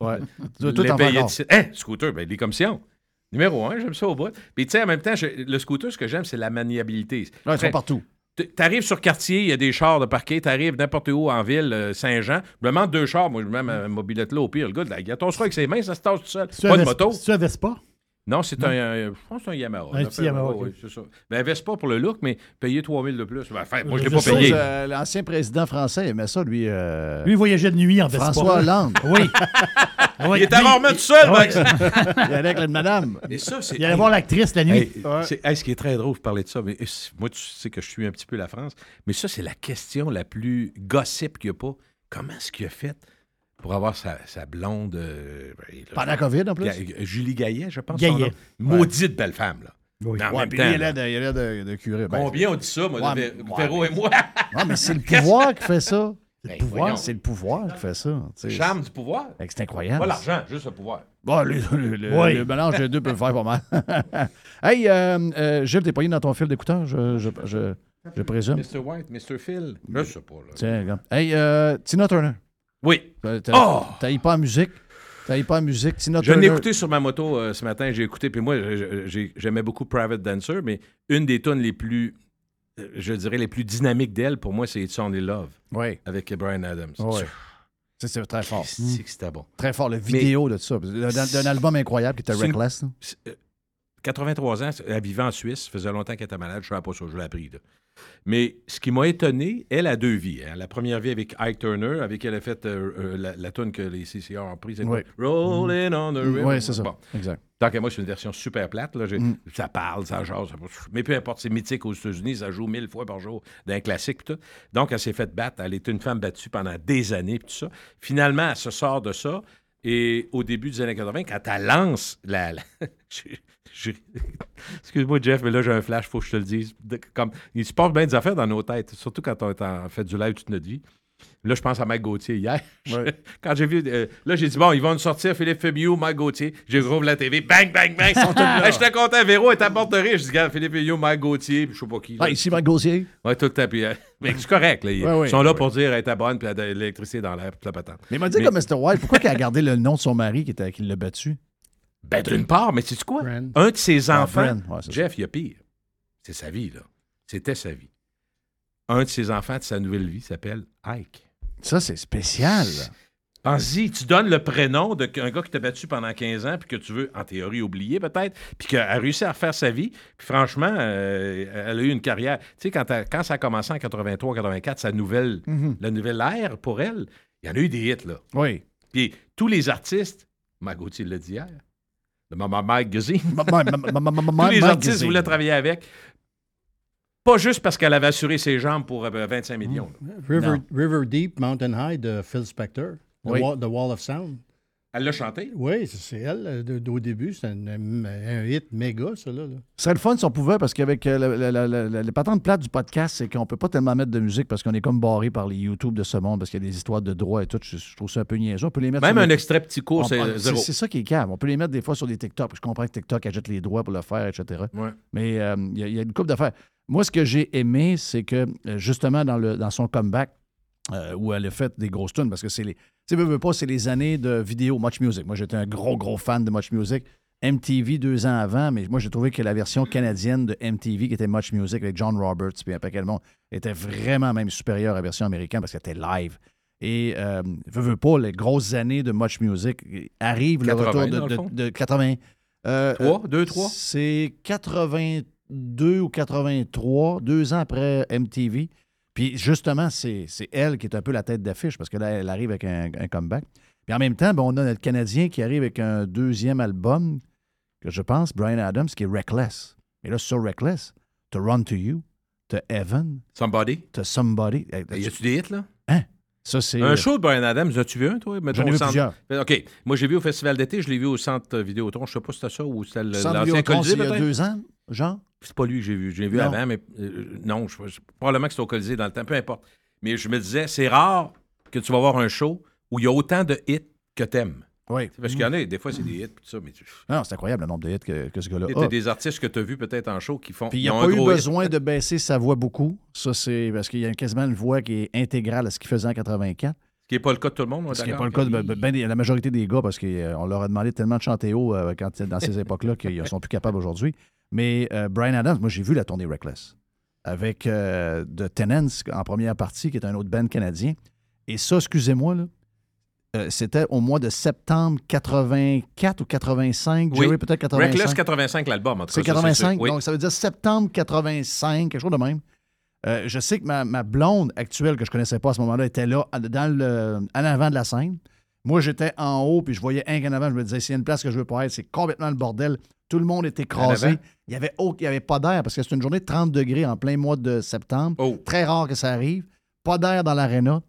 Ouais. Tu de site. Hein, scooter, ben, les commissions. Numéro un, j'aime ça au bout. Puis, tu sais, en même temps, je- le scooter, ce que j'aime, c'est la maniabilité. Ils sont partout. Tu arrives sur quartier, il y a des chars de parquet, tu arrives n'importe où en ville, euh, Saint-Jean, je me demande deux chars, moi je mets ma mobilette là au pire, le gars de la gâteau, on se avec ses mains, ça se tasse tout seul. Pas de moto. C'est un Vespa? Non, c'est un, euh, je pense que c'est un Yamaha. Un petit Yamaha, ouais, c'est ça. Ben, Vespa pour le look, mais payer 3000 de plus. Ben, enfin, moi, je Je l'ai pas payé. euh, L'ancien président français aimait ça, lui. euh, Lui, il voyageait de nuit en Vespa. François Hollande. Oui. Oui. Il était rarement tout seul. Max. Il allait avec la madame. Mais ça, c'est. Il allait voir l'actrice la nuit. Hey, c'est- hey, ce qui est très drôle, vous parlez de ça, mais moi, tu sais que je suis un petit peu la France, mais ça, c'est la question la plus gossip qu'il n'y a pas. Comment est-ce qu'il a fait? Pour avoir sa, sa blonde. euh, ben, là, Pendant la COVID, en plus? Ga- Julie Gaillet, je pense. Gaillet. Maudite belle femme, là. Oui. Mais en Ouais, même puis temps, lui, il a là, l'air de, il a l'air de, de curé. Ben, Combien on dit ça, moi, Ouais, et moi? Non, mais c'est le pouvoir qui fait ça. Ben, C'est le c'est le pouvoir qui fait ça. Charme du pouvoir? Que C'est incroyable. Pas l'argent, juste le pouvoir. Bon, le, le- le- Oui. le mélange des deux peut le faire pas mal. hey, euh, euh, Gilles, t'es pogné dans ton fil d'écouteur, je, je, je, je présume. Mr. White, Mr. Phil? Je sais pas, là. Tiens, regarde. Hey, euh, Tina Turner. Oui. T'as- T'as Oh! t'as pas en musique. T'as pas en musique. Tina Je l'ai écouté sur ma moto euh, ce matin, j'ai écouté, puis moi, j'aimais beaucoup Private Dancer, mais une des tunes les plus, euh, je dirais, les plus dynamiques d'elle, pour moi, c'est It's Only Love, Oui. avec Brian Adams. Ouais. C'est très fort. C'est c'était bon. Très fort. Le vidéo de ça. D'un album incroyable qui était une- Reckless. là. C'est, euh, 83 ans, elle vivait en Suisse, faisait longtemps qu'elle était malade, je ne savais pas ça, je l'ai appris. là. Mais ce qui m'a étonné, elle a deux vies. hein. La première vie avec Ike Turner, avec qui elle a fait euh, euh, la, la tune que les CCR ont prise. Oui. Rolling on the river. Oui, c'est ça. Bon. Exact. Tant qu'à moi, c'est une version super plate. Là. Mm. Ça parle, ça jase. ça- Mais peu importe, c'est mythique aux États-Unis. Ça joue mille fois par jour d'un classique. tout. Donc, elle s'est faite battre. Elle était une femme battue pendant des années. tout ça. Finalement, elle se sort de ça. Et au début des années 80, quand elle lance la. Excuse-moi, Jeff, mais là, j'ai un flash, faut que je te le dise. De- Comme, il se passe bien des affaires dans nos têtes, surtout quand on fait du live toute notre vie. Là, je pense à Mike Gauthier hier. Ouais. Quand j'ai vu. euh, là, j'ai dit, bon, ils vont nous sortir Philippe Femiou, Mike Gauthier. J'ai rouvre la TV. Bang, bang, bang. Hey, J'étais content. Véro est à porte de rire. Je dis, regarde, Philippe Femiou, Mike Gauthier, puis je sais pas qui. là. Ah, ici, Marc Gaussier. Ouais, tout le temps. puis, euh, mais c'est correct. Là. Ils Ouais, ouais. sont là pour dire, elle était bonne, puis l'électricité dans l'air, puis la patente. Mais il m'a dit Mais- comme Mr. White, pourquoi il a gardé le nom de son mari qui, était, qui l'a battu? Ben, d'une part, mais c'est quoi? Brand. Un de ses Ah, enfants, Jeff, il y a pire. C'est sa vie, là. C'était sa vie. Un de ses enfants de sa nouvelle vie s'appelle Ike. Ça, c'est spécial. Pense-y, tu donnes le prénom d'un gars qui t'a battu pendant 15 ans, puis que tu veux, en théorie, oublier peut-être, puis qui a réussi à refaire sa vie. Puis franchement, euh, elle a eu une carrière. Tu sais, quand, ça a commencé en 83-84, sa nouvelle, Mhm. la nouvelle ère pour elle, il y en a eu des hits, là. Oui. Puis tous les artistes, Margot, il l'a dit hier, de Mama Magazine, Ma- ma- ma- ma- ma- ma- tous les artistes voulaient travailler avec. Pas juste parce qu'elle avait assuré ses jambes pour euh, 25 millions. là. River. River Deep, Mountain High de Phil Spector. The, Oui. Wall, The Wall of Sound. Elle l'a chanté? Oui, c'est- elle. euh, de- de- au début, c'est un, hit méga, ça. Là, là. Ce serait le fun si on pouvait, parce qu'avec euh, le- le- le- le- les patentes plates du podcast, c'est qu'on peut pas tellement mettre de musique parce qu'on est comme barré par les YouTube de ce monde, parce qu'il y a des histoires de droit et tout. Je, je trouve ça un peu niaiseux. On peut les mettre Même sur un extrait petit court, c'est zéro. C'est ça qui est cave. On peut les mettre des fois sur des TikTok. Je comprends que TikTok achète les droits pour le faire, etc. Ouais. Mais euh, il y, a- il y a une couple d'affaires. Moi, ce que j'ai aimé, c'est que justement dans, le, dans son comeback, euh, où elle a fait des grosses tunes, parce que c'est les. Tu veux, veux pas, c'est les années de vidéo Much Music. Moi, j'étais un gros, gros fan de Much Music. MTV deux ans avant, mais moi, j'ai trouvé que la version canadienne de MTV, qui était Much Music avec John Roberts puis un paquet de monde, était vraiment même supérieure à la version américaine parce qu'elle était live. Et, euh, veux, veux pas, les grosses années de Much Music arrivent le 80, retour de, de- de 80. euh, Trois, euh, deux, trois? C'est 82 ou 83, deux ans après MTV. Puis justement, c'est elle qui est un peu la tête d'affiche parce que là, elle arrive avec un, un comeback. Puis en même temps, ben, on a notre Canadien qui arrive avec un deuxième album, que je pense, Brian Adams, qui est Reckless. Et là, sur Reckless, to Run to You, to Heaven, Somebody. to Somebody. Hey, Y a-tu des hits, là? Ça, c'est. Un show de Brian Adams, as-tu vu un, toi? J'en ai vu centre- plusieurs. OK. Moi, j'ai vu au Festival d'été, je l'ai vu au centre Vidéotron. Je sais pas si c'était ça ou c'était l'ancien Colisée, il y a deux ans, genre? C'est pas lui que j'ai vu. Je l'ai vu Non. avant, mais euh, non, je, je- probablement que c'était au Colisée dans le temps, peu importe. Mais je me disais, c'est rare que tu vas voir un show où il y a autant de hits que t'aimes. Oui. Parce qu'il y en a, des fois, c'est des hits, tout ça, mais tu Non, c'est incroyable le nombre de hits que, que ce gars-là a. des artistes que tu as vus peut-être en show qui font. Puis il n'a pas eu hit. besoin de baisser sa voix beaucoup. Ça, c'est parce qu'il y a quasiment une voix qui est intégrale à ce qu'il faisait en 84. qui n'est pas le cas de tout le monde. Ce qui n'est pas le cas de ben- ben la majorité des gars, parce qu'on leur a demandé tellement de chanter haut euh, quand, dans ces époques-là qu'ils ne sont plus capables aujourd'hui. Mais euh, Brian Adams, moi, j'ai vu la tournée Reckless avec euh, The Tenants en première partie, qui est un autre band canadien. Et ça, excusez-moi, là, euh, c'était au mois de septembre 84 ou 85, Oui. Jerry, peut-être 85. Reckless 85, l'album, en tout cas. C'est ça, 85, sûr. Oui. donc ça veut dire septembre 85, quelque chose de même. Euh, je sais que ma, ma blonde actuelle, que je connaissais pas à ce moment-là, était là, dans le, en avant de la scène. Moi, j'étais en haut, puis je voyais un qu'en avant. Je me disais, s'il y a une place que je veux pas être, c'est complètement le bordel. Tout le monde était En écrasé. Il n'y avait, au- il y avait pas d'air, parce que c'est une journée de 30 degrés en plein mois de septembre. Oh. Très rare que ça arrive. Pas d'air dans l'aréna.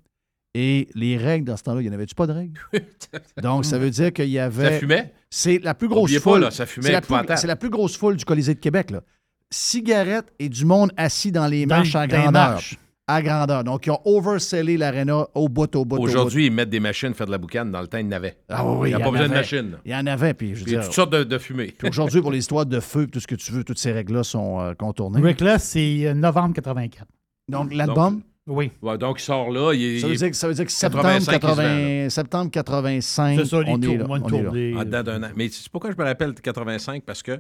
Et les règles dans ce temps-là, il y en avait-tu pas de règles? Donc, ça veut dire qu'il y avait. Ça fumait? C'est la plus grosse Oubliez pas, foule. là, ça fumait c'est, la plus, épouvantable. c'est la plus grosse foule du Colisée de Québec. Là. Cigarettes et du monde assis dans les Dans- marches dans les grandeur. À grandeur. Donc, ils ont oversellé l'aréna au bout, au bout, au bout. Aujourd'hui, ils mettent des machines faire de la boucane. Dans le temps, ils n'avaient. Ah oui, il n'y a pas besoin de avait. machine. Il y en avait, puis je veux Puis Il y a dire. toutes sortes de, de fumée. puis aujourd'hui, pour les histoires de feu, tout ce que tu veux, toutes ces règles-là sont euh, contournées. Reckless, c'est euh, novembre 84. Donc, l'album, Oui. Ouais, donc, il sort là. Il, ça, veut dire, que- ça veut dire que septembre, 85, il se vend, 80, septembre 85, C'est ça, les on est tours, là. on est là. en dedans d'un an. Mais c'est pourquoi je me rappelle 85? Parce que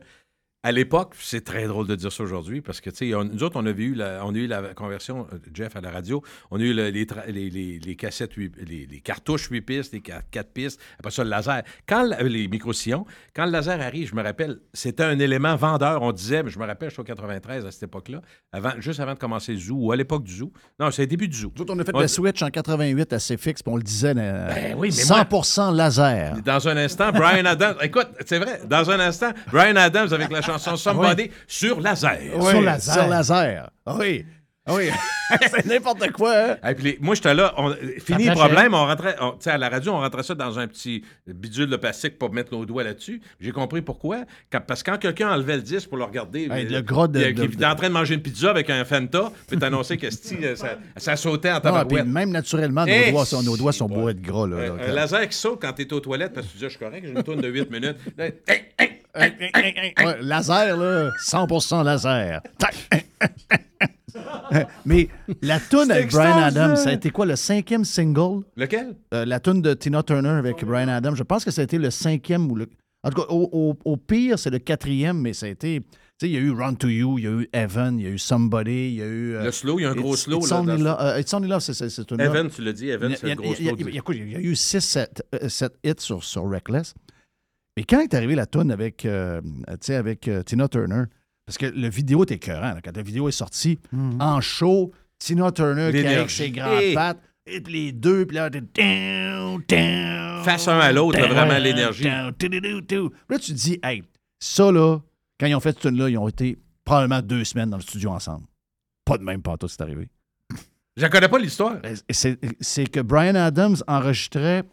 à l'époque, c'est très drôle de dire ça aujourd'hui, parce que, tu sais, nous autres, on avait eu la, on a eu la conversion, euh, Jeff, à la radio, on a eu le- les, tra- les, les- les cassettes, les, cartouches 8 pistes, les 4, pistes, après ça, le laser. Quand le- les micro-sillons, quand le laser arrive, je me rappelle, c'était un élément vendeur, on disait, mais je me rappelle, je suis au 93 à cette époque-là, avant, juste avant de commencer le Zoo, ou à l'époque du Zoo. Non, c'est le début du Zoo. Nous autres, on a fait On- le switch en 88 assez fixe, puis on le disait, euh, Ben oui, mais moi- 100% laser. Dans un instant, Brian Adams. Écoute, c'est vrai, dans un instant, Brian Adams avec la chanson Somebody sur laser. Oui, Sur laser. Sur laser. Ah Oui. Ah Oui. c'est n'importe quoi. hein? Et puis les- moi, j'étais là, on- fini le problème, on rentrait, on- tu sais, à la radio, on rentrait ça dans un petit bidule de plastique pour mettre nos doigts là-dessus. J'ai compris pourquoi. Quand- parce que quand quelqu'un enlevait le disque pour le regarder, Hey, euh, le gras de- il- de- il était en train de manger une pizza avec un Fanta, puis t'annonçais que euh, ça, ça sautait en Non, tabarouette. même naturellement, nos, Eh, doigts, sont, nos doigts sont beaux être gras. Là, Un, euh, laser qui saute quand t'es aux toilettes parce que tu dis, je suis correct, j'ai une tourne de 8 minutes. Hey, hey, Ouais, laser, là, 100% laser. Mais la tune avec Brian Adams, ça a été quoi, le cinquième single? Lequel? Euh, la tune de Tina Turner avec Brian Adams, je pense que ça a été le cinquième ou le. En tout cas, au, au- au pire, c'est le quatrième, mais ça a été. Tu sais, il y a eu Run to You, il y a eu Evan, il y a eu Somebody, il y a eu. euh, Le slow, il y a un gros It's- slow. It's là, Only dans- Love, euh, It's Only Love, c'est une. Evan, tu l'as dit, Evan, c'est le il y a- gros slow. il y a- écoute, il y a eu 6-7 hits sur, sur Reckless. Et quand est arrivée la tune avec, euh, avec euh, Tina Turner, parce que le vidéo était écœurant, là, quand la vidéo est sortie, en show, Tina Turner qui avec ses grandes Hey! pattes, et puis les deux, puis là, Face un à l'autre, vraiment l'énergie. Là, tu te dis, hey, ça, là, quand ils ont fait cette tune-là, ils ont été probablement deux semaines dans le studio ensemble. Pas de même pantoute, c'est arrivé. Je ne connais pas l'histoire. C'est que Brian Adams enregistrait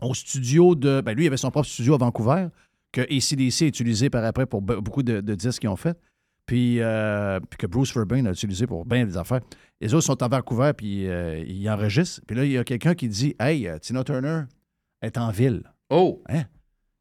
au studio de. Ben lui, il avait son propre studio à Vancouver, que ACDC a utilisé par après pour be- beaucoup de, de disques qu'ils ont fait. Puis, euh, puis que Bruce Fairbairn a utilisé pour bien des affaires. Les autres sont à Vancouver, puis euh, ils enregistrent. Puis là, il y a quelqu'un qui dit Hey, euh, Tina Turner est en ville. Oh! Hein?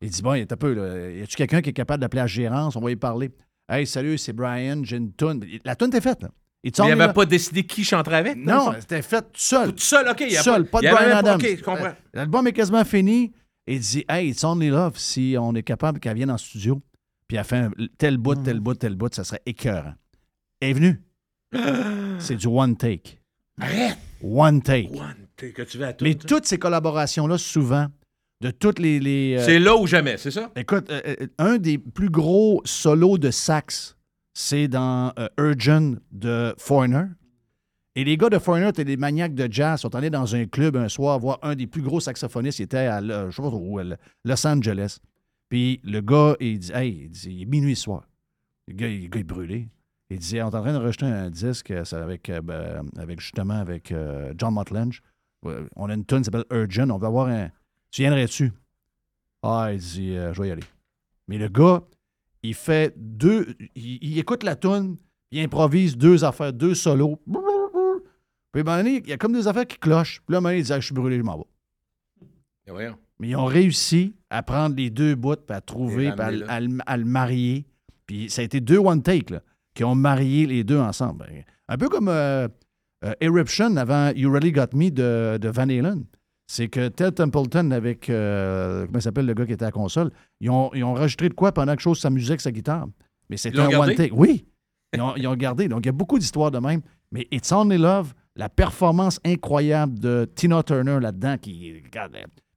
Il dit Bon, il est un peu. Là, y a-tu quelqu'un qui est capable d'appeler la gérance? On va y parler. Hey, salut, c'est Brian, j'ai une toune. La toune était faite. Là. Il n'avait pas décidé qui chanterait avec? Non, c'était fait tout seul. Tout seul, OK. Il Seul, pas de Brian Adams. OK, je comprends. Euh, L'album est quasiment fini. Et il dit Hey, it's only love si on est capable qu'elle vienne en studio. Puis elle fait un tel bout, tel bout, tel bout, ça serait écœurant. Elle est venue. C'est du one take. Arrête! One take. One, t'es- que tu vas à tout. Mais toutes ces collaborations-là, souvent, de toutes les. les, euh, C'est là ou jamais, c'est ça? Écoute, euh, un des plus gros solos de sax, c'est dans euh, Urgent de Foreigner. Et les gars de Foreigner étaient des maniaques de jazz. Sont allés dans un club un soir voir un des plus gros saxophonistes. Il était à Los Angeles. Puis le gars, il dit Hey, il, dit, minuit soir. Le gars, il, est brûlé. Il dit On est en train de rejeter un disque euh, euh, ben, avec justement avec John Motlange. On a une tune qui s'appelle Urgent. On va avoir un. Tu viendrais-tu? Ah, il dit Je vais y aller. Mais le gars, il fait deux. Il, il écoute la tune, il improvise deux affaires, deux solos. Puis, à un moment donné, il y a comme des affaires qui clochent. Puis là, à un moment donné, il dit Ah, Je suis brûlé, je m'en vais. Mais ils ont réussi à prendre les deux bouts, puis à trouver, puis à, le- là. à le- à le marier. Puis ça a été deux one-take là, qui ont marié les deux ensemble. Ben, Un peu comme euh, euh, Eruption avant You Really Got Me de, de Van Halen. C'est que Ted Templeton avec, euh, comment s'appelle le gars qui était à la console, ils ont, ils ont rajouté de quoi pendant que chose s'amusait avec sa guitare. Mais c'était un gardé? one take. Oui, ils ont, ils ont gardé. Donc, il y a beaucoup d'histoires de même. Mais It's Only Love, la performance incroyable de Tina Turner là-dedans, qui est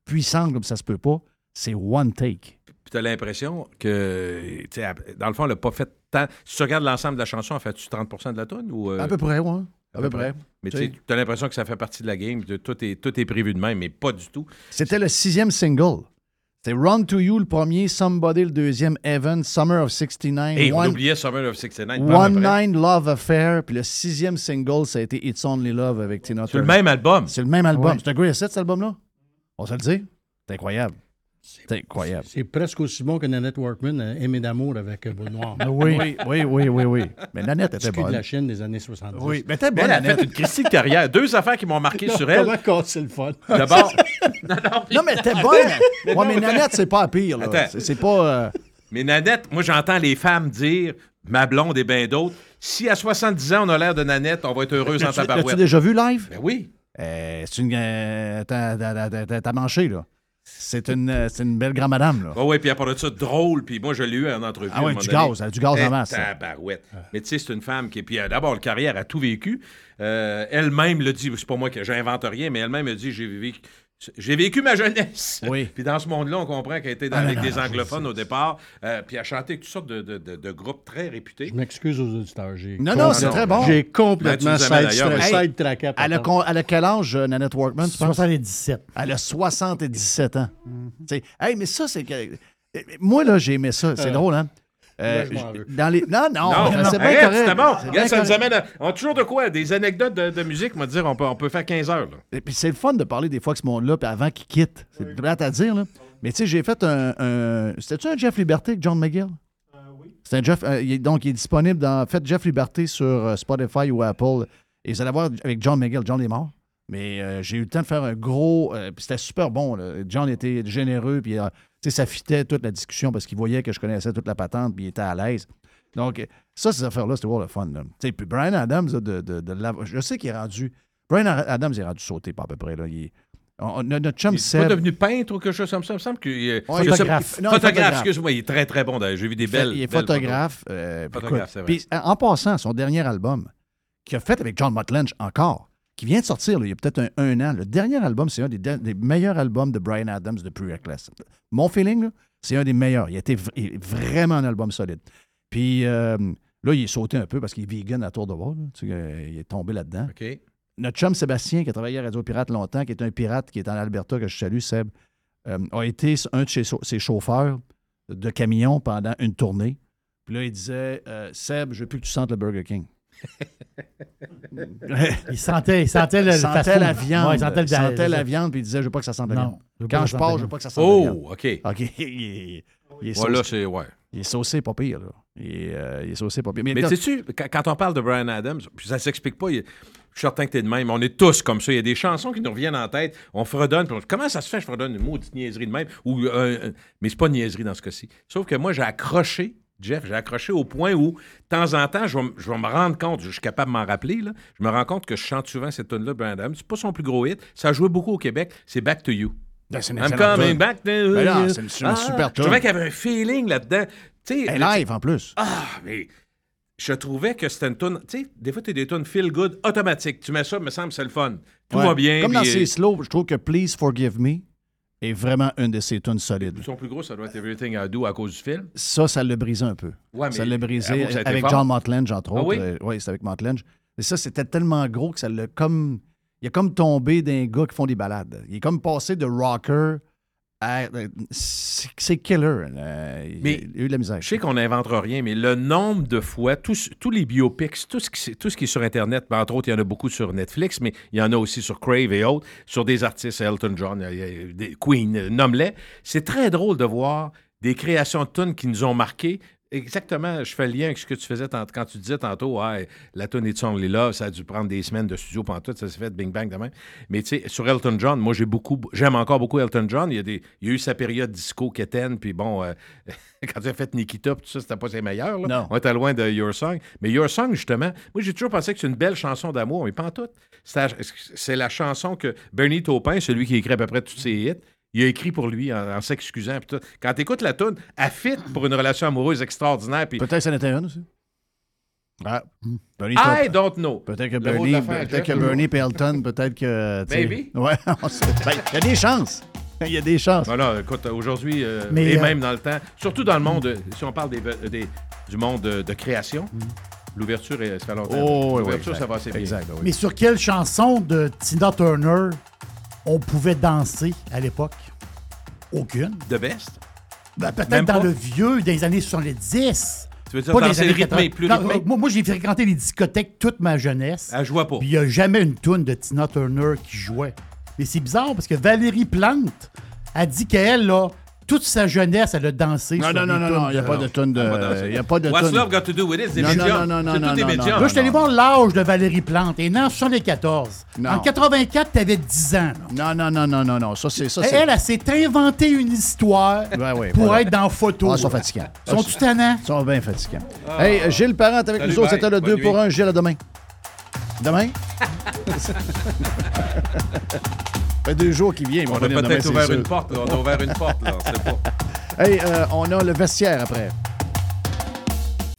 puissante comme ça se peut pas, c'est one take. Puis tu as l'impression que, tu sais, dans le fond, elle n'a pas fait tant. Si tu regardes l'ensemble de la chanson, elle fait-tu 30% de la tonne ou. euh, À peu près, ouais. À peu près. Mais Tu as l'impression que ça fait partie de la game. de- Tout est, tout est prévu de même, mais pas du tout. C'était le sixième single. C'était Run to You le premier, Somebody le deuxième, Evan, Summer of 69, Et on One, oubliait Summer of 69. pas à One. Nine Love Affair, puis le sixième single, ça a été It's Only Love avec Tina C'est le Turner. même album. C'est le même album. Ouais. C'est un great set, cet album-là? On se le dit? C'est incroyable. C'est incroyable. C'est presque aussi bon que Nanette Workman, euh, Aimé d'amour avec euh, Boule Noire. Oui, oui, oui, oui, oui. Mais Nanette était Exclu de bonne. la Chine des années 70. Oui, mais t'es bonne, Nanette. une Christie de carrière. Deux affaires qui m'ont marqué sur elle. Comment casser le fun? D'abord, Non, mais t'es bonne. Ouais, mais Nanette, c'est pas pire. C'est- C'est pas... euh, mais Nanette, moi, j'entends les femmes dire, ma blonde et bien d'autres, si à 70 ans, on a l'air de Nanette, on va être heureuse en L'as-tu l'as-tu tabarouette. déjà vu live? Ben oui. Euh, c'est une... t'as manché, là. C'est une, euh, c'est une belle grand madame, là. Oui, oui, puis après ça, drôle. Puis moi, je l'ai eu en entrevue. Ah à moment du donné. gaz, elle a du gaz en masse, tabarouette. Mais tu sais, c'est une femme qui. Puis euh, d'abord, le carrière a tout vécu. Euh, elle-même le dit, c'est pas moi que j'invente rien, mais elle-même a dit j'ai vécu. J'ai vécu ma jeunesse. Oui. Puis dans ce monde-là, on comprend qu'elle était dans, Ah, avec non, des non, anglophones au départ. euh, puis elle chantait avec toutes sortes de, de- de- de groupes très réputés. Je m'excuse aux auditeurs. j'ai Non, non, c'est très bon. J'ai Ben, complètement tu nous amènes side, ailleurs, mais- side tracké. Elle a, con- elle a quel âge, euh, Nanette Workman, tu penses? 77. Elle a 77 ans. Tu sais, Hey, mais ça, c'est euh, Moi, là, j'ai aimé ça. C'est drôle, hein? Euh, Là, dans les... Non, non, Non, c'est bien correct. c'était bon. Bien ça nous amène à... On a toujours de quoi? Des anecdotes de, de musique, on va dire, on peut, on peut faire 15 heures. là. Et puis c'est le fun de parler des fois avec ce monde-là, puis avant qu'il quitte. C'est plate à dire, là. Mais tu sais, j'ai fait un. un- C'était-tu un Jeff Liberté avec John McGill? C'est un Jeff. euh, il est- donc, il est disponible dans. Faites Jeff Liberté sur euh, Spotify ou Apple. Et vous allez voir avec John McGill. John est mort. Mais euh, j'ai eu le temps de faire un gros. euh, puis c'était super bon. là. John était généreux, puis euh, ça fitait toute la discussion parce qu'il voyait que je connaissais toute la patente, puis il était à l'aise. Donc, ça, ces affaires-là, c'était vraiment le fun. là. Tu sais, puis Brian Adams, de, de, de l'av- je sais qu'il est rendu. Brian Adams est rendu sauté, pas à peu près. Là. Il est- on- notre chum Il est pas devenu peintre ou quelque chose comme ça. Il me semble que. euh, sais- photographe. Non, photographe, photographe. excuse-moi. Il est très, très bon. J'ai vu des belles. il est belles photographe. euh, Photographe, écoute, vrai. puis, en passant, son dernier album, qu'il a fait avec John Mutlench encore, qui vient de sortir là, il y a peut-être un, un an. Le dernier album, c'est un des, de- des meilleurs albums de Brian Adams depuis Reckless. Mon feeling, c'est un des meilleurs. Il a été v- il est vraiment un album solide. Puis euh, là, il est sauté un peu parce qu'il est vegan à tour de. Tu sais, euh, il est tombé là-dedans. Notre chum Sébastien, qui a travaillé à Radio Pirate longtemps, qui est un pirate qui est en Alberta, que je salue, Seb, euh, a été un de ses, chauffeurs de camion pendant une tournée. Puis là, il disait euh, Seb, je veux plus que tu sentes le Burger King. Il sentait, il sentait le Il sentait la viande. Ouais, il sentait, le- il sentait la viande, puis il disait Je veux pas que ça sente la viande. Quand je pars, je veux pas que ça sente la viande. Oh, OK. OK. Il est, il est Voilà, saucé. c'est. Ouais. Il est saucé, pas pire. Là. Il, est, euh, il est saucé, pas pire. Mais, Mais sais-tu, quand, on parle de Brian Adams, puis ça s'explique pas, il- je suis certain que tu es de même, on est tous comme ça. Il y a des chansons qui nous reviennent en tête, on fredonne, on comment ça se fait, je fredonne une maudite niaiserie de même, ou, euh, euh, mais c'est pas une niaiserie dans ce cas-ci. Sauf que moi, j'ai accroché, Jeff, j'ai accroché au point où, de temps en temps, je vais, m- je vais me rendre compte, je suis capable de m'en rappeler, là, je me rends compte que je chante souvent cette tune là Brian Adams. C'est pas son plus gros hit, ça a joué beaucoup au Québec, c'est Back to You. Ben, c'est une I'm coming tune. back to Ben you. c'est une- une super Je trouvais tune. qu'il y avait un feeling là-dedans. Elle live en plus. ah, mais je trouvais que c'était une tune. Tu sais, des fois, tu as des tunes feel good automatiques. Tu mets ça, me semble, c'est le fun. Tout Ouais. va bien. Comme dans euh, slow, je trouve que Please Forgive Me est vraiment une de ses tunes solides. Son plus gros, ça doit être Everything I Do à cause du film. Ça, ça l'a brisé un peu. Ouais, ça mais l'a brisé ça avec fort. John Motlange, entre Ah autres. oui? Euh, oui, c'est avec Motlange. Mais ça, c'était tellement gros que ça l'a comme. Il a comme tombé d'un gars qui font des balades. Il est comme passé de rocker C'est c'est killer. euh, il- Mais il a eu de la misère. Je sais qu'on n'inventera rien, mais le nombre de fois, tous, tous les biopics, tout ce, qui, tout ce qui est sur Internet, ben, entre autres, il y en a beaucoup sur Netflix, mais il y en a aussi sur Crave et autres, sur des artistes, Elton John, y y a des Queen, euh, nomme-les. C'est très drôle de voir des créations de tunes qui nous ont marqués Exactement, je fais le lien avec ce que tu faisais tant- quand tu disais tantôt, ah, la tune est Only Love, ça a dû prendre des semaines de studio pendant tout, ça s'est fait bing bang demain. Mais tu sais, sur Elton John, moi j'ai beaucoup, j'aime encore beaucoup Elton John. Il y a, des, il y a eu sa période disco quétaine, puis bon, euh, quand tu as fait Nikita, tout ça, c'était pas ses meilleurs. là. Non. On était loin de Your Song. Mais Your Song, justement, moi j'ai toujours pensé que c'est une belle chanson d'amour, mais pas en tout. C'est la, c'est la chanson que Bernie Taupin, celui qui écrit à peu près tous ses hits, il a écrit pour lui en, en s'excusant. Quand tu écoutes la tune, elle fit pour une relation amoureuse extraordinaire. Peut-être que ça en était une aussi. Ah, Bernie I don't know. Peut-être que Bernie, Jeff. que Bernie Pelton, peut-être que. Maybe. Ouais, on sait. Ben, il y a des chances. Il y a des chances. Non, écoute, aujourd'hui, euh, Mais, et euh, même dans le temps, surtout dans le monde, si on parle des, des- du monde de, de création, l'ouverture, est- ça fait longtemps. Mm. Oh, oui, l'ouverture, ça va assez bien. Exact, oui. Mais sur quelle chanson de Tina Turner on pouvait danser à l'époque? Aucune. The best? Ben, Peut-être dans pas? le vieux, des années 70. Tu veux dire Pas danser années rythmé, 80. plus Non, rythmé? Moi, moi, j'ai fréquenté les discothèques toute ma jeunesse. Elle jouait pas. Puis il n'y a jamais une toune de Tina Turner qui jouait. Mais c'est bizarre parce que Valérie Plante a dit qu'elle, là, toute sa jeunesse, elle a dansé. Non, sur non, non, non, non, il n'y a pas de tonne de. Il n'y a pas de What's tonne- love got to do with it? C'est Non, non, médium. non, non, C'est non, tout non, médium. non. Là, je suis allé voir l'âge de Valérie Plante. Elle est née en 74. Non. En 84, tu avais 10 ans. là. Non, non, non, non, non, non. Ça, c'est. Ça, elle, elle s'est inventé une histoire Ouais, ouais, pour voilà. être dans photo. Ah, ils sont fatigants. Sont-tu tannants? Ils sont bien fatigants. Hey, Gilles Parent avec Salut, nous autres, bye. c'était le Bonne 2 pour nuit. 1. Gilles, à demain. Demain? Fait deux jours qu'il vient. On a peut-être ouvert une porte. là. On a ouvert une porte, là. On sait pas. Hey, euh, on a le vestiaire après.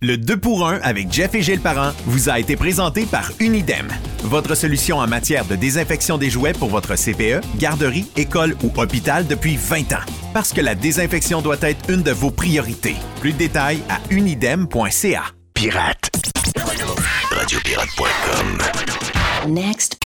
Le 2 pour 1 avec Jeff et Gilles Parent vous a été présenté par Unidem, votre solution en matière de désinfection des jouets pour votre CPE, garderie, école ou hôpital depuis 20 ans. Parce que la désinfection doit être une de vos priorités. Plus de détails à unidem.ca. Pirate. Radiopirate.com. Next.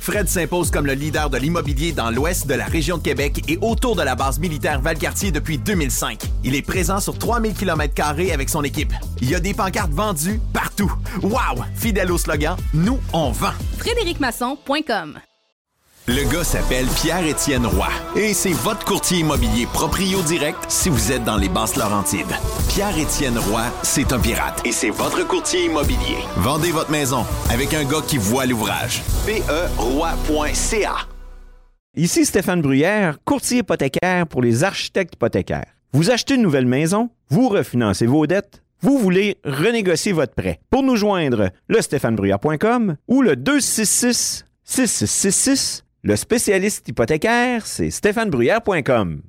Fred s'impose comme le leader de l'immobilier dans l'ouest de la région de Québec et autour de la base militaire Valcartier depuis 2005. Il est présent sur 3000 km avec son équipe. Il y a des pancartes vendues partout. Wow! Fidèle au slogan, nous, on vend. FrédéricMasson.com Le gars s'appelle Pierre-Étienne Roy et c'est votre courtier immobilier proprio direct si vous êtes dans les basses Laurentides. Pierre-Étienne Roy, c'est un pirate et c'est votre courtier immobilier. Vendez votre maison avec un gars qui voit l'ouvrage. PERoy.ca Ici Stéphane Bruyère, courtier hypothécaire pour les architectes hypothécaires. Vous achetez une nouvelle maison, vous refinancez vos dettes, vous voulez renégocier votre prêt. Pour nous joindre, le stéphanebruyère.com ou le 266 6666. Le spécialiste hypothécaire, c'est stéphanebruyère.com.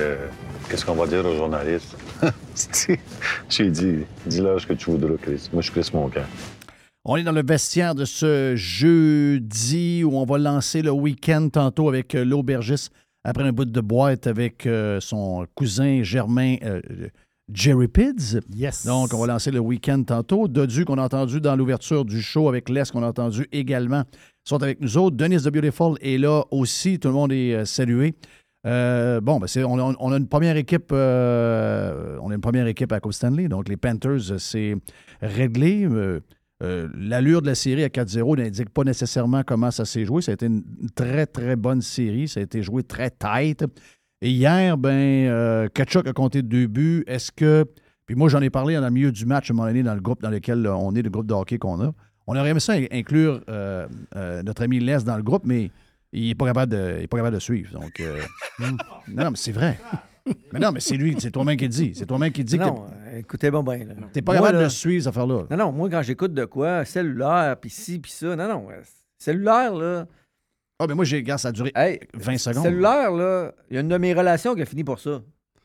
Euh, Qu'est-ce qu'on va dire aux journalistes J'ai dit Dis-leur ce que tu voudras, Chris. Moi, je Chris mon camp. On est dans le vestiaire de ce jeudi où on va lancer le week-end tantôt avec euh, l'aubergiste après un bout de boîte avec euh, son cousin Germain euh, Jerry Pids. Yes. Donc, on va lancer le week-end tantôt. Dodu, qu'on a entendu dans l'ouverture du show avec Les, qu'on a entendu également, sont avec nous autres. Denis The Beautiful est là aussi. Tout le monde est euh, salué. Bon, on, a- une première équipe, à Coupe Stanley. Donc, les Panthers, c'est réglé. Euh, euh, l'allure de la série à 4-0 n'indique pas nécessairement comment ça s'est joué. Ça a été une très, très bonne série. Ça a été joué très tight. Et hier, ben, euh, Kachuk a compté deux buts. Est-ce que. Puis moi, j'en ai parlé dans le milieu du match à un moment donné dans le groupe dans lequel on est, le groupe de hockey qu'on a. On aurait aimé ça inclure notre ami Les dans le groupe, mais il n'est pas, capable de- il est pas capable de suivre. Donc, euh, non, mais c'est vrai. Mais non, mais c'est lui, c'est toi-même qui le dis. C'est toi-même qui le dis Non, que écoutez-moi bien. là. t'es pas Moi, capable là- de suivre cette affaire-là. Non, non, moi, quand j'écoute de quoi, cellulaire, puis ci, puis ça, non, non, euh, cellulaire, là. Ah, mais moi, j'ai, regarde, ça a duré Hey, 20 secondes. Cellulaire, là, il y a une de mes relations qui a fini pour ça.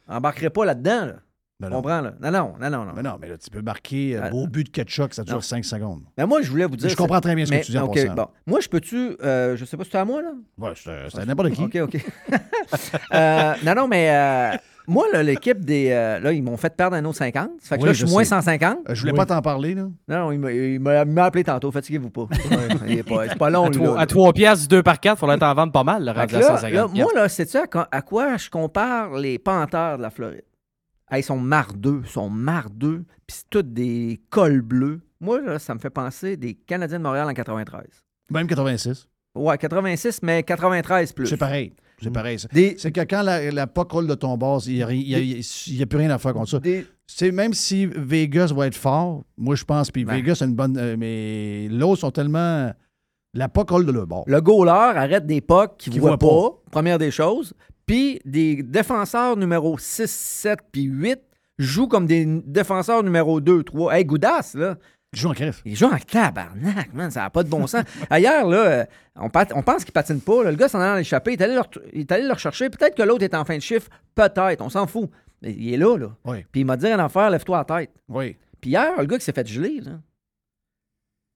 Embarquerai pas là-dedans, là. Ben non. comprends, là? Non, non, non, non. non. Mais non, mais là, tu peux marquer euh, Ah, beau but de Ketchuk, ça dure non. 5 secondes. Mais moi, je voulais vous dire. Je comprends c'est- très bien ce que tu dis en bon. Moi, je peux-tu. euh, je sais pas si c'est à moi, là? Ouais, c'est c'est à n'importe qui. OK, OK. Euh, non, non, mais euh, moi, là, l'équipe des. euh, là, ils m'ont fait perdre un autre 50. Ça fait que Oui, là, je suis moins sais. 150. Euh, je voulais pas t'en parler, là. Non, non, il m'a- appelé tantôt. Fatiguez-vous pas. Il est pas- C'est pas long, À lui, trois- là. à 3 piastres, 2 par 4, il faudrait t'en vendre pas mal, le là, 150 là, moi, là, sais-tu à, quoi- à quoi je compare les Panthères de la Floride? Hey, ils sont mardeux, ils sont mardeux, puis c'est tous des cols bleus. Moi, là, ça me fait penser des Canadiens de Montréal en 93. Même 86. Ouais, 86, mais 93 plus. C'est pareil. C'est pareil. ça. Des- C'est que quand la, la puck roule de ton base, il n'y a, plus rien à faire contre ça. C'est même si Vegas va être fort, moi je pense, puis Ben. Vegas a une bonne. euh, mais l'autre sont tellement. La puck roule de leur bord. Le goaler arrête des pucks qui ne voient pas, première des choses. Puis des défenseurs numéro 6, 7 puis 8 jouent comme des défenseurs numéro 2, 3. Hey, Goudas, là. Il joue en crève. Il joue en tabarnak, man. Ça n'a pas de bon sens. Ailleurs, là, euh, on, pat- on pense qu'il patine pas. là. Le gars s'en allait l'échapper. Il est allé il est allé le rechercher. Peut-être que l'autre est en fin de chiffre. Peut-être. On s'en fout. Mais il est là, là. Oui. Puis il m'a dit une affaire, lève-toi la tête. Oui. Puis hier, le gars qui s'est fait geler, là.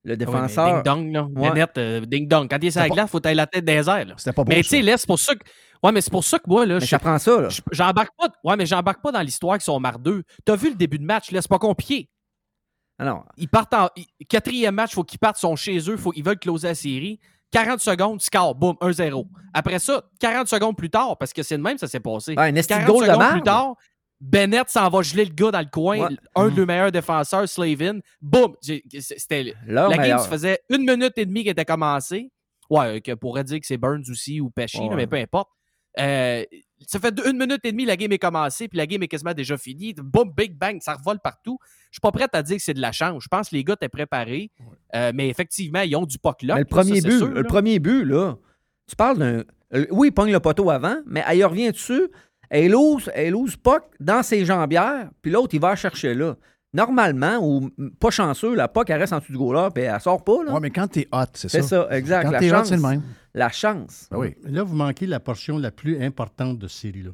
Le Ah oui, défenseur. Ding-dong, là. Ouais. Nanette, euh, ding-dong. Quand il est sur la pas- glace, faut tailler la tête des airs. là. C'était pas beau, Mais tu sais, c'est pour ça que. Ouais, mais c'est pour ça que moi, là. Mais je- ça là. je- J'embarque pas. Ouais, mais j'embarque pas dans l'histoire qu'ils sont mardeux. T'as vu le début de match, là, c'est pas compliqué. Alors, Ils partent en. ils- Quatrième match, faut qu'ils partent, sont chez eux, faut, ils veulent closer la série. 40 secondes, score, boum, 1-0. Après ça, 40 secondes plus tard, parce que c'est de même, ça s'est passé. Ouais, un esti de 40 goal de secondes plus tard, Bennett s'en va geler le gars dans le coin, Ouais. un Mhm. de meilleurs défenseurs, Slavin. Boum! C'était. La game, ça faisait une minute et demie qu'elle était commencée. Ouais, que pourrait dire que c'est Burns aussi ou Pesci, Ouais. mais peu importe. Euh, ça fait une minute et demie, la game est commencée, puis la game est quasiment déjà finie. Boum, big bang, ça revole partout. Je suis pas prêt à dire que c'est de la chance. Je pense que les gars étaient préparés, euh, mais effectivement, ils ont du puck là. Le premier but, le premier but, là, tu parles d'un. euh, Oui, il pogne le poteau avant, mais elle revient dessus. Elle lose, elle puck dans ses jambières, puis l'autre, il va la chercher là. Normalement, ou pas chanceux, la puck, elle reste en dessous du goaler, puis elle sort pas. Là. Ouais, mais quand t'es hot, c'est ça. C'est ça, exact. Quand la t'es hot, chance. c'est le même. La chance. Ben oui. Là, vous manquez la portion la plus importante de cette série-là.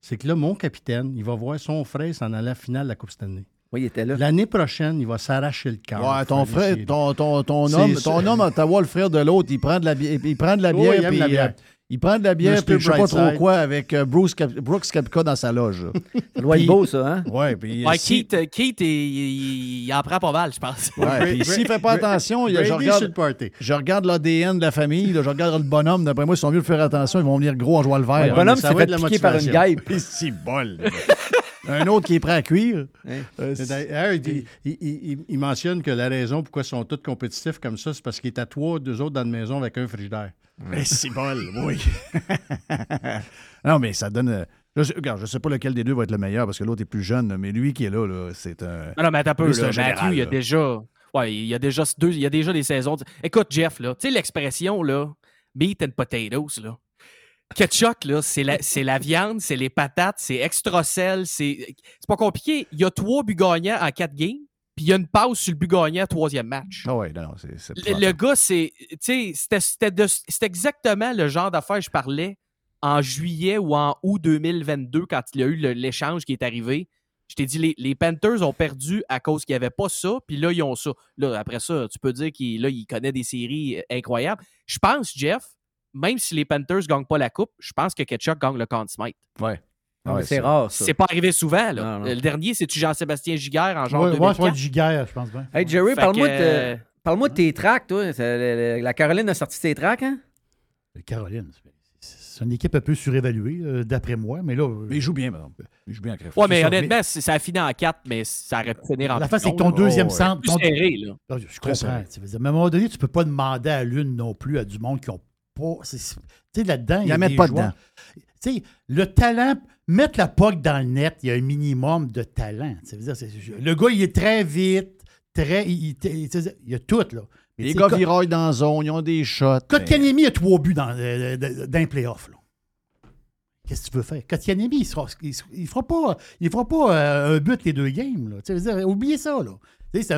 C'est que là, mon capitaine, il va voir son frère s'en aller à la finale de la Coupe Stanley. Oui, il était là. L'année prochaine, il va s'arracher le cœur. Ouais, ton frère, ton, ton, ton homme, ton homme, Ottawa, le frère de l'autre, il prend de la bière, il prend de la Oui, bière, il aime puis, la bière. euh, il prend de la bière, puis je sais pas trop quoi, avec euh, Bruce Cap- Brooks Kapka dans sa loge. Ça doit être beau, ça, hein? Ouais, puis Ouais, si- Keith, euh, Keith, il, en prend pas mal, je pense. Ouais, puis s'il fait pas attention, il je regarde, je regarde l'ADN de la famille, là, je regarde le bonhomme, d'après moi, ils sont mieux de faire attention, ils vont venir gros en jouant le vert. Le bonhomme ça s'est va fait être la piquer par une guêpe. Puis c'est bol. Un autre qui est prêt à cuire. Euh, d'ailleurs, il, il- il- il mentionne que la raison pourquoi ils sont tous compétitifs comme ça, c'est parce qu'il est à trois, deux autres dans une maison avec un frigidaire. Mais c'est bol, oui. non, mais ça donne. euh, Je sais, regarde, je sais pas lequel des deux va être le meilleur parce que l'autre est plus jeune, mais lui qui est là, là c'est un. Non, non, mais attends un peu, c'est là, Matthew, il y a déjà. Ouais, il y a déjà deux, il y a déjà des saisons. Écoute, Jeff, là, tu sais l'expression, là, meat and potatoes, là. Ketchup, là, c'est la, c'est la viande, c'est les patates, c'est extra sel, c'est. C'est pas compliqué. Il y a trois buts gagnants en quatre games, puis il y a une pause sur le but gagnant troisième match. Ah ouais, non, non, c'est. Le, le gars, c'est. Tu sais, c'était- de- exactement le genre d'affaire que je parlais en juillet ou en août 2022 quand il y a eu l'échange qui est arrivé. Je t'ai dit, les, les Panthers ont perdu à cause qu'il n'y avait pas ça, puis là, ils ont ça. Là, après ça, tu peux dire qu'il il connaît des séries euh, incroyables. Je pense, Jeff, même si les Panthers ne gagnent pas la Coupe, je pense que Ketchup gagne le Conn Smythe. Ouais. Ah, mais c'est rare, ça. C'est pas arrivé souvent. Là. Non, non. Le dernier, c'est-tu Jean-Sébastien Giguère en genre Ouais, ouais, 2004? c'est pas du giguère, je pense bien. Hey, Jerry, parle-moi que, de, euh, parle-moi de tes tracks, toi. La, Caroline a sorti ses tracks, hein? Caroline, c'est- une équipe un peu surévaluée, euh, d'après moi, mais là. euh, Mais il joue bien, madame. Il joue bien en. Ouais, mais honnêtement, c'est- ça a fini en 4, mais ça aurait pu finir en La face, c'est que ton deuxième Oh, ouais. centre. Plus ton- serré, là. Ah, Je comprends. Dire, Mais à un moment donné, tu peux pas demander à l'une non plus à du monde qui ont pas. Tu sais, là-dedans, il y a des pas joueurs- dedans. Tu sais, le talent, mettre la POC dans le net, il y a un minimum de talent. Ça veut dire, le gars, il est très vite, très. Il, il- il- il y a tout, là. Mais Les gars viraillent dans la zone, ils ont des shots. mais- Kotkaniemi a trois buts dans, euh, dans- dans les playoffs. là. Qu'est-ce que tu veux faire? Kotkaniemi, il ne fera pas, il fera pas euh, un but les deux games. Là. Dire, oubliez ça. là. C'est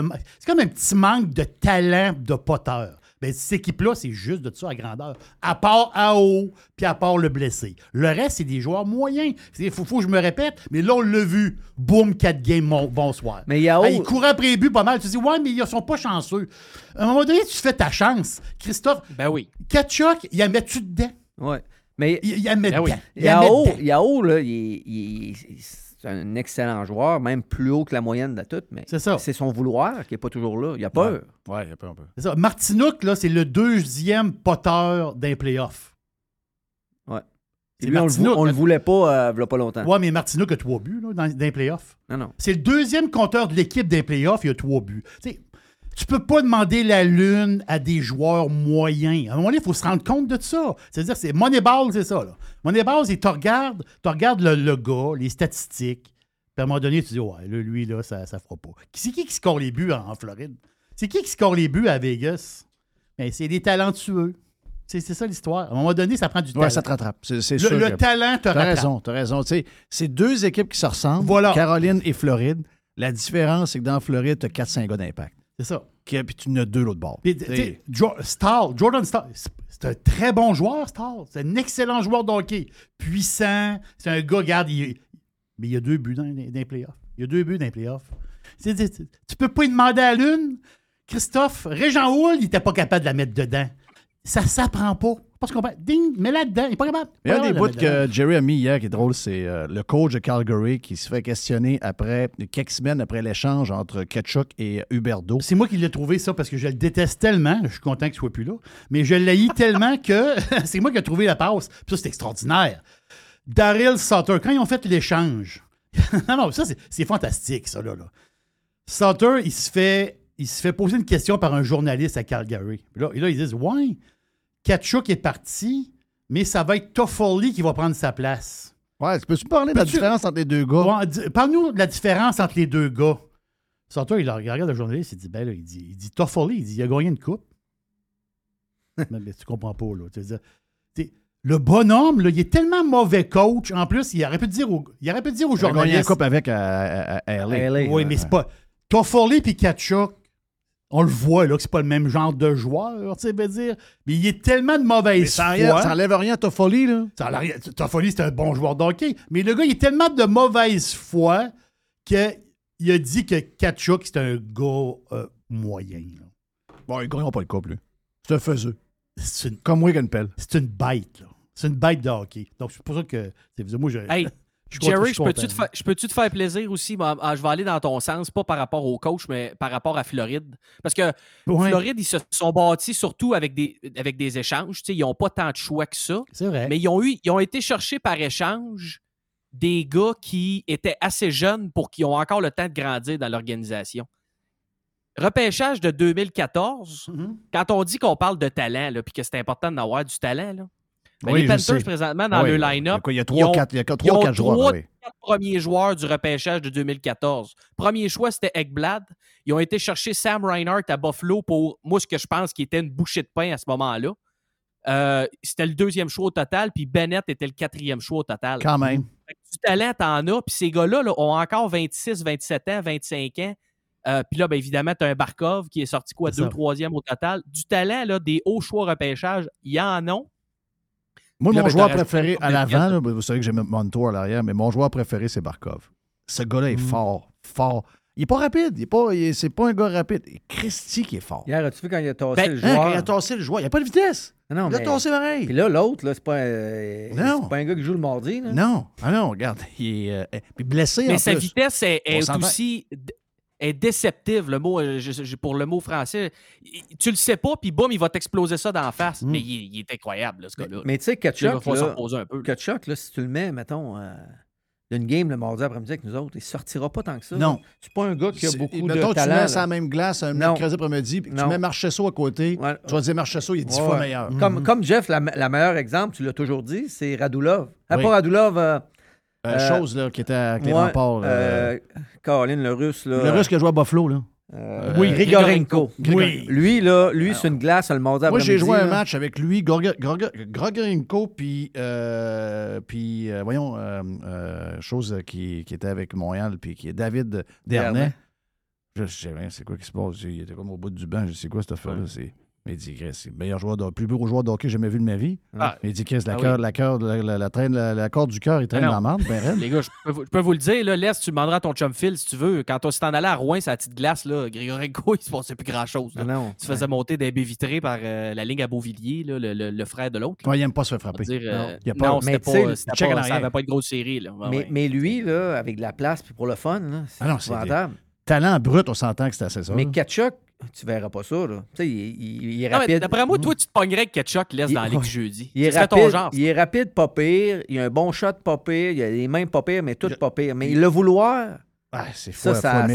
comme un petit manque de talent de poteur. Ben, cette équipe-là, c'est juste de ça à grandeur. À part AO, puis à part le blessé. Le reste, c'est des joueurs moyens. Il faut, faut que je me répète, mais là, on l'a vu. Boum, 4 games, mon- bonsoir. Mais Yao- il courait après les buts pas mal. Tu te dis, ouais, mais ils sont pas chanceux. À un moment donné, tu fais ta chance. Christophe, Ben oui. Kachuk, il en met-tu dedans? Ouais. Mais il, il en met Ben oui. dedans. Il Yao, dedans. Yao, là, il, il est- c'est un excellent joueur, même plus haut que la moyenne de tout, mais C'est ça. c'est son vouloir qui n'est pas toujours là. Il a peur. Ouais, il y a peur un peu. C'est ça. Martinook, là, c'est le deuxième poteur d'un playoff. Ouais. C'est Et lui, on, Martinook, on le voulait pas euh, il y a pas longtemps. Ouais, mais Martinook a trois buts là, dans, dans les playoffs. Non, non. C'est le deuxième compteur de l'équipe des playoffs, il a trois buts. Tu peux pas demander la lune à des joueurs moyens. À un moment donné, il faut se rendre compte de ça. C'est-à-dire, c'est Moneyball, c'est ça. Là. Moneyball, c'est tu regardes, tu regardes le, le gars, les statistiques, puis à un moment donné, tu dis, ouais, là, lui, là, ça ne fera pas. C'est qui qui score les buts en, en Floride? C'est qui qui score les buts à Vegas? Ben, c'est des talentueux. C'est c'est ça l'histoire. À un moment donné, ça prend du Ouais, talent. ça te rattrape. C'est Le- sûr. le que- talent te T'as rattrape. raison, t'as raison. Tu sais, c'est deux équipes qui se ressemblent. Voilà. Caroline et Floride. La différence, c'est que dans Floride, tu as 4-5 gars d'impact. C'est ça. Qui- Puis tu en as deux l'autre bord. Puis, tu sais, Jo- Stahl, Jordan Stahl, c'est- un très bon joueur, Stahl. C'est un excellent joueur de hockey. Puissant. C'est un gars, regarde, il- mais il y a deux buts dans, dans les playoffs. Il y a deux buts dans les playoffs. C'est- tu peux pas lui demander à l'une. Christophe, Régent Houle, il était pas capable de la mettre dedans. Ça s'apprend pas. Parce qu'on Ding, mets là dedans. Il est pas capable. Il y a Pas un des bouts que Jerry a mis hier qui est drôle, c'est euh, le coach de Calgary qui se fait questionner après quelques semaines après l'échange entre Ketchuk et Huberdo. C'est moi qui l'ai trouvé ça parce que je le déteste tellement. Je suis content qu'il soit plus là. Mais je l'ai tellement que c'est moi qui ai trouvé la passe. Puis ça, c'est extraordinaire. Daryl Sutter, quand ils ont fait l'échange. non, non, ça, c'est- fantastique, ça, là. là. Sutter, il se, fait, il se fait poser une question par un journaliste à Calgary. Puis là, et là, ils disent Ouais, Kachuk est parti, mais ça va être Toffoli qui va prendre sa place. Ouais, peux-tu parler de la différence entre les deux gars? Parle-nous de la différence entre les deux gars. Sutter, il regarde le journaliste, il dit Ben là, il dit, il dit Toffoli, il dit Il a gagné une coupe. mais, mais tu comprends pas, là. Tu tu le bonhomme, là, il est tellement mauvais coach. En plus, il aurait pu dire au, il aurait pu dire aux Il a gagné la journalistes. coupe avec à- à- à LA. Oui, mais c'est pas. Toffoli puis Kachuk, on le voit, là, que c'est pas le même genre de joueur, tu sais, veut dire. Mais il est tellement de mauvaise Mais ça foi. enlève, ça enlève rien à Toffoli, là. Ça enlève rien- Toffoli, c'est un bon joueur de hockey. Mais le gars, il est tellement de mauvaise foi qu'il a dit que Kachuk, c'est un gars euh, moyen. là. Bon, ils gagneront pas le couple, lui. C'est un faiseux. Une, Comme Wigan-Pell. c'est une bête, là. C'est une bête de hockey. Donc, c'est pour ça que. c'est- Moi, je. Hey, je Jerry, je peux-tu te, fa- faire plaisir aussi? Ah, je vais aller dans ton sens, pas par rapport au coach, mais par rapport à Floride. Parce que Ouais. Floride, ils se sont bâtis surtout avec des, avec des échanges. Ils n'ont pas tant de choix que ça. C'est vrai. Mais ils ont, eu, ils ont été chercher par échange des gars qui étaient assez jeunes pour qu'ils ont encore le temps de grandir dans l'organisation. Repêchage de 2014, Mm-hmm. quand on dit qu'on parle de talent, puis que c'est important d'avoir du talent, là, ben, Oui, les Panthers, présentement, dans Oui, le a line-up, il y a ils trois, ont- quatre- il y a ils trois, ont quatre joueurs, trois, oui. quatre premiers joueurs du repêchage de 2014. Premier choix, c'était Ekblad. Ils ont été chercher Sam Reinhardt à Buffalo pour, moi, ce que je pense qui était une bouchée de pain à ce moment-là. Euh, c'était le deuxième choix au total, puis Bennett était le quatrième choix au total. Quand même. Du talent, t'en as, puis ces gars-là là, ont encore 26, 27 ans, 25 ans. Euh, puis là, ben, évidemment, tu as un Barkov qui est sorti quoi, C'est deux, ça. troisième au total. Du talent, là, des hauts choix repêchage, il y en a. Moi, là, mon ben, joueur préféré à l'avant, vous savez que j'aime Montour à l'arrière, mais mon joueur préféré, c'est Barkov. Ce gars-là Mm. est fort, fort. Il est pas rapide. Il est pas, il est- c'est pas un gars rapide. Et Christy qui est fort. Hier, as-tu vu quand il a tassé Ben, le hein, joueur? quand il a tassé le joueur, il n'y a pas de vitesse. Non, il a mais- tassé pareil. Puis là, l'autre, là, c'est pas, un- Non. c'est pas un gars qui joue le mardi. Là. Non. Ah non, regarde. Il est euh, puis blessé Mais en sa plus. vitesse est, aussi est déceptive, le mot, euh, je- pour le mot français. Tu le sais pas, puis boum, il va t'exploser ça d'en face. Mais il, il est incroyable, là, ce gars-là. Mais tu sais, Kachuk, là, reposer un peu. Kachuk, là, si tu le mets, mettons, euh, d'une game le mardi après-midi avec nous autres. Il sortira pas tant que ça. Non. C'est pas un gars qui a beaucoup mettons, de tu talent. mets là. ça à la même glace un mercredi après-midi, puis que tu mets Marchesso à côté, tu vas dire Marchesso, il est dix Ouais, fois meilleur. Comme, Mhm. comme Jeff, la, la meilleure exemple, tu l'as toujours dit, c'est Radulov. Ah, Oui. pas Radulov. euh, Euh, chose, là, qui était avec les ouais, remparts. là. euh, Caroline, le russe. Là, le russe qui a joué à Buffalo, là. Euh, Oui, Grigorenko. Oui. Lui, là, lui, c'est une glace le mardi Moi, j'ai joué un match avec lui, Grigorenko, puis, euh, puis euh, voyons, euh, euh, chose qui, qui était avec Montréal, puis qui est David Dernay. Dernay. Je sais rien, c'est quoi qui se passe? Il était comme au bout du banc, je sais quoi cette affaire-là. C'est... Mais il dit, Chris, c'est le meilleur joueur de, plus beau joueur de hockey que j'ai jamais vu de ma vie. Ah. Mais il dit, Chris, la, Ah cœur, oui. la, cœur, la, la, la, traîne- la- la corde du cœur, il traîne dans la marde, ben. Les gars, je peux, vous- je peux vous le dire, là, laisse, tu demanderas à ton chum Phil si tu veux. Quand on s'est en allé à Rouen, sa petite glace, là, Grigorenko, il se passait plus grand-chose. Ah. Tu faisais monter des baies vitrées par euh, la ligne à Beauvilliers, là, le, le- le frère de l'autre. Ouais, il n'aime pas se faire frapper. Dire, euh, Non. A non, c'était Mais pas, c'était pas- ça n'avait pas une grosse série. Là. Ouais, Mais, ouais. mais lui, là, avec de la place puis pour le fun, c'est Ah non, c'est épouvantable. Talent brut, on s'entend que c'est assez ça. Mais. Kachuk, tu verras pas ça. Là. Tu sais, il, il- il est rapide. D'après moi, toi, tu te pognerais avec Ketchuk laisse Il- dans la Ligue jeudi. Il est, serait ton rapide, genre. il est rapide, pas pire. Il a un bon shot, pas pire. Il a les mains pas pires, mais tout pas pire. Mais le vouloir, Ah, c'est ça, ça,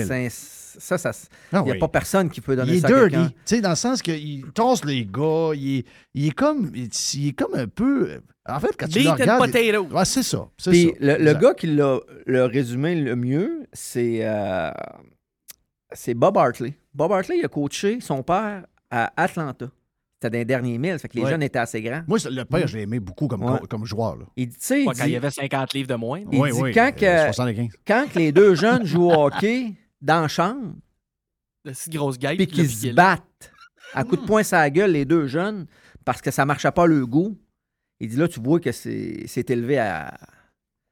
ça, ça, ça- Ah il n'y a oui. pas personne qui peut donner Il est ça à dirty, tu sais, dans le sens qu'il tasse les gars, il est, il est comme il est, il est comme un peu... En fait, quand tu le regardes... potato. Ouais, c'est ça, c'est Puis ça. le, gars qui l'a le résumé le mieux, c'est euh, c'est Bob Hartley. Bob Hartley, il a coaché son père à Atlanta. C'était dans les derniers milles, fait que les Ouais. jeunes étaient assez grands. Moi, le père, je l'ai aimé beaucoup comme, Ouais. co- comme joueur. Là. Il dit, tu sais, il Ouais, quand il dit- y avait 50 livres de moins. il Oui, dit oui, quand, euh, que, 75. quand que les deux jeunes jouent au hockey dans la chambre, La si grosse gueule. puis qu'ils se battent à coups de poing sur la gueule, les deux jeunes, parce que ça marchait pas le goût, il dit là, tu vois que c'est c'est élevé à.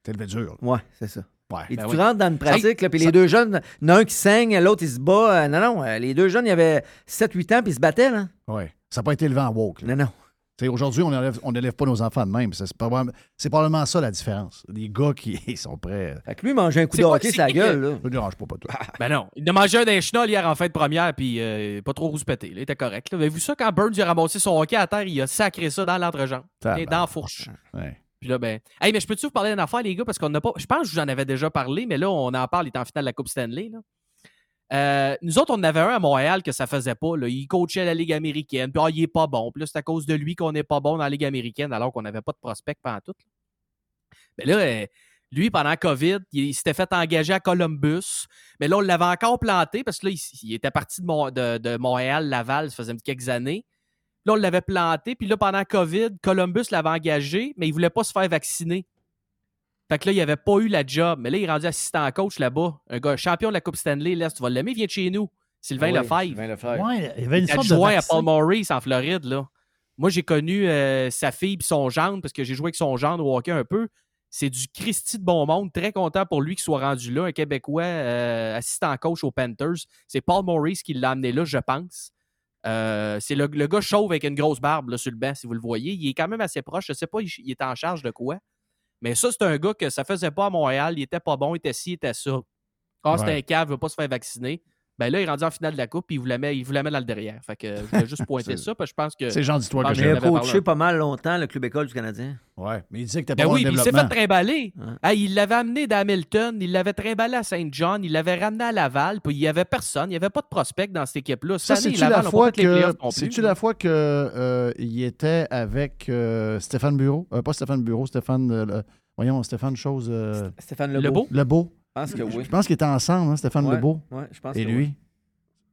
T'es levé dur. Ouais, c'est ça. Ouais. Dit, Ben tu oui. rentres dans une pratique, là, puis ça- les deux jeunes, il y en a un qui saigne, l'autre il se bat. Euh, non, non, euh, les deux jeunes, il y avait 7-8 ans, puis ils se battaient, là. Ouais. Ça n'a pas été élevé en woke. là. Non, non. Tu sais, Aujourd'hui, on n'élève on élève pas nos enfants de même. C'est probablement, ça la différence. Les gars qui sont prêts... Fait que lui, il mangeait un coup de hockey c'est sur la qui gueule, là. Ça ne dérange pas, pas toi. Ben non. Il a mangé un d'un chenol hier en fin de première, puis euh, pas trop rouspété. Il était correct. là. Avez-vous ça quand Burns a ramassé son hockey à terre, il a sacré ça dans l'entrejambe? Dans la fourche. Ouais. Puis là, ben. Hey, mais je peux-tu vous parler d'une affaire, les gars, parce qu'on n'a pas. Je pense que je vous en avais déjà parlé, mais là, on en parle, il est en finale de la Coupe Stanley. Euh, nous autres, on avait un à Montréal que ça faisait pas. Là. Il coachait la Ligue américaine, puis ah, il est pas bon. Puis là, c'est à cause de lui qu'on n'est pas bon dans la Ligue américaine, alors qu'on n'avait pas de prospect pendant tout. Mais là, euh, lui, pendant COVID, il, s'était fait engager à Columbus. Mais là, on l'avait encore planté parce que là, il, était parti de, Mon- de- de Montréal-Laval, ça faisait quelques années. Là, on l'avait planté. Puis là, pendant COVID, Columbus l'avait engagé, mais il voulait pas se faire vacciner. Fait que là, il avait pas eu la job. Mais là, il est rendu assistant coach là-bas. Un gars champion de la Coupe Stanley, là, tu vas l'aimer, il vient de chez nous. Sylvain Ah oui, Lefebvre. Sylvain Lefebvre. Ouais, il y avait une sorte de à. Paul Maurice en Floride, là. Moi, j'ai connu euh, sa fille et son gendre, parce que j'ai joué avec son gendre au hockey un peu. C'est du Christy de bon monde. Très content pour lui qu'il soit rendu là, un Québécois euh, assistant coach aux Panthers. C'est Paul Maurice qui l'a amené là, je pense. Euh, c'est le, le gars chauve avec une grosse barbe là, sur le banc, si vous le voyez. Il est quand même assez proche. Je sais pas, il, il est en charge de quoi. Mais ça, c'est un gars que ça faisait pas à Montréal. Il était pas bon, il était ci, il était ça. Ah, c'était Ouais. un cave, il veut pas se faire vacciner. Ben là, il est rendu en finale de la Coupe, puis il vous la met, il vous la met dans le derrière. Fait que je voulais juste pointer ça, parce que je pense que. C'est le genre d'histoire je que pense Il a coaché pas mal longtemps le club école du Canadien. Ouais. Mais il disait que t'es pas Ben bon oui, en puis il s'est fait développement. trimballer. Ouais. Hey, il l'avait amené d'Hamilton, il l'avait trimballé à Saint John, il l'avait ramené à Laval, puis il n'y avait personne, il n'y avait pas de prospect dans cette équipe-là. Ça, c'est-tu la, fois pas que, c'est-tu la fois que euh, il était avec euh, Stéphane Bureau? Euh, pas Stéphane Bureau, Stéphane... euh, le- voyons, Stéphane Chose... euh, Stéphane Lebeau? Lebeau? Lebeau. Je pense que oui. Je pense qu'ils étaient ensemble, hein, Stéphane Ouais, Lebeau ouais, je pense et que lui.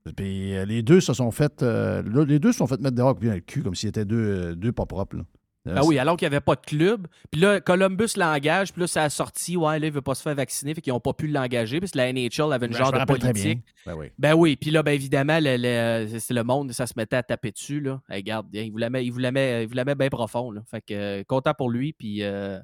oui. Puis euh, les deux se sont fait... euh, les deux se sont fait mettre dehors bien le cul, comme s'ils étaient deux, euh, deux pas propres. Là. Ben oui, alors qu'il n'y avait pas de club. Puis là, Columbus l'engage, puis là, ça a sorti, ouais, là, il ne veut pas se faire vacciner, fait qu'ils n'ont pas pu l'engager, puis la NHL avait une Ben, genre de rappelle très bien. politique. Ben oui. Ben oui, puis là, ben évidemment, le, le- c'est le monde, ça se mettait à taper dessus, là. Hey, regarde, il vous la met, il vous la met, il vous la met bien profond, là. Fait que, euh, content pour lui, puis euh,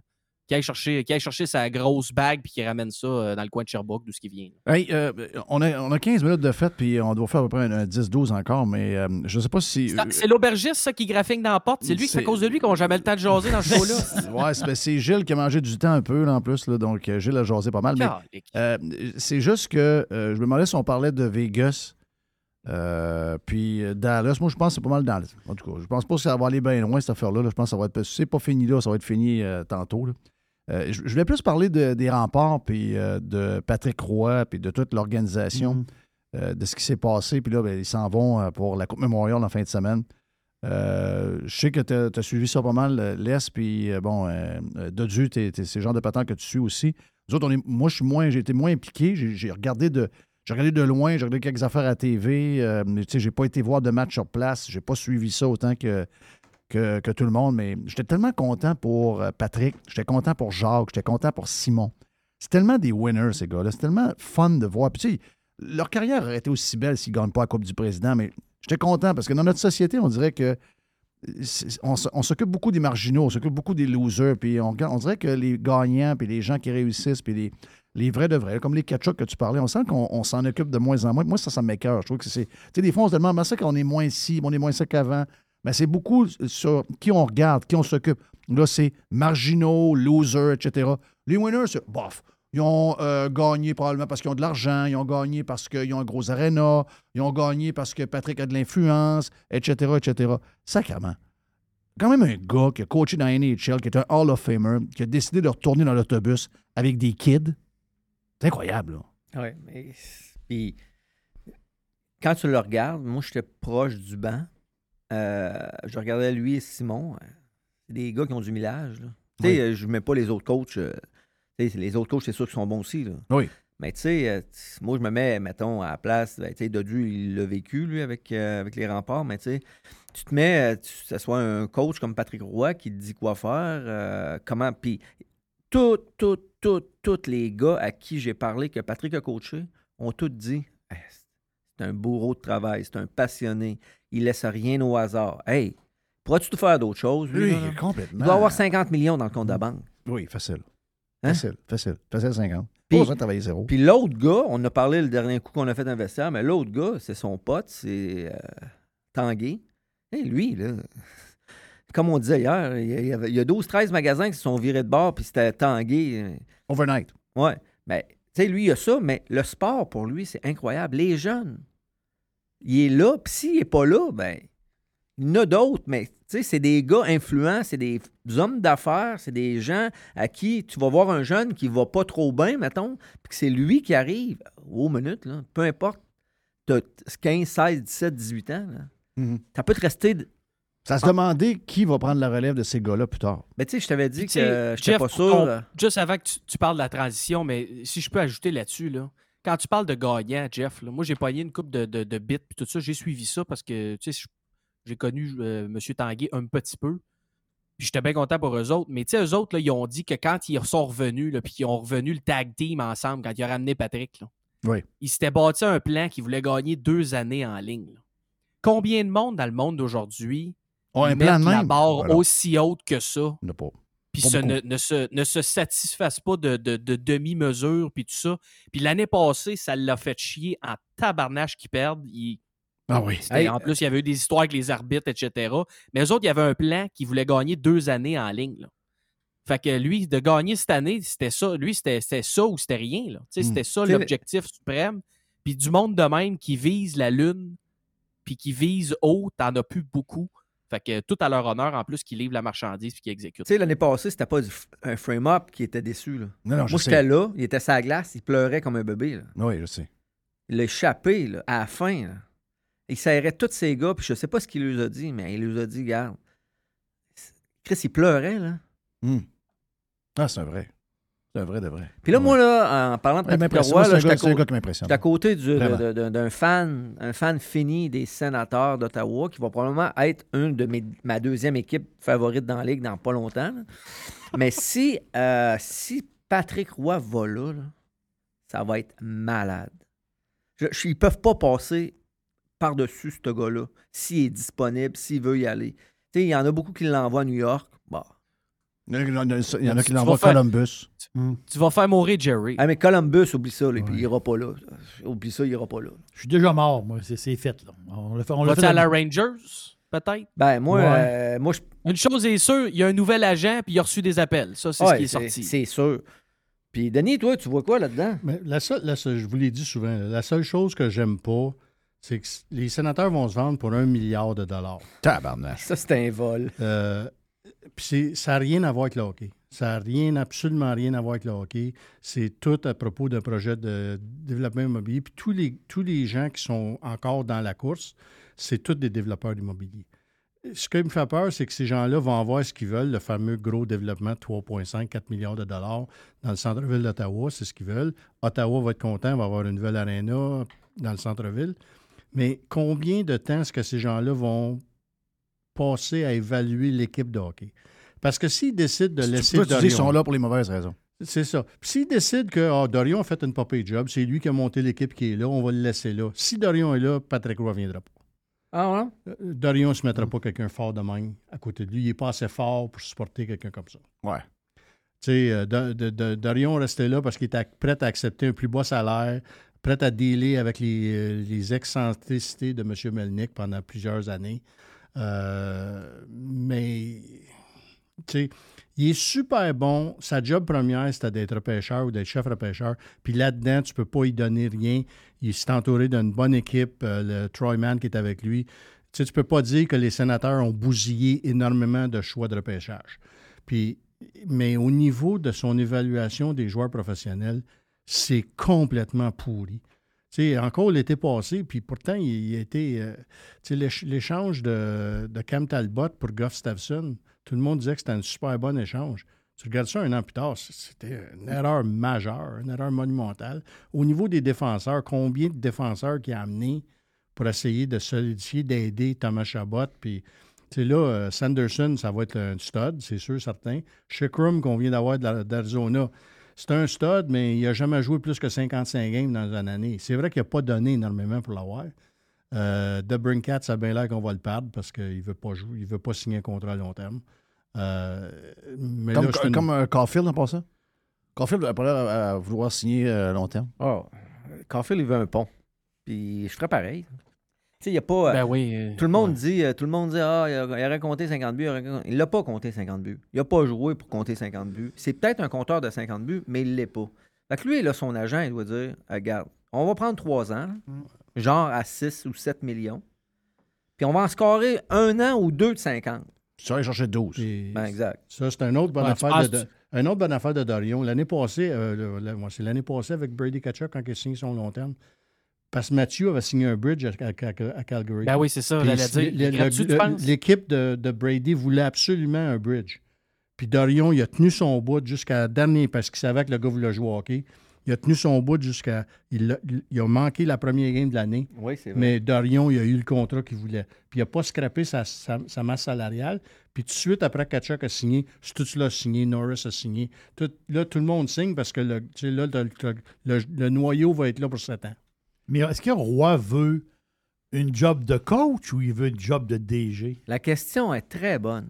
qu'il aille, chercher, aille chercher sa grosse bague, puis qu'il ramène ça euh, dans le coin de Sherbrooke, d'où ce qui vient. Hey, euh, on, a, on a 15 minutes de fête, puis on doit faire à peu près un, un 10-12 encore, mais euh, je ne sais pas si... C'est- C'est l'aubergiste, ça, qui graphique dans la porte. C'est lui, c'est à cause de lui qu'on n'a jamais le temps de jaser dans ce show-là. ouais, c'est, ben, c'est Gilles qui a mangé du temps un peu, là, en plus. Là, donc, euh, Gilles a jasé pas mal. Mais euh, c'est juste que euh, je me demandais si on parlait de Vegas. euh, puis euh, Dallas, moi je pense que c'est pas mal Dallas. En tout cas, je pense pas que ça va aller bien loin cette affaire-là. là. Je pense que ça va être. C'est pas fini là, ça va être fini euh, tantôt. là. Euh, je je voulais plus parler de- des remparts, puis euh, de Patrick Roy, puis de toute l'organisation, Mhm. euh, de ce qui s'est passé. Puis là, ben, ils s'en vont pour la Coupe Memorial en fin de semaine. Je sais que tu as, suivi ça pas mal, euh, Les, puis bon, Dodu, c'est le genre de patente que tu suis aussi. Nous autres, on est, moi, je suis moins, j'ai été moins impliqué. J'ai j'ai regardé de. J'ai regardé de loin, j'ai regardé quelques affaires à TV. Euh, mais tu sais, j'ai pas été voir de match sur place. J'ai pas suivi ça autant que, que, tout le monde. Mais j'étais tellement content pour euh, Patrick, j'étais content pour Jacques, j'étais content pour Simon. C'est tellement des winners, ces gars-là. C'est tellement fun de voir. Puis tu sais, leur carrière aurait été aussi belle s'ils ne gagnent pas la Coupe du Président, mais j'étais content parce que dans notre société, on dirait que on, s'occupe beaucoup des marginaux, on s'occupe beaucoup des losers, puis on, dirait que les gagnants, puis les gens qui réussissent, puis les, vrais de vrais, comme les catch que tu parlais, on sent qu'on on s'en occupe de moins en moins. Moi, ça, ça m'écœure. Je trouve que c'est. Tu sais, des fois, on se demande, mais ça qu'on est moins ci, on est moins ça qu'avant. Mais c'est beaucoup sur qui on regarde, qui on s'occupe. Là, c'est marginaux, losers, etc. Les winners, c'est bof. Ils ont euh, gagné probablement parce qu'ils ont de l'argent, ils ont gagné parce qu'ils ont un gros aréna, ils ont gagné parce que Patrick a de l'influence, etc., etc. Sacrement. Quand même un gars qui a coaché dans NHL, qui est un Hall of Famer, qui a décidé de retourner dans l'autobus avec des kids. C'est incroyable, là. Oui, mais. Puis, quand tu le regardes, moi, j'étais proche du banc. Euh, je regardais lui et Simon. euh, C'est des gars qui ont du millage. là. Tu sais, Oui. euh, je ne mets pas les autres coachs. euh, les autres coachs, c'est sûr qu'ils sont bons aussi. Là. Oui. Mais tu sais, euh, moi, je me mets, mettons, à la place. Ben, tu sais, Dodu, il l'a vécu, lui, avec, euh, avec les remparts. Mais tu sais, tu te mets, tu, ça soit un coach comme Patrick Roy qui te dit quoi faire, comment. Puis, tous, tous, tous, tous les gars à qui j'ai parlé, que Patrick a coaché, ont tous dit Hey, c'est un bourreau de travail, c'est un passionné, il laisse rien au hasard. Hey, pourras-tu te faire d'autres choses? lui, Oui, complètement. Il doit avoir 50 millions dans le compte de la banque. Oui, facile. Hein? Facile, facile. Facile 50. Puis- Pas besoin de travailler zéro. Puis l'autre gars, on a parlé le dernier coup qu'on a fait un vestiaire, mais l'autre gars, c'est son pote, c'est euh, Tanguay. Et lui, là, comme on disait hier, il y, y a 12-13 magasins qui se sont virés de bord, puis c'était Tanguay. Overnight. Ouais. Mais, tu sais, lui, il a ça, mais le sport, pour lui, c'est incroyable. Les jeunes, il est là, puis s'il n'est pas là, ben, il y en a d'autres, mais tu sais, c'est des gars influents, c'est des hommes d'affaires, c'est des gens à qui tu vas voir un jeune qui va pas trop bien, mettons, puis que c'est lui qui arrive aux minutes, là, peu importe, tu 15, 16, 17, 18 ans, là, Mhm. ça peut te rester. Ça se demandait qui va prendre la relève de ces gars-là plus tard. Mais tu sais, je t'avais dit que j'étais Jeff, pas sûr. Juste avant que tu, tu parles de la transition, mais si je peux ajouter là-dessus, là, quand tu parles de gagnant, Jeff, là, moi j'ai pogné une coupe de, de, de bits puis tout ça, j'ai suivi ça parce que tu sais, j'ai connu euh, M. Tanguay un petit peu. Puis j'étais bien content pour eux autres. Mais tu sais, eux autres, là, ils ont dit que quand ils sont revenus, là, puis qu'ils ont revenu le tag team ensemble, quand ils ont ramené Patrick, là, Oui. ils s'étaient bâti un plan qu'ils voulaient gagner deux années en ligne. là. Combien de monde dans le monde d'aujourd'hui Oh, un plan de la même? barre Voilà. aussi haute que ça? Il n'y en a pas. Puis ne, ne se, ne se satisfassent pas de, de- de demi-mesure, puis tout ça. Puis l'année passée, ça l'a fait chier en tabarnache qu'ils perdent. Ah oui. c'était- Hey, en plus, il y avait eu des histoires avec les arbitres, etc. Mais eux autres, il y avait un plan qui voulait gagner deux années en ligne. là. Fait que lui, de gagner cette année, c'était ça. Lui, c'était c'était ça ou c'était rien. là. Tu sais, Hmm. C'était ça l'objectif suprême. Puis du monde de même qui vise la Lune, puis qui vise haut, t'en as plus beaucoup. Fait que tout à leur honneur, en plus, qui livrent la marchandise puis qui exécutent. Tu sais, l'année passée, c'était pas du f- un frame-up qui était déçu. Là. Non, non, je Moi, sais. j'étais là, il était sa glace, il pleurait comme un bébé. Là. Oui, je sais. Il l'a échappé là, à la fin. là. Il serrait tous ses gars, puis je sais pas ce qu'il lui a dit, mais il lui a dit, regarde, Chris, il pleurait, là. Hmm. Ah, c'est un vrai. C'est vrai de vrai. Puis là, moi, là, en parlant de Patrick. Roy, là, j'étais gars- à c'est un cô- gars qui m'impressionne. j'étais à côté du- Vraiment. de- de- d'un fan, un fan fini des sénateurs d'Ottawa, qui va probablement être une de mes, ma deuxième équipe favorite dans la Ligue dans pas longtemps. Mais si, euh, si Patrick Roy va là, là, ça va être malade. Je- je- ils peuvent pas passer par-dessus ce gars-là, s'il est disponible, s'il veut y aller. Tu sais, il y en a beaucoup qui l'envoient à New York. Bon. Il y en a, il y en a- il y en a qui Tu l'envoient vas faire- Columbus. Tu vas faire mourir Jerry. Ah, mais Columbus, oublie ça, là, puis il ira pas là. Oublie ça, il ira pas là. Je suis déjà mort, moi. C'est c'est fait. Là. On l'a fait. On l'a Vas-tu fait à la Rangers, peut-être? Ben, moi, Ouais. euh, moi je Une chose est sûre, il y a un nouvel agent puis il a reçu des appels. Ça, c'est Ouais, ce qui est c'est- sorti. C'est sûr. Puis, Denis, toi, tu vois quoi là-dedans? Mais la seule, la seule- je vous l'ai dit souvent, la seule chose que j'aime pas, c'est que les sénateurs vont se vendre pour un milliard de dollars. Tabarnak. Ça, c'est un vol. Euh, Puis ça n'a rien à voir avec le hockey. Ça n'a rien, absolument rien à voir avec le hockey. C'est tout à propos d'un projet de développement immobilier. Puis tous les, gens qui sont encore dans la course, c'est tous des développeurs d'immobilier. Ce qui me fait peur, c'est que ces gens-là vont avoir ce qu'ils veulent, le fameux gros développement de 3,5, 4 milliards de dollars dans le centre-ville d'Ottawa, c'est ce qu'ils veulent. Ottawa va être content, va avoir une nouvelle aréna dans le centre-ville. Mais combien de temps est-ce que ces gens-là vont passer à évaluer l'équipe de hockey? Parce que s'ils décident de laisser Dorion... qu'ils sont là pour les mauvaises raisons. C'est ça. Puis s'ils décident que ah, Dorion a fait une papier job, c'est lui qui a monté l'équipe qui est là, on va le laisser là. Si Dorion est là, Patrick Roy ne viendra pas. Ah ouais? Euh, Dorion ne se mettra pas quelqu'un fort de même à côté de lui. Il n'est pas assez fort pour supporter quelqu'un comme ça. Ouais. Tu sais, euh, Do- Do- Do- Dorion restait là parce qu'il était prêt à accepter un plus bas salaire, prêt à dealer avec les, euh, les excentricités de M. Melnick pendant plusieurs années. Euh, mais, tu sais, il est super bon. Sa job première, c'était d'être repêcheur ou d'être chef repêcheur. Puis là-dedans, tu ne peux pas y donner rien. Il s'est entouré d'une bonne équipe, euh, le Troy Mann qui est avec lui. Tu sais, tu peux pas dire que les sénateurs ont bousillé énormément de choix de repêchage. Puis, mais au niveau de son évaluation des joueurs professionnels, c'est complètement pourri. Encore l'été passé, puis pourtant, il, il été. euh, l'échange de, de Cam Talbot pour Goff Steffson, tout le monde disait que c'était un super bon échange. Tu regardes ça un an plus tard, c'était une erreur majeure, une erreur monumentale. Au niveau des défenseurs, combien de défenseurs qui a amené pour essayer de solidifier, d'aider Thomas Chabot, puis là, euh, Sanderson, ça va être un stud, c'est sûr, certain. Shikrum, qu'on vient d'avoir d'Arizona, c'est un stud, mais il n'a jamais joué plus que 55 games dans une année. C'est vrai qu'il n'a pas donné énormément pour l'avoir. Euh, de Brinkat, ça a bien l'air qu'on va le perdre parce qu'il ne veut pas jouer, il veut pas signer un contrat à long terme. Euh, mais Comme, là, c'est une- comme un Caulfield en passant. Caulfield n'a pas l'air à, à vouloir signer euh, à long terme. Oh, Caulfield, il veut un pont. Puis je ferais pareil. Tu sais, il n'y a pas. Ben euh, oui, euh, tout, le monde dit, euh, tout le monde dit Ah, il, a- il aurait compté 50 buts. Il Il l'a pas compté 50 buts. Il n'a pas joué pour compter 50 buts. C'est peut-être un compteur de 50 buts, mais il ne l'est pas. Fait que lui, là, son agent, il doit dire Regarde, on va prendre 3 ans, là, genre à 6 ou 7 millions. Puis on va en scorer un an ou deux de 50. Tu vas aller chercher 12. Ben, exact. Ça, c'est un autre bonne Ouais, affaire de, un autre bonne affaire de Dorion. L'année passée, euh, c'est l'année passée avec Brady Kachuk quand il a signé son long terme. Parce que Mathieu avait signé un bridge à, à- à- à Calgary. Ben oui, c'est ça? L'équipe de, de Brady voulait absolument un bridge. Puis Dorion, il a tenu son bout jusqu'à la dernière, parce qu'il savait que le gars voulait jouer au hockey. Il a tenu son bout jusqu'à. Il, a- il- il a manqué la première game de l'année. Oui, c'est vrai. Mais Dorion, il a eu le contrat qu'il voulait. Puis il n'a pas scrappé sa, sa- sa masse salariale. Puis tout de suite, après Kachuk a signé, tout cela a signé, Norris a signé. Tout- là, tout le monde signe parce que le, tu sais, là, le, le- le noyau va être là pour 7 ans. Mais est-ce que Roy veut une job de coach ou il veut une job de DG? La question est très bonne.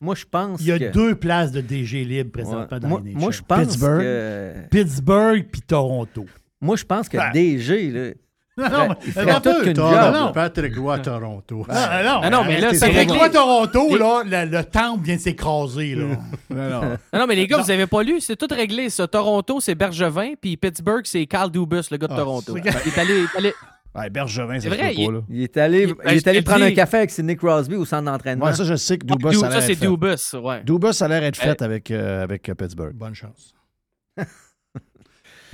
Moi, je pense Il y a que- deux places de DG libres présentement Ouais. dans Moi- les moi, je pense Pittsburgh, que- Pittsburgh puis Toronto. Moi, je pense que Ben. DG, là, Non, il non, mais- un peu, non, non. Patrick Roy à Toronto. Ah, non, non, mais là, c'est réglé. Moi, Toronto, là, le, le temple vient de s'écraser. Là. non, non. Non, non, mais les gars, vous avez pas lu, c'est tout réglé. Ça. Toronto, c'est Bergevin, puis Pittsburgh, c'est Carl Dubus, le gars de Ah, Toronto. c'est- Il est allé. il est allé- Ouais, Bergevin, C'est vrai, il- pas, là. Il est allé, Il- il est allé prendre dis. un café avec Sidney Crosby au centre d'entraînement. Ouais, ça, je sais que Dubas, Dubas, ça a l'air ça, c'est être fait. Dubas, ouais. Dubas, ça a l'air être fait avec, euh, avec euh, Pittsburgh. Bonne chance.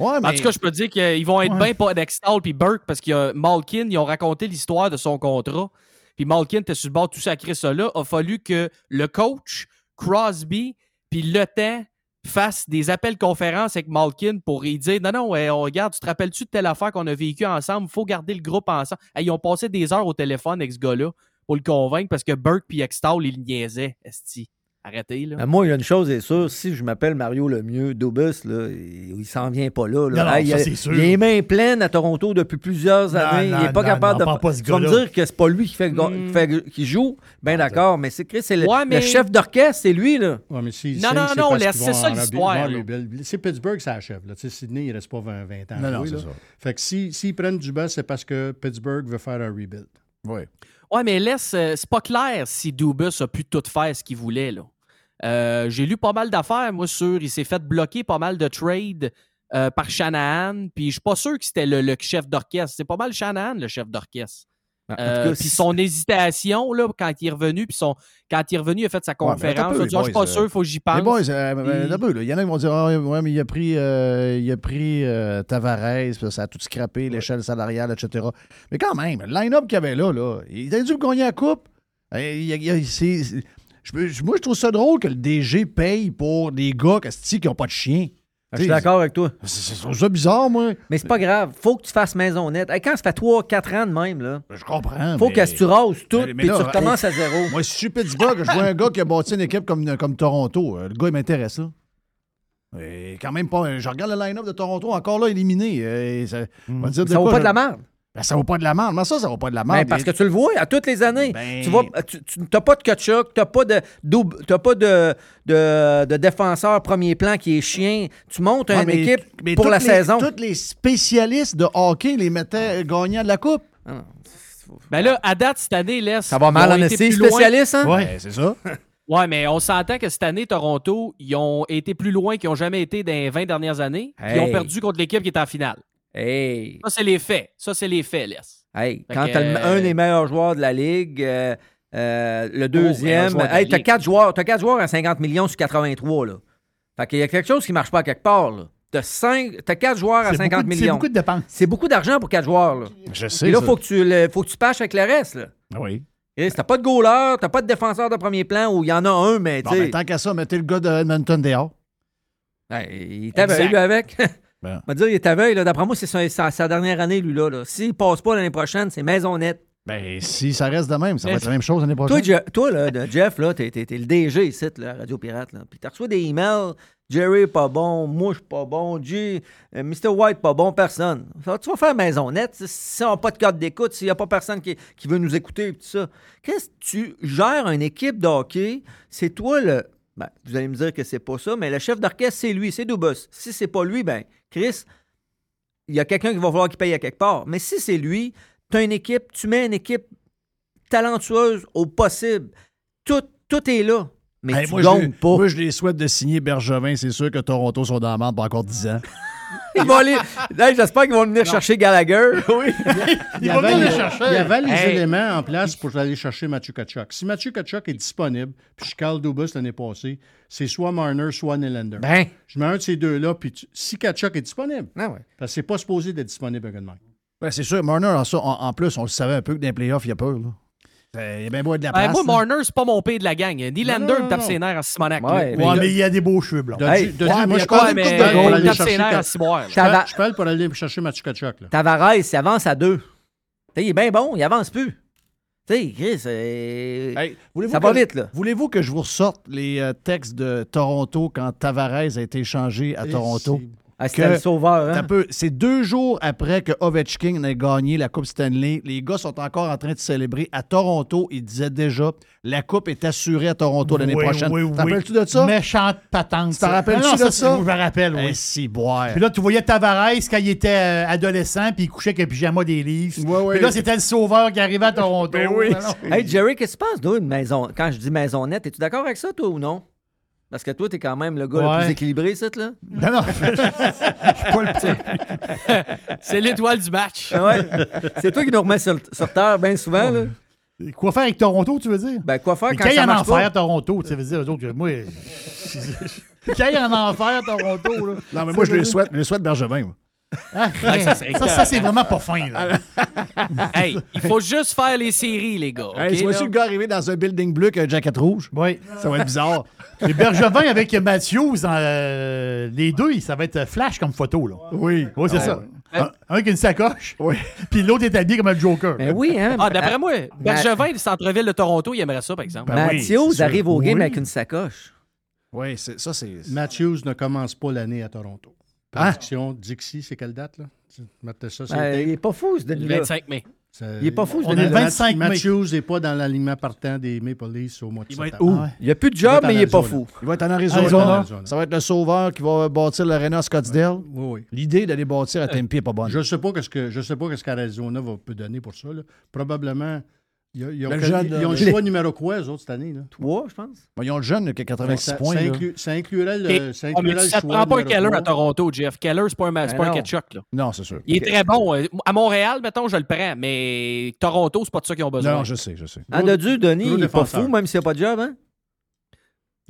Ouais, mais... En tout cas, je peux dire qu'ils vont être Ouais. bien pas Dextal puis Burke parce qu'il y a Malkin, ils ont raconté l'histoire de son contrat. Puis Malkin était sur le bord tout sacré ça là. A fallu que le coach, Crosby, puis Le Temps fassent des appels conférences avec Malkin pour y dire Non, non, on regarde, tu te rappelles-tu de telle affaire qu'on a vécu ensemble? Il faut garder le groupe ensemble. Hey, ils ont passé des heures au téléphone avec ce gars-là pour le convaincre parce que Burke puis Extall, ils niaisaient. Esti. Arrêtez, là. Ben, moi, il y a une chose est sûre, si je m'appelle Mario Lemieux, Dubus, là, il, il s'en vient pas là. là. Non, non, Hey, ça, il, a- c'est sûr. il a les mains pleines à Toronto depuis plusieurs Non, années. non, il n'est pas non, capable non, de. pas tu vas me dire que c'est pas lui qui, fait, go- qui, fait- qui joue? Ben d'accord, mais c'est Chris, c'est le, Ouais, le mais- chef d'orchestre, c'est lui, là. Ouais, mais s'ils Non, non, non, c'est ça l'histoire. C'est Pittsburgh, ça achève. Là. Sydney, il ne reste pas 20, 20 ans. Non, non, c'est ça. Fait que si- s'ils prennent du bas, c'est parce que Pittsburgh veut faire un rebuild. Oui. Ouais, mais laisse, euh, c'est pas clair si Dubus a pu tout faire ce qu'il voulait. là. Euh, J'ai lu pas mal d'affaires, moi, sur. Il s'est fait bloquer pas mal de trades euh, par Shanahan. Puis je suis pas sûr que c'était le, le chef d'orchestre. C'est pas mal Shanahan, le chef d'orchestre. En tout Euh, cas, puis son hésitation, là, quand il est revenu, puis son, quand il est revenu, il a fait sa Ouais, conférence. un peu, il a dit, Ah, je suis pas boys, sûr, euh, il faut que j'y pense. Les boys, euh, euh, peu, là. il y en a qui vont dire Ah, ouais, mais il a pris, euh, il a pris euh, Tavares, puis ça a tout scrappé, l'échelle salariale, etc. Mais quand même, le line-up qu'il y avait là, là il a dû gagner la coupe. Euh, il il moi, je trouve ça drôle que le DG paye pour des gars qui n'ont pas de chien. Ah, Je suis d'accord avec toi. C'est ça bizarre, moi. Mais c'est pas grave. Faut que tu fasses maison nette. Hey, quand ça fait 3-4 ans de même, là. Je comprends. Faut mais- que tu rases tout, puis tu recommences à zéro. Moi, je suis Pittsburgh, je vois un gars qui a bâti une équipe comme, comme Toronto. euh, Le gars, il m'intéresse, là. Et quand même pas. Je regarde le line-up de Toronto, encore là, éliminé. Euh, ça on va dire Ça vaut quoi, pas je- de la merde. Ben, ça vaut pas de la merde. Mais ça, ça vaut pas de la merde. Ben, parce que tu le vois à toutes les années. Ben- Tu vois, tu n'as pas de Kachuk, tu n'as pas, de, double- t'as pas de, de, de défenseur premier plan qui est chien. Tu montes Ouais, une mais- équipe mais pour la les- saison. Tous les spécialistes de hockey les mettaient gagnants de la Coupe. Ben là, à date, cette année, laisse. Ça va mal en loin. spécialiste, hein? Ouais, c'est ça. Ouais, mais on s'entend que cette année, Toronto, ils ont été plus loin qu'ils n'ont jamais été dans les 20 dernières années. Ils ont perdu contre l'équipe qui est en finale. Hey, Ça, c'est les faits. Ça, c'est les faits, laisse. hey, Fait quand tu as euh, un des meilleurs joueurs de la Ligue, euh, euh, le deuxième, joueur de la hey, tu as Ligue. quatre joueurs, t'as quatre joueurs à 50 millions sur 83. Là. Fait qu'il y a quelque chose qui marche pas à quelque part. Là. T'as, cinq, t'as quatre joueurs à C'est 50 beaucoup de- c'est millions. beaucoup de dépenses. C'est beaucoup d'argent pour quatre joueurs. Là. Je sais. Puis là, ça. faut que tu le, faut que tu pâches avec le reste. Là. Oui. Et si t'as pas de goaler, t'as pas de défenseur de premier plan où il y en a un, mais Bon, ben, tant qu'à ça, mettez le gars de Edmonton dehors. Hey, il Exact. lui, avec. Ben. On va dire, il est aveugle. D'après moi, c'est sa, dernière année, lui, là. S'il passe pas l'année prochaine, c'est maison nette. Ben, si ça reste de même, ça va Mais- être la même chose l'année Toi, prochaine. Je- toi, là, de Jeff, là, t'es, t'es le DG ici, là, Radio Pirate. Là. Puis t'as reçu des emails. Jerry pas bon, moi je suis pas bon, G, euh, Mr. White pas bon, personne. Ça, tu vas faire maison nette. Si- on n'a pas de code d'écoute, s'il n'y a pas personne qui, qui veut nous écouter et tout ça. Qu'est-ce que tu gères une équipe de hockey? C'est toi le. Ben, vous allez me dire que c'est pas ça, mais le chef d'orchestre, c'est lui, c'est Dubus. Si c'est pas lui, ben, Chris, il y a quelqu'un qui va falloir qu'il paye à quelque part. Mais si c'est lui, tu as une équipe, tu mets une équipe talentueuse au possible. Tout, tout est là. Mais Hey, tu moi, je, gagnes pas. moi, je les souhaite de signer Bergevin. C'est sûr que Toronto sont dans la merde pour encore 10 ans. Ils vont aller- Hey, J'espère qu'ils vont venir chercher Gallagher. oui. Il y va avait, venir les, le chercher. il y avait les Hey. éléments en place pour aller chercher Mathieu Kachuk. Si Mathieu Kachuk est disponible, puis je cale Dubus l'année passée, c'est soit Marner, soit Nylander. Ben. Je mets un de ces deux-là, puis tu- si Kachuk est disponible, Ah ouais. parce que c'est pas supposé d'être disponible un gars de même. Ben, c'est sûr, Marner, en, en plus, on le savait un peu que dans les playoffs, il y a peur. Là. Il y a bien beau de la Ben, place. moi, là. Marner, c'est pas mon pays de la gang. Nylander me tape ses nerfs à Simonac. Ouais, Ouais, mais il y a des beaux cheveux blancs. De- Hey, de- ouais, moi, mais je parle Ouais, de mais de tape ses nerfs à Ciboire. Je parle- pour aller chercher Mathieu Kachuk. Là. Tavares, il avance à deux. T'sais, il est bien bon, il avance plus. Tu sais, Chris, euh, Hey, voulez-vous ça va que- vite, là. Voulez-vous que je vous ressorte les euh, textes de Toronto quand Tavares a été échangé à Et Toronto? C'est- Ah, c'était le sauveur, C'est hein? un peu- C'est deux jours après que Ovechkin ait gagné la Coupe Stanley. Les gars sont encore en train de célébrer. À Toronto, ils disaient déjà la Coupe est assurée à Toronto l'année Oui, prochaine. oui, T'en oui. rappelles-tu de ça? Méchante patente. T'en ça. rappelles-tu de c'est- ça? Je me rappelle, oui. Eh, si, boire. Puis là, tu voyais Tavares quand il était euh, adolescent, puis il couchait avec un pyjama des livres. Ouais. Puis là, c'était le sauveur qui arrivait à Toronto. Ben oui. Hey, Jerry, qu'est-ce que tu penses d'une maison? Quand je dis maison nette, es-tu d'accord avec ça, toi, ou non? Parce que toi, t'es quand même le gars le plus équilibré, ça, là. Non, non. Je suis pas le petit. C'est l'étoile du match. Ah ouais? C'est toi qui nous remets sur, sur terre bien souvent, là. Quoi faire avec Toronto, tu veux dire? Ben, quoi faire Mais quand qu'il y ça en marche enfer, pas? Toronto, tu veux dire, eux autres, que moi. Qu'il y en enfer, Toronto, là. Non, mais moi, je les souhaite, je les souhaite Bergevin. moi. Ah, ça, c'est ça, ça, c'est vraiment pas fin, là. Hey, il faut juste faire les séries, les gars. Hey, ok, tu vois-tu le gars arriver dans un building bleu avec un jacket rouge? Oui. Ça va être bizarre. Les Bergevin avec Matthews, euh, les deux, ça va être flash comme photo, là. Oui. Oui, c'est Ah, ça. Un, un avec une sacoche, Oui. puis l'autre est habillé comme un Joker. Ben oui, hein? Ah, d'après moi, Ben- Bergevin, le centre-ville de Toronto, il aimerait ça, par exemple. Ben oui, c'est arrive au game Oui. avec une sacoche. Oui, c'est- ça, c'est. Matthews ne commence pas l'année à Toronto. Hein? Prédiction, Dixie, c'est quelle date, là? Tu ça, Ben, il tape. est pas fou, ce Le Denis-là. 25 mai. Ça- il est pas fou, On est le Denis-là. 25 mai. Matthews n'est pas dans l'alignement partant des Maple Leafs au mois de Il va être où? Il n'y a plus de job, mais il est pas fou. Il va être en Arizona. Arizona. Ça va être le sauveur qui va bâtir l'aréna à Scottsdale. Oui, oui. L'idée d'aller bâtir à Tempe n'est pas bonne. Je ne sais pas ce que je sais pas ce qu'Arizona va peut donner pour ça. là. Probablement Ils, ont- ils ont, Le quel- jeune, ils ont le là, choix numéro quoi, eux autres, cette année? Là? Trois, je pense. Bon, ils ont le jeune qui a 86 ça, points. ça, là. inclut- ça inclurait le, Et- ça Ah, le ça choix prend pas un Keller à. Toronto, Jeff. Keller, c'est pas un, Ben pas un ketchup. Là. Non, c'est sûr. Il est très bon. Euh, À Montréal, mettons, je le prends, mais Toronto, c'est pas de ça qu'ils ont besoin. Non, je sais, je sais. En Dodu, Denis, gros il est pas fou, même s'il n'y a pas de job, hein?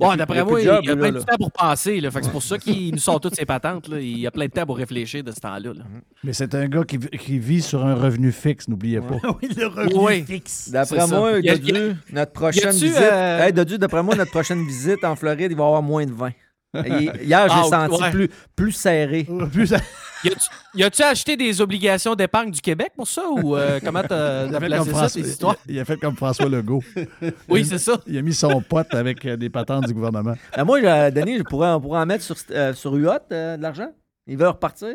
Ouais, Il y a d'après moi, il y a là, plein là. de temps pour penser. Là. Fait que c'est pour ça qu'il nous sort toutes ses patentes. Là. Il y a plein de temps pour réfléchir de ce temps-là. là. Mais c'est un gars qui, qui vit sur un revenu fixe, n'oubliez pas. oui, le revenu Oui. fixe. D'après moi, Dodu, notre prochaine visite. euh, Hey, Dodu, d'après moi, notre prochaine visite en Floride, il va y avoir moins de vin. Hier, j'ai Ah, senti ouais. plus, plus serré. Plus- Y a-tu- Y a-tu acheté des obligations d'épargne du Québec pour ça? Ou euh, comment t'as placé comme ça, François, tes histoires? il a fait comme François Legault. Oui, c'est ça. Il a mis son pote avec euh, des patentes du gouvernement. Ben, moi, euh, Denis, je pourrais, on pourrait en mettre sur, euh, sur UHOT euh, de l'argent. Il veut repartir.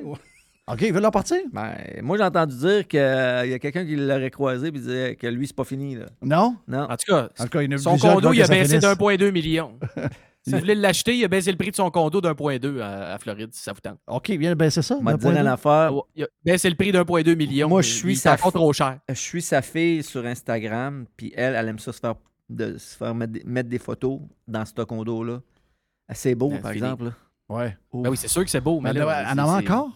OK, il veut leur partir? Ben, moi, j'ai entendu dire qu'il y a quelqu'un qui l'aurait croisé et disait que lui, c'est pas fini. Là. Non? Non. En tout cas, En tout cas, il son condo, il a baissé finisse. d'1,2 million. si vous voulez l'acheter, il a baissé le prix de son condo d'1,2 à, à Floride, si ça vous tente. OK, il vient de baisser ça. On m'a dit une affaire. Il a baissé le prix d'1,2 million. Moi, je suis sa font trop cher. Je suis sa fille sur Instagram, puis elle, elle aime ça se faire, de, se faire mettre, des, mettre des photos dans ce condo-là. C'est beau, Ben, par fini. exemple. là. Ouais. Ben oui, c'est sûr que c'est beau, mais Mais là, elle en a encore?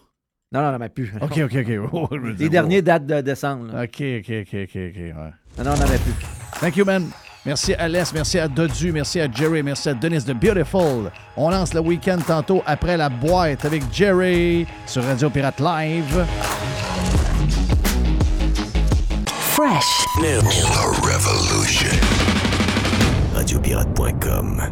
Non, non, non, mais plus. OK, OK, OK. Oh, Les oh. derniers datent de décembre. là. OK, OK, OK, OK, OK. ouais. Non, non, on n'en avait plus. Thank you, man. Merci à Les, merci à Dodu, merci à Jerry, merci à Denis de Beautiful. On lance le week-end tantôt après la boîte avec Jerry sur Radio Pirate Live. Fresh. The Revolution. Radiopirate.com.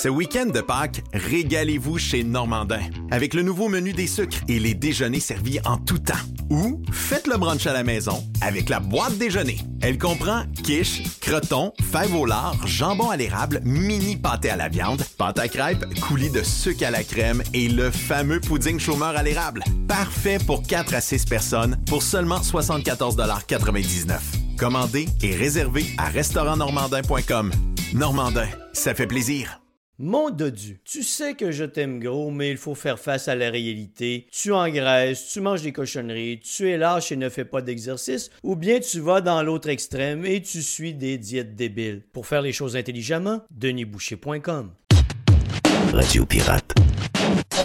Ce week-end de Pâques, régalez-vous chez Normandin avec le nouveau menu des sucres et les déjeuners servis en tout temps. Ou faites le brunch à la maison avec la boîte déjeuner. Elle comprend quiche, croton, fèves au lard, jambon à l'érable, mini pâté à la viande, pâte à crêpes, coulis de sucre à la crème et le fameux pudding chômeur à l'érable. Parfait pour 4 à 6 personnes pour seulement 74,99 Commandez et réservez à restaurantnormandin.com. Normandin, ça fait plaisir. Mon dodu, tu sais que je t'aime gros, mais il faut faire face à la réalité. Tu engraisses, tu manges des cochonneries, tu es lâche et ne fais pas d'exercice, ou bien tu vas dans l'autre extrême et tu suis des diètes débiles. Pour faire les choses intelligemment, denisboucher.com. Radio Pirate.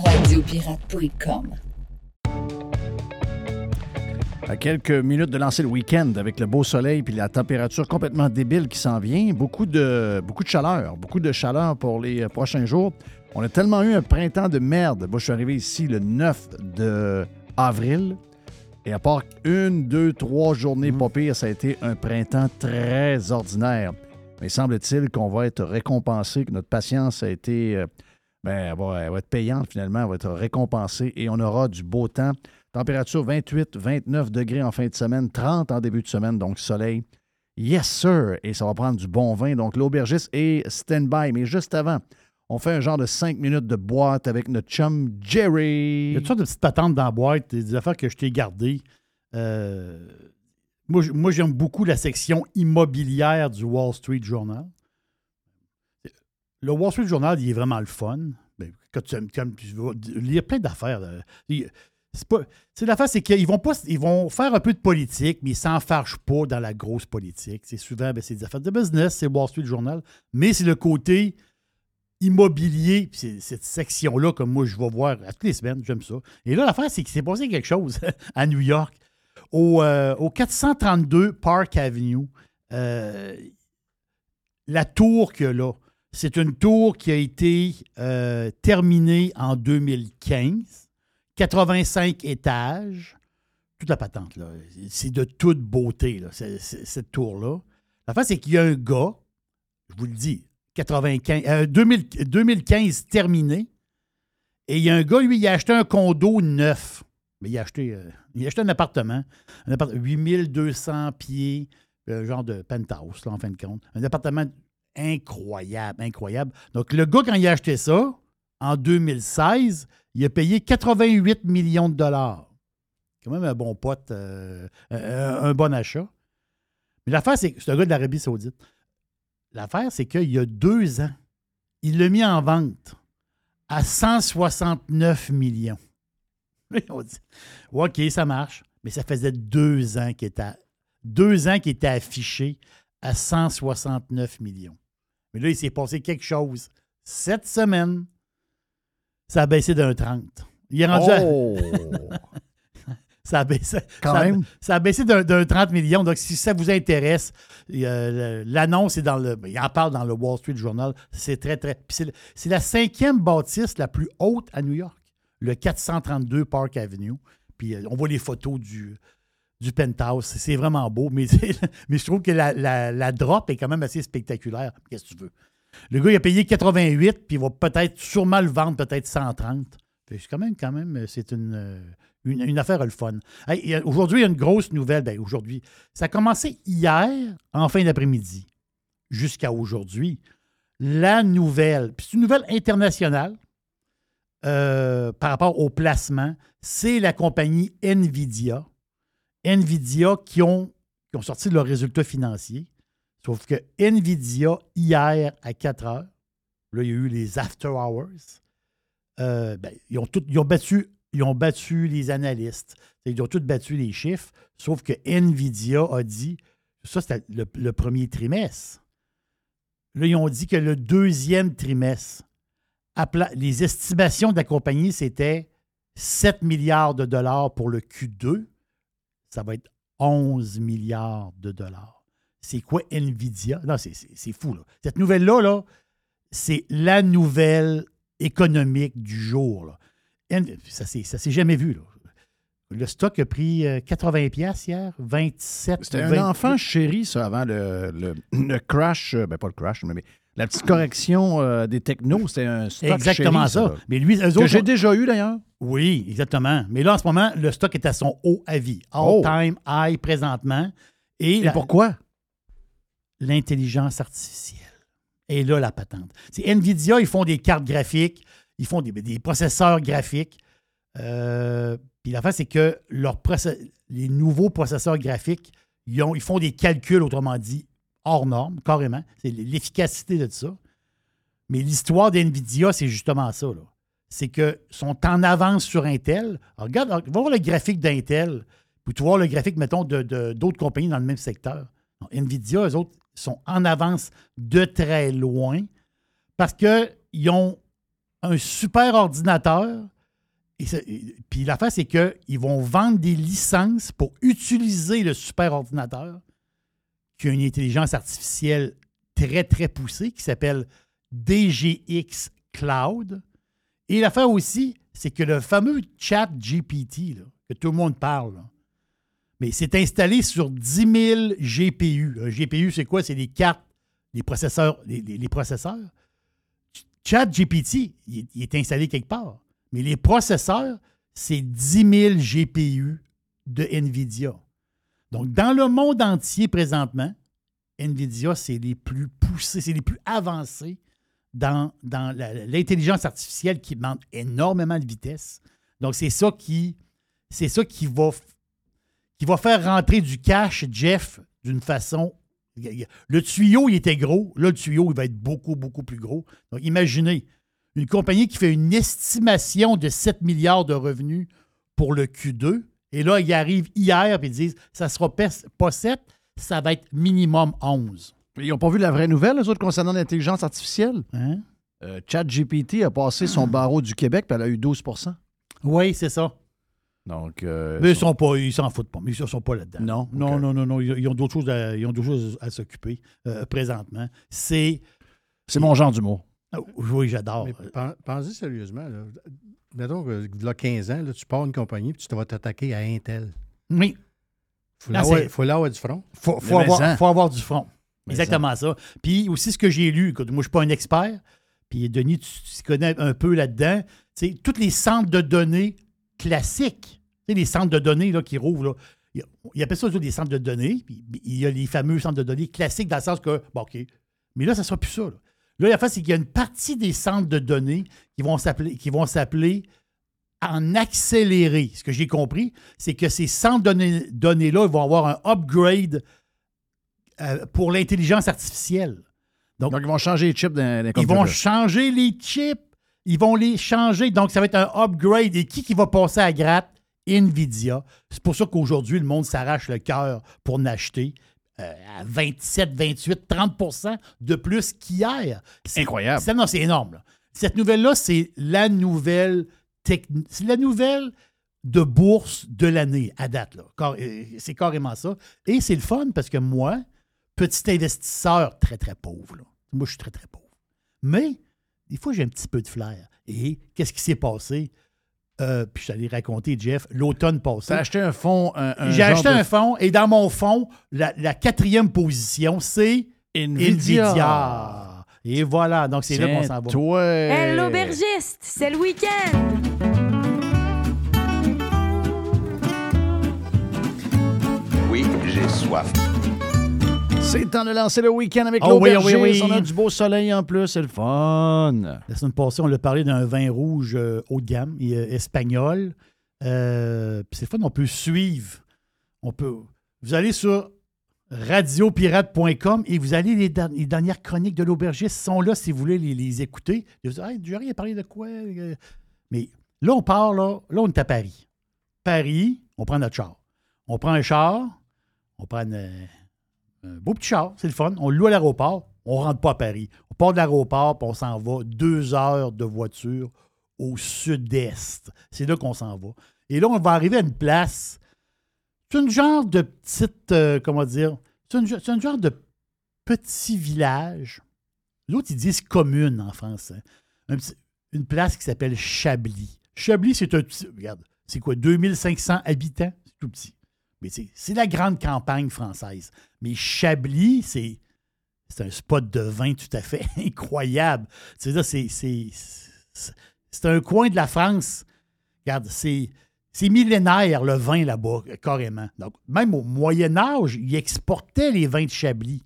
Radiopirate.com. À quelques minutes de lancer le week-end avec le beau soleil puis la température complètement débile qui s'en vient, beaucoup de, beaucoup de chaleur, beaucoup de chaleur pour les euh, prochains jours. On a tellement eu un printemps de merde. Moi, je suis arrivé ici le 9 de avril. Et à part une, deux, trois journées pas pire, ça a été un printemps très ordinaire. Mais semble-t-il qu'on va être récompensé, que notre patience a été, euh, ben, elle va, elle va être payante finalement, elle va être récompensée et on aura du beau temps. Température 28, 29 degrés en fin de semaine, 30 en début de semaine, donc soleil. Yes, sir! Et ça va prendre du bon vin. Donc, l'aubergiste est stand-by. Mais juste avant, on fait un genre de 5 minutes de boîte avec notre chum Jerry. Il y a toutes sortes de petites patentes dans la boîte, des affaires que je t'ai gardées. Euh, moi, j'aime beaucoup la section immobilière du Wall Street Journal. Le Wall Street Journal, il est vraiment le fun. Ben, quand tu, plein d'affaires. C'est pas. C'est l'affaire, c'est qu'ils vont pas. Ils vont faire un peu de politique, mais ils s'en fâchent pas dans la grosse politique. C'est souvent ben, c'est des affaires de business, c'est Wall Street Journal. Mais c'est le côté immobilier, cette section-là, comme moi, je vais voir à toutes les semaines, j'aime ça. Et là, l'affaire, c'est qu'il s'est passé quelque chose à New York. Au, euh, au 432 Park Avenue, euh, la tour a là, c'est une tour qui a été euh, terminée en 2015, 85 étages, toute la patente, là. C'est de toute beauté, là, cette tour-là. L'affaire, c'est qu'il y a un gars, je vous le dis, 95, euh, 2000 2015 terminé, et il y a un gars, lui, il a acheté un condo neuf. Mais il a acheté, euh, il a acheté un appartement, un appartement 8200 pieds, un genre de penthouse, là, en fin de compte. Un appartement incroyable, incroyable. Donc, le gars, quand il a acheté ça, en 2016, il a payé 88 millions de dollars. Quand même un bon pote, euh, un, bon achat. Mais l'affaire, c'est que c'est un gars de l'Arabie Saoudite. L'affaire, c'est qu'il y a deux ans, il l'a mis en vente à 169 millions. On dit, OK, ça marche. Mais ça faisait deux ans qu'il était deux ans qui était affiché à 169 millions. Mais là, il s'est passé quelque chose. Cette semaine, ça a baissé d'un 30. Il est rendu Oh! à... ça a baissé, Quand ça a- même? ça a baissé d'un d'un 30 millions. Donc, si ça vous intéresse, euh, l'annonce est dans le. Il en parle dans le Wall Street Journal. C'est très, très. c'est la cinquième bâtisse la plus haute à New York, le 432 Park Avenue. Puis euh, on voit les photos du, du penthouse. C'est vraiment beau, mais, mais je trouve que la, la- la drop est quand même assez spectaculaire. Qu'est-ce que tu veux? Le gars, il a payé 88, puis il va peut-être sûrement le vendre peut-être 130. Fait que c'est quand même, même, c'est une, euh, une, une affaire le fun. Aujourd'hui, il y a une grosse nouvelle. Ben, aujourd'hui, ça a commencé hier, en fin d'après-midi, jusqu'à aujourd'hui. La nouvelle, puis c'est une nouvelle internationale euh, par rapport au placement, c'est la compagnie Nvidia. Nvidia qui ont, qui ont sorti leurs résultats financiers. Sauf que Nvidia, hier à 4 heures, là, il y a eu les after hours. euh, ben, ils, ont battu, les analystes. Ils ont tous battu les chiffres. Sauf que Nvidia a dit, ça c'était le, premier trimestre. Là, ils ont dit que le deuxième trimestre, les estimations de la compagnie, c'était 7 milliards de dollars pour le Q2. Ça va être 11 milliards de dollars. C'est quoi Nvidia? Non, c'est- fou. Là. Cette nouvelle-là, là, c'est la nouvelle économique du jour. Là. Ça ça s'est jamais vu. Là. Le stock a pris euh, 80 pièces hier, 27. C'était un 28. enfant chéri, ça, avant le, le- le crash, euh, ben pas le crash, mais, mais la petite correction euh, des technos, c'était un stock Exactement chéri, ça. Mais lui, eux Que j'ai déjà eu d'ailleurs. Oui, exactement. Mais là, en ce moment, le stock est à son haut avis. All-time high présentement. Et, Et la- pourquoi? L'intelligence artificielle. Et là, la patente. C'est NVIDIA, ils font des cartes graphiques, ils font des, des processeurs graphiques. Euh, puis la fin, c'est que les nouveaux processeurs graphiques, ils, ont- ils font des calculs, autrement dit, hors normes, carrément. C'est l'efficacité de ça. Mais l'histoire d'NVIDIA, c'est justement ça. C'est qu'ils sont en avance sur Intel. Regarde, va voir le graphique d'Intel, puis tu voir le graphique, mettons, de- de- d'autres compagnies dans le même secteur. NVIDIA, eux autres, sont en avance de très loin parce qu'ils ont un super ordinateur. Et puis l'affaire, c'est qu'ils vont vendre des licences pour utiliser le super ordinateur qui a une intelligence artificielle très, très poussée qui s'appelle DGX Cloud. Et l'affaire aussi, c'est que le fameux chat GPT, que tout le monde parle, mais c'est installé sur 10 000 GPU. Un GPU, c'est quoi? C'est les cartes, les processeurs. Les, processeurs. Chat GPT, il, est- installé quelque part. Mais les processeurs, c'est 10 000 GPU de NVIDIA. Donc, dans le monde entier présentement, NVIDIA, c'est les plus poussés, c'est les plus avancés dans, dans l'intelligence artificielle qui demande énormément de vitesse. Donc, c'est ça qui, c'est ça qui va, qui va faire rentrer du cash, Jeff, d'une façon. Le tuyau, il était gros. Là, le tuyau, il va être beaucoup, beaucoup plus gros. Donc, imaginez, une compagnie qui fait une estimation de 7 milliards de revenus pour le Q2, et là, ils arrivent hier et ils disent ça ne sera pas pas 7, ça va être minimum 11. Ils n'ont pas vu la vraie nouvelle, les autres, concernant l'intelligence artificielle? Hein? Euh, ChatGPT a passé son barreau du Québec, puis elle a eu 12% Oui, c'est ça. Donc, euh, Mais ils sont pas, ils s'en foutent pas, mais ils ne sont pas là-dedans. Non, non, ok. non, non, non, ils ont d'autres choses à, ils ont d'autres choses à s'occuper euh, présentement. C'est. C'est mon genre d'humour. Ah, Oui, j'adore. Pensez sérieusement. Là. Mettons que là, 15 ans, là, tu pars une compagnie puis tu te vas t'attaquer à Intel. Oui. Faut Ah, l'avoir c'est- faut l'avoir du front. faut, faut, avoir, faut avoir du front. Mais Exactement ça. Puis aussi, ce que j'ai lu, écoute, moi, je ne suis pas un expert, puis Denis, tu, connais un peu là-dedans. Tu sais, tous les centres de données classiques, tu sais, les centres de données là, qui rouvrent, là, ils ils appellent ça des centres de données, puis il y a les fameux centres de données classiques dans le sens que, bon, OK, mais là, ça ne sera plus ça. Là, là la face, c'est qu'il y a une partie des centres de données qui vont s'appeler, qui vont s'appeler en accéléré. Ce que j'ai compris, c'est que ces centres de données- données-là vont avoir un upgrade euh, pour l'intelligence artificielle. Donc, ils vont changer les chips d'un Ils vont changer les chips. Ils vont les changer. Donc, ça va être un upgrade. Et qui qui va passer à gratte? NVIDIA. C'est pour ça qu'aujourd'hui, le monde s'arrache le cœur pour n'acheter. euh, à 27, 28, 30% de plus qu'hier. C'est- Incroyable. c'est- non, c'est énorme. là. Cette nouvelle-là, c'est la nouvelle techni- c'est la nouvelle de bourse de l'année à date. là. Car- euh, C'est carrément ça. Et c'est le fun parce que moi, petit investisseur très, très pauvre, là. moi, je suis très, très pauvre. Mais des fois, j'ai un petit peu de flair. Et qu'est-ce qui s'est passé? Euh, puis je t'allais raconter, Jeff, l'automne passé. T'as acheté un fonds. un- un J'ai acheté de- un fonds et dans mon fonds, la, la quatrième position, c'est Nvidia. Nvidia. Et voilà, donc c'est là qu'on s'en va. Toi. Hey, l'aubergiste, c'est le week-end. Oui, j'ai soif. C'est le temps de lancer le week-end avec Oh oui, l'aubergiste. oui, oui. On a du beau soleil en plus, c'est le fun. La semaine passée, on a parlé d'un vin rouge euh, haut de gamme, et, euh, espagnol. Euh, puis c'est fun, on peut suivre. On peut. Vous allez sur radiopirate.com et vous allez les, der- les dernières chroniques de l'aubergiste sont là si vous voulez les, les écouter. Et vous dites, hey, Jerry a parlé de quoi? Euh, Mais là, on part, là, là, on est à Paris. Paris, on prend notre char. On prend un char, on prend une- beau petit char, c'est le fun. On loue à l'aéroport, on rentre pas à Paris. On part de l'aéroport, puis on s'en va deux heures de voiture au sud-est. C'est là qu'on s'en va. Et là, on va arriver à une place. C'est une genre de petite, euh, comment dire, c'est une, une genre de petit village. L'autre, ils disent commune en français. Une place qui s'appelle Chablis. Chablis, c'est un petit, regarde, c'est quoi, 2500 habitants? C'est tout petit. C'est la grande campagne française. Mais Chablis, c'est un spot de vin tout à fait incroyable. C'est- c'est un coin de la France. Regarde, c'est c'est millénaire le vin là-bas, carrément. Donc, même au Moyen Âge, ils exportaient les vins de Chablis.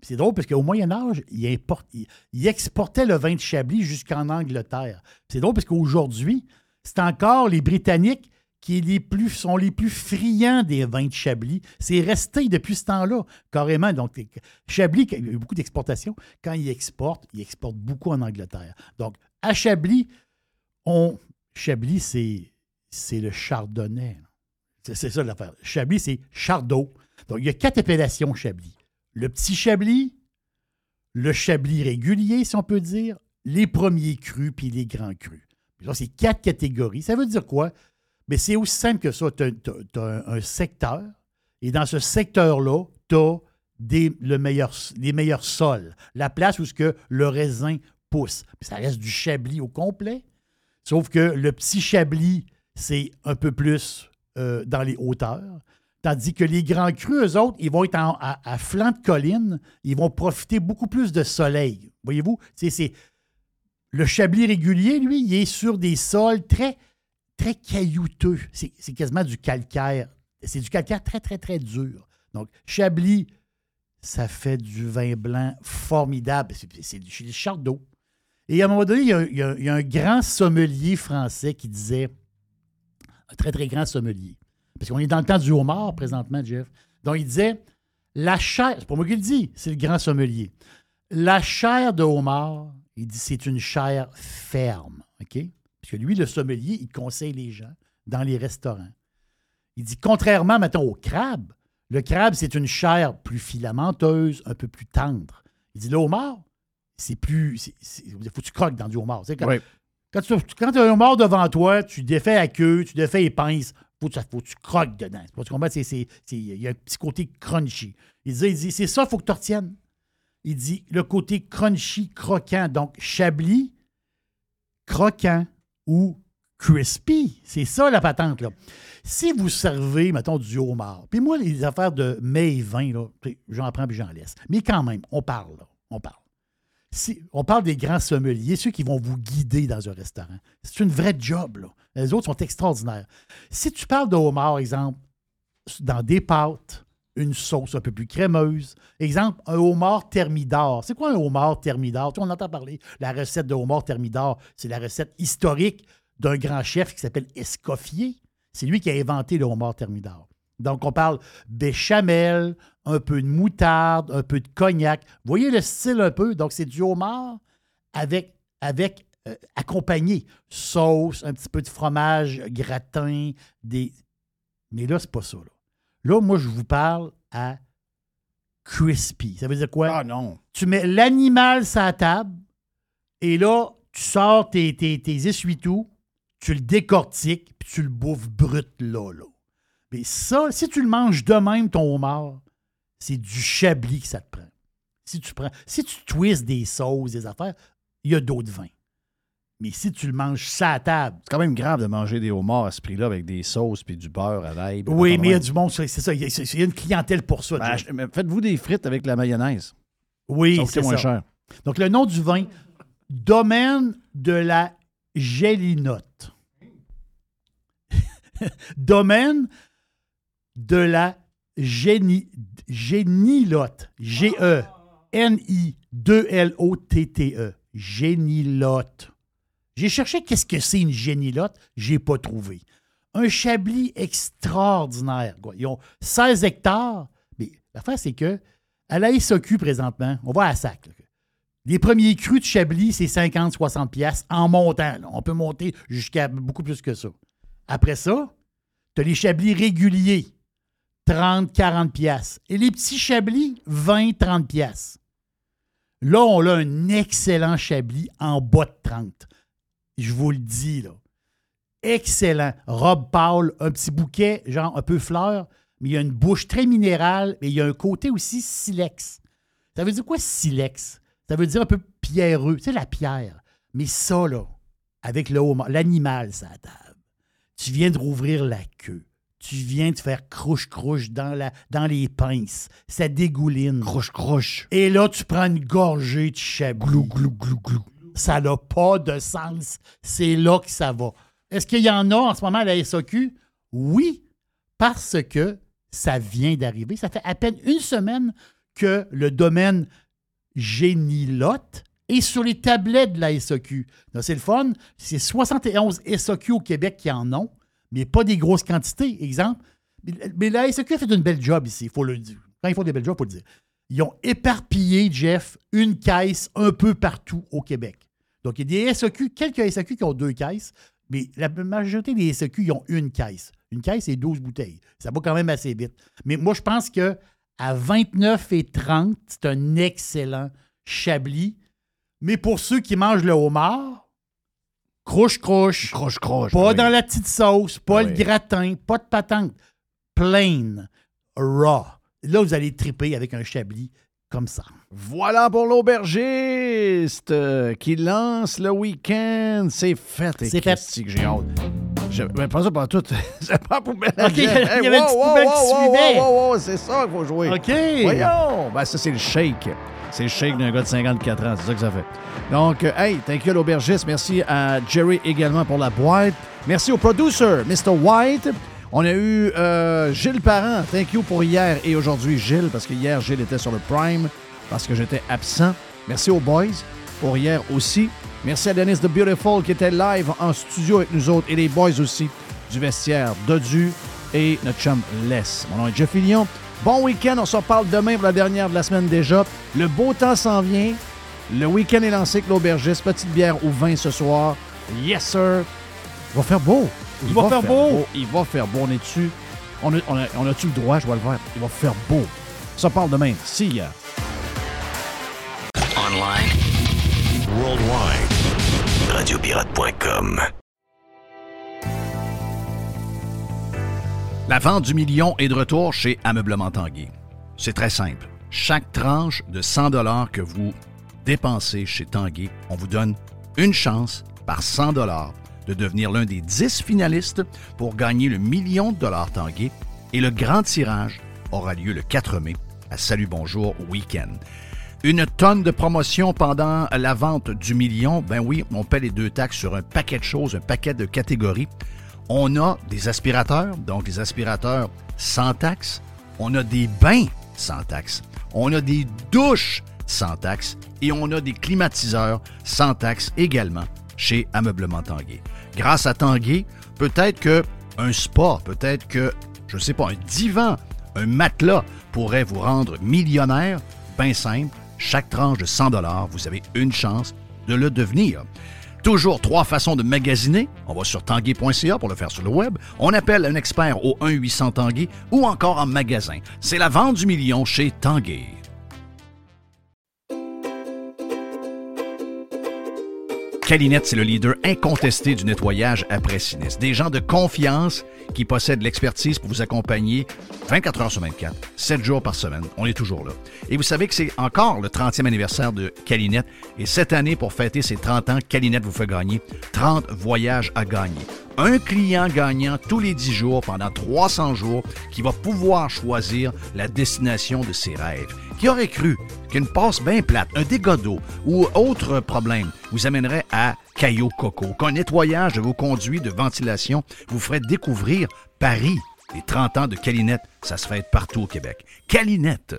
C'est drôle parce qu'au Moyen Âge, ils exportaient le vin de Chablis jusqu'en Angleterre. C'est drôle parce qu'aujourd'hui, c'est encore les Britanniques qui sont les plus friands des vins de Chablis. C'est resté depuis ce temps-là, carrément. Donc, Chablis, il y a eu beaucoup d'exportations. Quand ils exportent, ils exportent beaucoup en Angleterre. Donc, à Chablis, on, Chablis, c'est, le chardonnay. C'est, ça l'affaire. Chablis, c'est Chardot. Donc, il y a quatre appellations Chablis. Le petit Chablis, le Chablis régulier, si on peut dire, les premiers crus puis les grands crus. Puis c'est quatre catégories. Ça veut dire quoi? Mais c'est aussi simple que ça. Tu as, un, secteur, et dans ce secteur-là, tu as meilleur, les meilleurs sols, la place où ce que le raisin pousse. Ça reste du Chablis au complet. Sauf que le petit Chablis, c'est un peu plus euh, dans les hauteurs. Tandis que les grands crus, eux autres, ils vont être à, flanc de colline, ils vont profiter beaucoup plus de soleil. Voyez-vous? C'est- le Chablis régulier, lui, il est sur des sols très, très caillouteux. C'est, quasiment du calcaire. C'est du calcaire très, très, très dur. Donc, Chablis, ça fait du vin blanc formidable. C'est, du, Chardot. Et à un moment donné, il y a un grand sommelier français qui disait, un très, très grand sommelier, parce qu'on est dans le temps du homard présentement, Jeff. Donc, il disait, la chair, c'est pas moi qui le dis, c'est le grand sommelier. La chair de homard, il dit, c'est une chair ferme, OK? Parce que lui, le sommelier, il conseille les gens dans les restaurants. Il dit, contrairement, mettons, au crabe, le crabe, c'est une chair plus filamenteuse, un peu plus tendre. Il dit, le homard, c'est plus. Il faut que tu croques dans du homard. Tu sais, quand, Oui. quand tu quand as un homard devant toi, tu défais la queue, tu défais les pinces, faut, que faut que tu croques dedans. Tu comprends? Il y a un petit côté crunchy. Il dit, il dit c'est ça, il faut que tu retiennes. Il dit le côté crunchy, croquant. Donc, Chablis, croquant ou crispy. C'est ça la patente. Si vous servez, mettons, du homard, puis moi, les affaires de tu sais, j'en prends puis j'en laisse. Mais quand même, on parle, là. On parle. Si, on parle des grands sommeliers, ceux qui vont vous guider dans un restaurant. C'est une vraie job, là. Les autres sont extraordinaires. Si tu parles de homard, exemple, dans des pâtes, une sauce un peu plus crémeuse. Exemple, un homard thermidor. C'est quoi un homard thermidor? Tu on entend parler. La recette de homard thermidor, c'est la recette historique d'un grand chef qui s'appelle Escoffier. C'est lui qui a inventé le homard thermidor. Donc, on parle béchamel, un peu de moutarde, un peu de cognac. Vous voyez le style un peu? Donc, c'est du homard avec, avec euh, accompagné. Sauce, un petit peu de fromage, gratin, des. Mais là, c'est pas ça. Là. Là, moi, je vous parle à crispy. Ça veut dire quoi? Ah non. Tu mets l'animal sur la table et là, tu sors tes, tes, tes essuie-tout, tu le décortiques, puis tu le bouffes brut là, là. Mais ça, si tu le manges de même, ton homard, c'est du chablis que ça te prend. Si tu prends, si tu twists des sauces, des affaires, il y a d'autres vins. Mais si tu le manges ça à table. C'est quand même grave de manger des homards à ce prix-là avec des sauces puis du beurre à l'ail. Oui, mais il y a du monde, c'est ça. Il y a, une clientèle pour ça. Ben, Faites-vous des frites avec la mayonnaise. Oui, c'est moins ça. cher. Donc, le nom du vin, Domaine de la Gélinote. Domaine de la géni, Génilotte. E G-E-N-I-2-L-O-T-T-E. Génilotte. J'ai cherché qu'est-ce que c'est une génilotte, j'ai pas trouvé. Un chablis extraordinaire. Ils ont 16 hectares, mais l'affaire, c'est que à la SOQ présentement, on va à sac. Les premiers crus de Chablis, c'est 50-60 pièces en montant. On peut monter jusqu'à beaucoup plus que ça. Après ça, tu as les Chablis réguliers, 30-40 pièces. Et les petits Chablis, 20-30 pièces. Là, on a un excellent Chablis en bas de 30. Je vous le dis, là. Excellent. Robe pâle, un petit bouquet, genre un peu fleur, mais il y a une bouche très minérale, mais il y a un côté aussi silex. Ça veut dire quoi, silex? Ça veut dire un peu pierreux, sais, la pierre. Mais ça, là, avec le l'animal, ça table. Tu viens de rouvrir la queue. Tu viens de faire crouche-crouche dans, la, dans les pinces. Ça dégouline. Crouche-crouche. Et là, tu prends une gorgée de chablis. Glou, glou, glou, glou. Ça n'a pas de sens. C'est là que ça va. Est-ce qu'il y en a en ce moment à la SAQ? Oui, parce que ça vient d'arriver. Ça fait à peine une semaine que le domaine Génilotte est sur les tablettes de la SAQ. C'est le fun. C'est 71 SAQ au Québec qui en ont, mais pas des grosses quantités. Exemple. Mais- Mais la SAQ a fait une belle job ici, il faut le dire. Quand ils font des belles jobs, il faut le dire. Ils ont éparpillé, Jeff, une caisse un peu partout au Québec. Donc, il y a des SAQ, quelques SAQ qui ont deux caisses, mais la majorité des SAQ, ils ont une caisse. Une caisse, c'est 12 bouteilles. Ça va quand même assez vite. Mais moi, je pense que à 29 et 30, c'est un excellent chablis. Mais pour ceux qui mangent le homard, crouche-crouche. Crouche-crouche. Pas oui. dans la petite sauce, pas le gratin, pas de patente. Plain, raw. Là, vous allez triper avec un chablis comme ça. Voilà pour l'aubergiste euh, qui lance le week-end. C'est fait. et C'est fait. Christy que j'ai hâte. Je, mais pas ça pas tout. c'est pas pour OK, il y avait une petite poubelle qui suivait. Wow, wow, c'est ça qu'il faut jouer. OK. Voyons. Ben, ça, c'est le shake. C'est le shake d'un gars de 54 ans. C'est ça que ça fait. Donc, euh, hey, thank you l'aubergiste. Merci à Jerry également pour la boîte. Merci au producer, Mr. White. On a eu euh, Gilles Parent. Thank you pour hier et aujourd'hui, Gilles, parce que hier, Gilles était sur le Prime parce que j'étais absent. Merci aux boys pour hier aussi. Merci à Dennis The Beautiful qui était live en studio avec nous autres et les boys aussi du vestiaire Dodu et notre chum Les. Mon nom est Jeff Fillion. Bon week-end, on se reparle demain pour la dernière de la semaine déjà. Le beau temps s'en vient. Le week-end est lancé avec l'aubergiste. Petite bière ou vin ce soir. Yes, sir. Va faire beau. Il va faire beau. Il va faire beau. On est dessus. On a, on a- on a-tu le droit? Je vais le faire. Il va faire beau. Ça parle demain. See ya. Online. Worldwide. Radiopirate.com. La vente du million est de retour chez Ameublement Tanguay. C'est très simple. Chaque tranche de 100 dollars que vous dépensez chez Tanguay, on vous donne une chance par 100 dollars de devenir l'un des 10 finalistes pour gagner le million de dollars Tanguay et le grand tirage aura lieu le 4 mai à Salut Bonjour Week-end. Une tonne de promotions pendant la vente du million. Ben oui, on paie les deux taxes sur un paquet de choses, un paquet de catégories. On a des aspirateurs, donc des aspirateurs sans taxe. On a des bains sans taxe. On a des douches sans taxe. Et on a des climatiseurs sans taxe également chez Ameublement Tanguay. Grâce à Tanguay, peut-être que un spa, peut-être que, je ne sais pas, un divan, un matelas pourrait vous rendre millionnaire. Ben simple, chaque tranche de 100 vous avez une chance de le devenir. Toujours trois façons de magasiner. On va sur tanguay.ca pour le faire sur le web. On appelle un expert au 1-800 Tanguay ou encore en magasin. C'est la vente du million chez Tanguay. Calinette, c'est le leader incontesté du nettoyage après sinistre. Des gens de confiance qui possèdent l'expertise pour vous accompagner 24 heures sur 24, 7 jours par semaine. On est toujours là. Et vous savez que c'est encore le 30e anniversaire de Calinette. Et cette année, pour fêter ses 30 ans, Calinette vous fait gagner 30 voyages à gagner. Un client gagnant tous les 10 jours pendant 300 jours qui va pouvoir choisir la destination de ses rêves. Qui aurait cru qu'une passe bien plate, un dégât d'eau ou autre problème vous amènerait à Caillou Coco, qu'un nettoyage de vos conduits de ventilation vous ferait découvrir Paris. Les 30 ans de Calinette, ça se fait partout au Québec. Calinette,